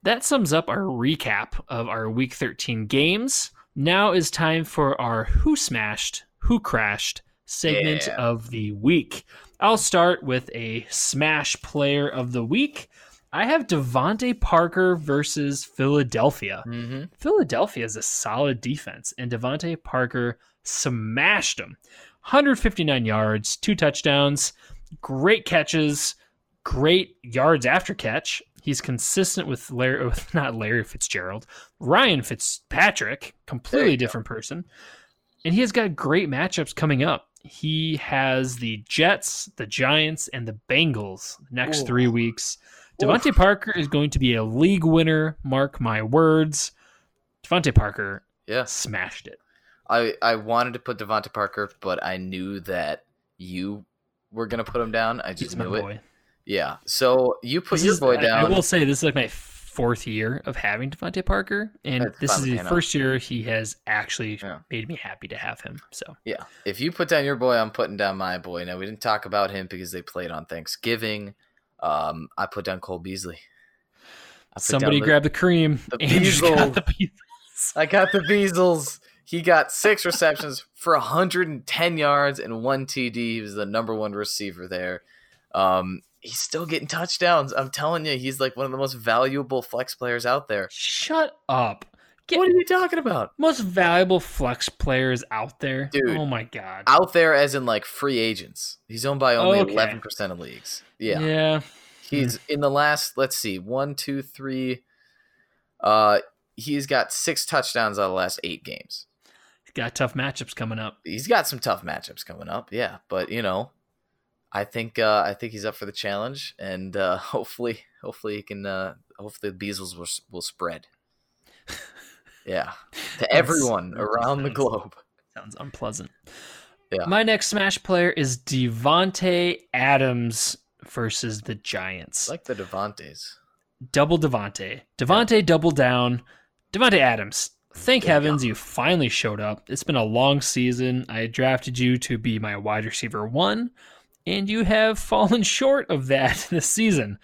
[SPEAKER 1] That sums up our recap of our Week 13 games. Now is time for our Who Smashed, Who Crashed segment
[SPEAKER 3] Yeah.
[SPEAKER 1] of the week. I'll start with a Smash Player of the Week. I have DeVante Parker versus Philadelphia.
[SPEAKER 3] Mhm.
[SPEAKER 1] Philadelphia is a solid defense, and DeVante Parker smashed them. 159 yards, two touchdowns, great catches, great yards after catch. He's consistent with Larry, with not Larry Fitzgerald, Ryan Fitzpatrick, completely
[SPEAKER 3] you go.
[SPEAKER 1] different person, and he has got great matchups coming up. He has the Jets, the Giants, and the Bengals next
[SPEAKER 3] Ooh.
[SPEAKER 1] three weeks. DeVante Parker is going to be a league winner. Mark my words. DeVante Parker
[SPEAKER 3] Yeah.
[SPEAKER 1] smashed it.
[SPEAKER 3] I I wanted to put DeVante Parker, but I knew that you were gonna put him down. I
[SPEAKER 1] He's
[SPEAKER 3] just
[SPEAKER 1] my
[SPEAKER 3] knew it.
[SPEAKER 1] boy.
[SPEAKER 3] Yeah. So you put
[SPEAKER 1] This
[SPEAKER 3] your
[SPEAKER 1] is-
[SPEAKER 3] boy down.
[SPEAKER 1] I will say this is like my fourth year of having DeVante Parker, and
[SPEAKER 3] That's
[SPEAKER 1] this is the first year he has actually
[SPEAKER 3] Yeah.
[SPEAKER 1] made me happy to have him. So
[SPEAKER 3] yeah. If you put down your boy, I'm putting down my boy. Now we didn't talk about him because they played on Thanksgiving. Um, I put down Cole Beasley.
[SPEAKER 1] Somebody
[SPEAKER 3] the-
[SPEAKER 1] grab the cream.
[SPEAKER 3] the
[SPEAKER 1] got the Beazles.
[SPEAKER 3] I got the Beasles. He got six receptions for 110 yards and one TD. He was the number one receiver there. Um, he's still getting touchdowns. I'm telling you, he's like one of the most valuable flex players out there.
[SPEAKER 1] Shut up. Get
[SPEAKER 3] What are you talking about?
[SPEAKER 1] most valuable flex players out there.
[SPEAKER 3] Dude.
[SPEAKER 1] Oh my god.
[SPEAKER 3] Out there, as in like free agents. He's owned by only
[SPEAKER 1] Okay.
[SPEAKER 3] 11% of leagues. Yeah.
[SPEAKER 1] Yeah.
[SPEAKER 3] He's in the last, let's see, one, two, three. Uh, he's got six touchdowns out of the last eight games.
[SPEAKER 1] He's got tough matchups coming up.
[SPEAKER 3] He's got some tough matchups coming up, yeah. But you know, I think uh, I think he's up for the challenge, and uh, hopefully, hopefully he can. Uh, hopefully, the Beasles will will spread. Yeah, to everyone around the globe.
[SPEAKER 1] Sounds unpleasant.
[SPEAKER 3] Yeah.
[SPEAKER 1] My next Smash player is Davante Adams versus the Giants.
[SPEAKER 3] Like the Devontaes.
[SPEAKER 1] double Devonte. Devonte double down. Davante Adams. Thank
[SPEAKER 3] you
[SPEAKER 1] heavens you finally showed up. It's been a long season. I drafted you to be my wide receiver one, and you have fallen short of that this season.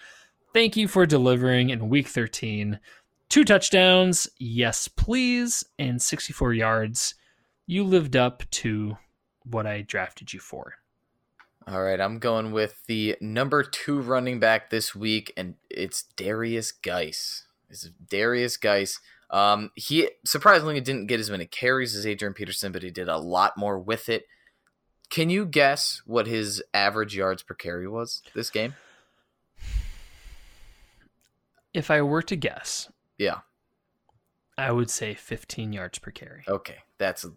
[SPEAKER 1] Thank you for delivering in week 13. Two touchdowns, yes, please, and 64 yards. You lived up to what I drafted you for.
[SPEAKER 3] All right, I'm going with the number two running back this week, and it's Derrius Guice. It's Derrius Guice. Um, he surprisingly didn't get as many carries as Adrian Peterson, but he did a lot more with it. Can you guess what his average yards per carry was this game?
[SPEAKER 1] If I were to guess,
[SPEAKER 3] Yeah.
[SPEAKER 1] I would say 15 yards per carry.
[SPEAKER 3] Okay, that's a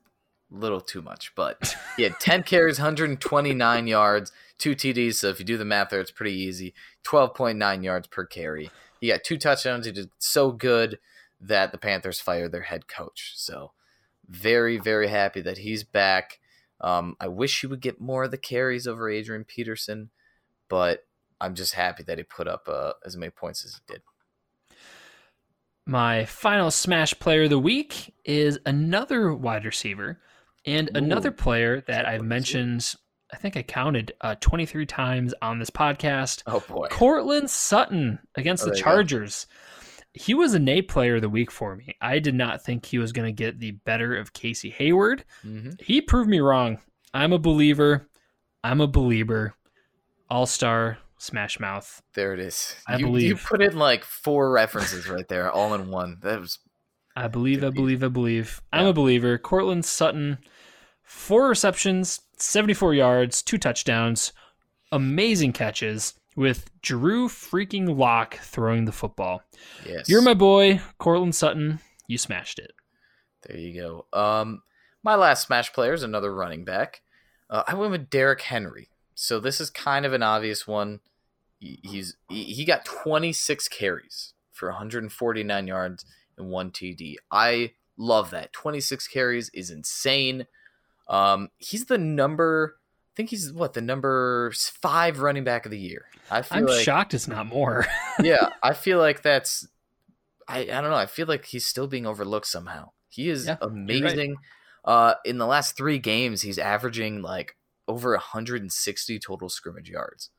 [SPEAKER 3] little too much, but he had 10 carries, 129 yards, two TDs. So if you do the math there, it's pretty easy. 12.9 yards per carry. He got two touchdowns. He did so good that the Panthers fired their head coach. So very, very happy that he's back. Um, I wish he would get more of the carries over Adrian Peterson, but I'm just happy that he put up uh, as many points as he did.
[SPEAKER 1] My final Smash player of the week is another wide receiver and
[SPEAKER 3] Ooh.
[SPEAKER 1] another player that I've mentioned, I think I counted uh, 23 times on this podcast.
[SPEAKER 3] Oh boy.
[SPEAKER 1] Courtland Sutton against
[SPEAKER 3] Oh,
[SPEAKER 1] the
[SPEAKER 3] Chargers. go.
[SPEAKER 1] He was a Nay player of the week for me. I did not think he was going to get the better of Casey Hayward.
[SPEAKER 3] hmm
[SPEAKER 1] He proved me wrong. I'm a believer. I'm a believer. All star Smash Mouth.
[SPEAKER 3] There it is.
[SPEAKER 1] I
[SPEAKER 3] you, you put in like four references right there, all in one. That was
[SPEAKER 1] I believe, I believe, I believe. I'm a believer. Courtland Sutton, four receptions, 74 yards, two touchdowns, amazing catches with Drew freaking Lock throwing the football.
[SPEAKER 3] yes.
[SPEAKER 1] You're my boy, Courtland Sutton. You smashed it.
[SPEAKER 3] There you go. Um, my last Smash player is another running back. Uh, I went with Derrick Henry. So this is kind of an obvious one. He- He's he he got 26 carries for 149 yards and one TD. I love that. 26 carries is insane. Um, he's the number. I think he's what the number five running back of the year. I feel
[SPEAKER 1] I'm
[SPEAKER 3] like
[SPEAKER 1] shocked it's not more.
[SPEAKER 3] yeah, I feel like that's. I, I don't know. I feel like he's still being overlooked somehow. He is
[SPEAKER 1] Yeah, you're right.
[SPEAKER 3] amazing. Uh, in the last three games, he's averaging like over 160 total scrimmage yards,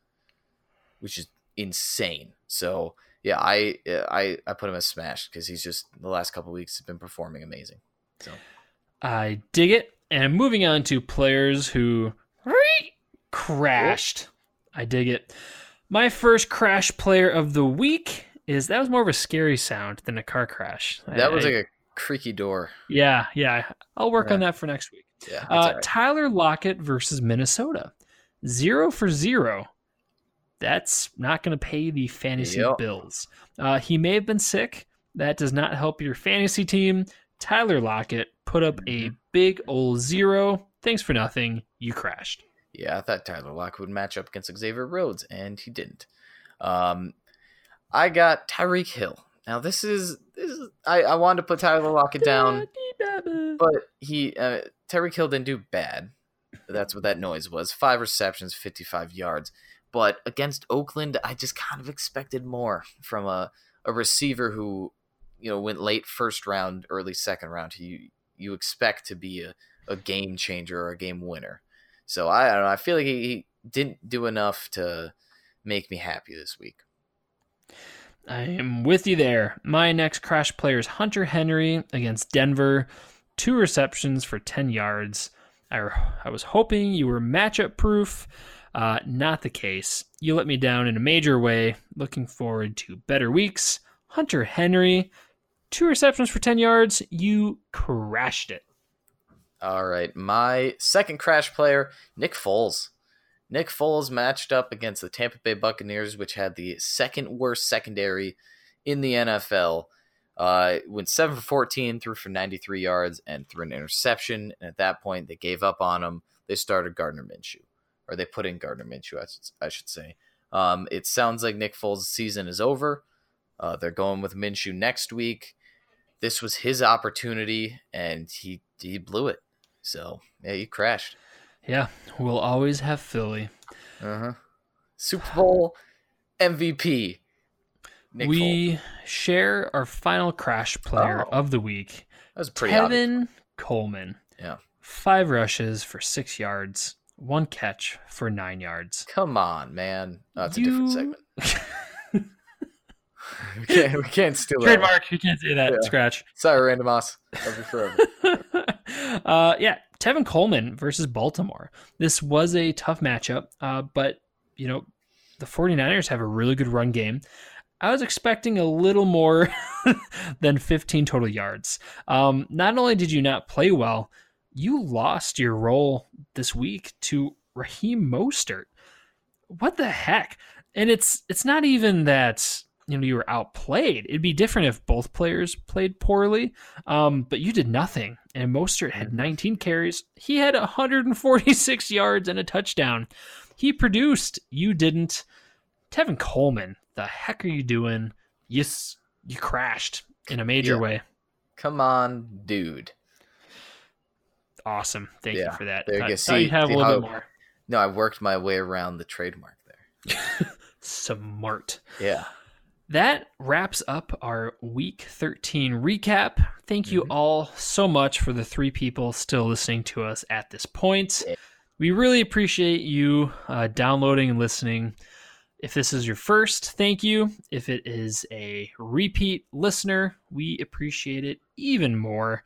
[SPEAKER 3] which is insane. So yeah, I I I put him as smash because he's just the last couple weeks has been performing amazing. So
[SPEAKER 1] I dig it. And moving on to players who crashed. I dig it. My first crash player of the week is that was more of a scary sound than a car crash.
[SPEAKER 3] that was like a creaky door.
[SPEAKER 1] yeah, yeah. I'll work on that for next week.
[SPEAKER 3] Yeah,
[SPEAKER 1] Uh,
[SPEAKER 3] all right.
[SPEAKER 1] Tyler Lockett versus Minnesota. Zero for zero. That's not going to pay the fantasy
[SPEAKER 3] Yep.
[SPEAKER 1] bills. Uh, he may have been sick. That does not help your fantasy team. Tyler Lockett put up a
[SPEAKER 3] Mhm.
[SPEAKER 1] Big old zero. Thanks for nothing. You crashed.
[SPEAKER 3] Yeah, I thought Tyler Lockett would match up against Xavier Rhodes, and he didn't. Um, I got Tyreek Hill. Now this is this is I, I wanted to put Tyler Lockett down, but he uh, Tyreek Hill didn't do bad. That's what that noise was. Five receptions, fifty-five yards. But against Oakland, I just kind of expected more from a, a receiver who, you know, went late first round, early second round. You you expect to be a, a game changer or a game winner. So I, I don't know. I feel like he, he didn't do enough to make me happy this week.
[SPEAKER 1] I am with you there. My next crash player is Hunter Henry against Denver. Two receptions for 10 yards. I, I was hoping you were matchup proof. Uh, not the case. You let me down in a major way. Looking forward to better weeks. Hunter Henry, two receptions for 10 yards. You crashed it.
[SPEAKER 3] All right, my second crash player, Nick Foles. Nick Foles matched up against the Tampa Bay Buccaneers, which had the second worst secondary in the NFL. Uh, went seven for fourteen, threw for ninety three yards, and threw an interception. And at that point, they gave up on him. They started Gardner Minshew, or they put in Gardner Minshew, I should, I should say. Um, it sounds like Nick Foles' season is over. Uh, they're going with Minshew next week. This was his opportunity, and he he blew it. So yeah, you crashed.
[SPEAKER 1] Yeah, we'll always have Philly.
[SPEAKER 3] Uh huh. Super Bowl MVP. Nick
[SPEAKER 1] we share our final crash player
[SPEAKER 3] Oh.
[SPEAKER 1] of the week.
[SPEAKER 3] That was pretty obvious.
[SPEAKER 1] Tevin Coleman.
[SPEAKER 3] Yeah.
[SPEAKER 1] Five rushes for six yards, one catch for nine yards.
[SPEAKER 3] Come on, man. Oh, it's a different segment. we can't we can't steal that.
[SPEAKER 1] Trademark. You can't say that.
[SPEAKER 3] Yeah.
[SPEAKER 1] Scratch.
[SPEAKER 3] Sorry, Moss. Forever.
[SPEAKER 1] uh, yeah, Tevin Coleman versus Baltimore. This was a tough matchup, uh, but, you know, the 49ers have a really good run game. I was expecting a little more than 15 total yards. Um, not only did you not play well, you lost your role this week to Raheem Mostert. What the heck? And it's it's not even that you know you were outplayed. It'd be different if both players played poorly. Um, but you did nothing. And Mostert had 19 carries. He had 146 yards and a touchdown. He produced. You didn't. Tevin Coleman, the heck are you doing? You you crashed in a major
[SPEAKER 3] Yeah.
[SPEAKER 1] way.
[SPEAKER 3] Come on, dude.
[SPEAKER 1] Awesome. Thank you for that.
[SPEAKER 3] there you go.
[SPEAKER 1] you'd have
[SPEAKER 3] see
[SPEAKER 1] a little bit more.
[SPEAKER 3] No, I worked my way around the trademark there.
[SPEAKER 1] Smart.
[SPEAKER 3] Yeah.
[SPEAKER 1] That wraps up our week 13 recap. Thank you
[SPEAKER 3] Mhm.
[SPEAKER 1] all so much for the three people still listening to us at this point. We really appreciate you uh, downloading and listening. If this is your first, thank you. If it is a repeat listener, we appreciate it even more.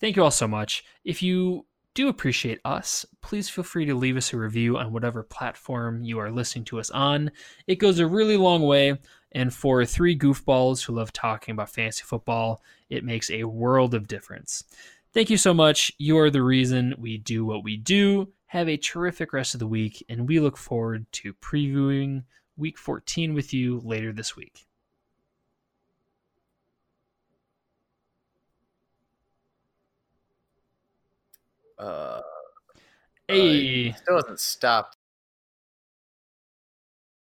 [SPEAKER 1] Thank you all so much. If you do appreciate us, please feel free to leave us a review on whatever platform you are listening to us on. It goes a really long way. And for three goofballs who love talking about fantasy football, it makes a world of difference. Thank you so much. You are the reason we do what we do. Have a terrific rest of the week, and we look forward to previewing week 14 with you later this week.
[SPEAKER 3] Uh,
[SPEAKER 1] Hey.
[SPEAKER 3] still hasn't stopped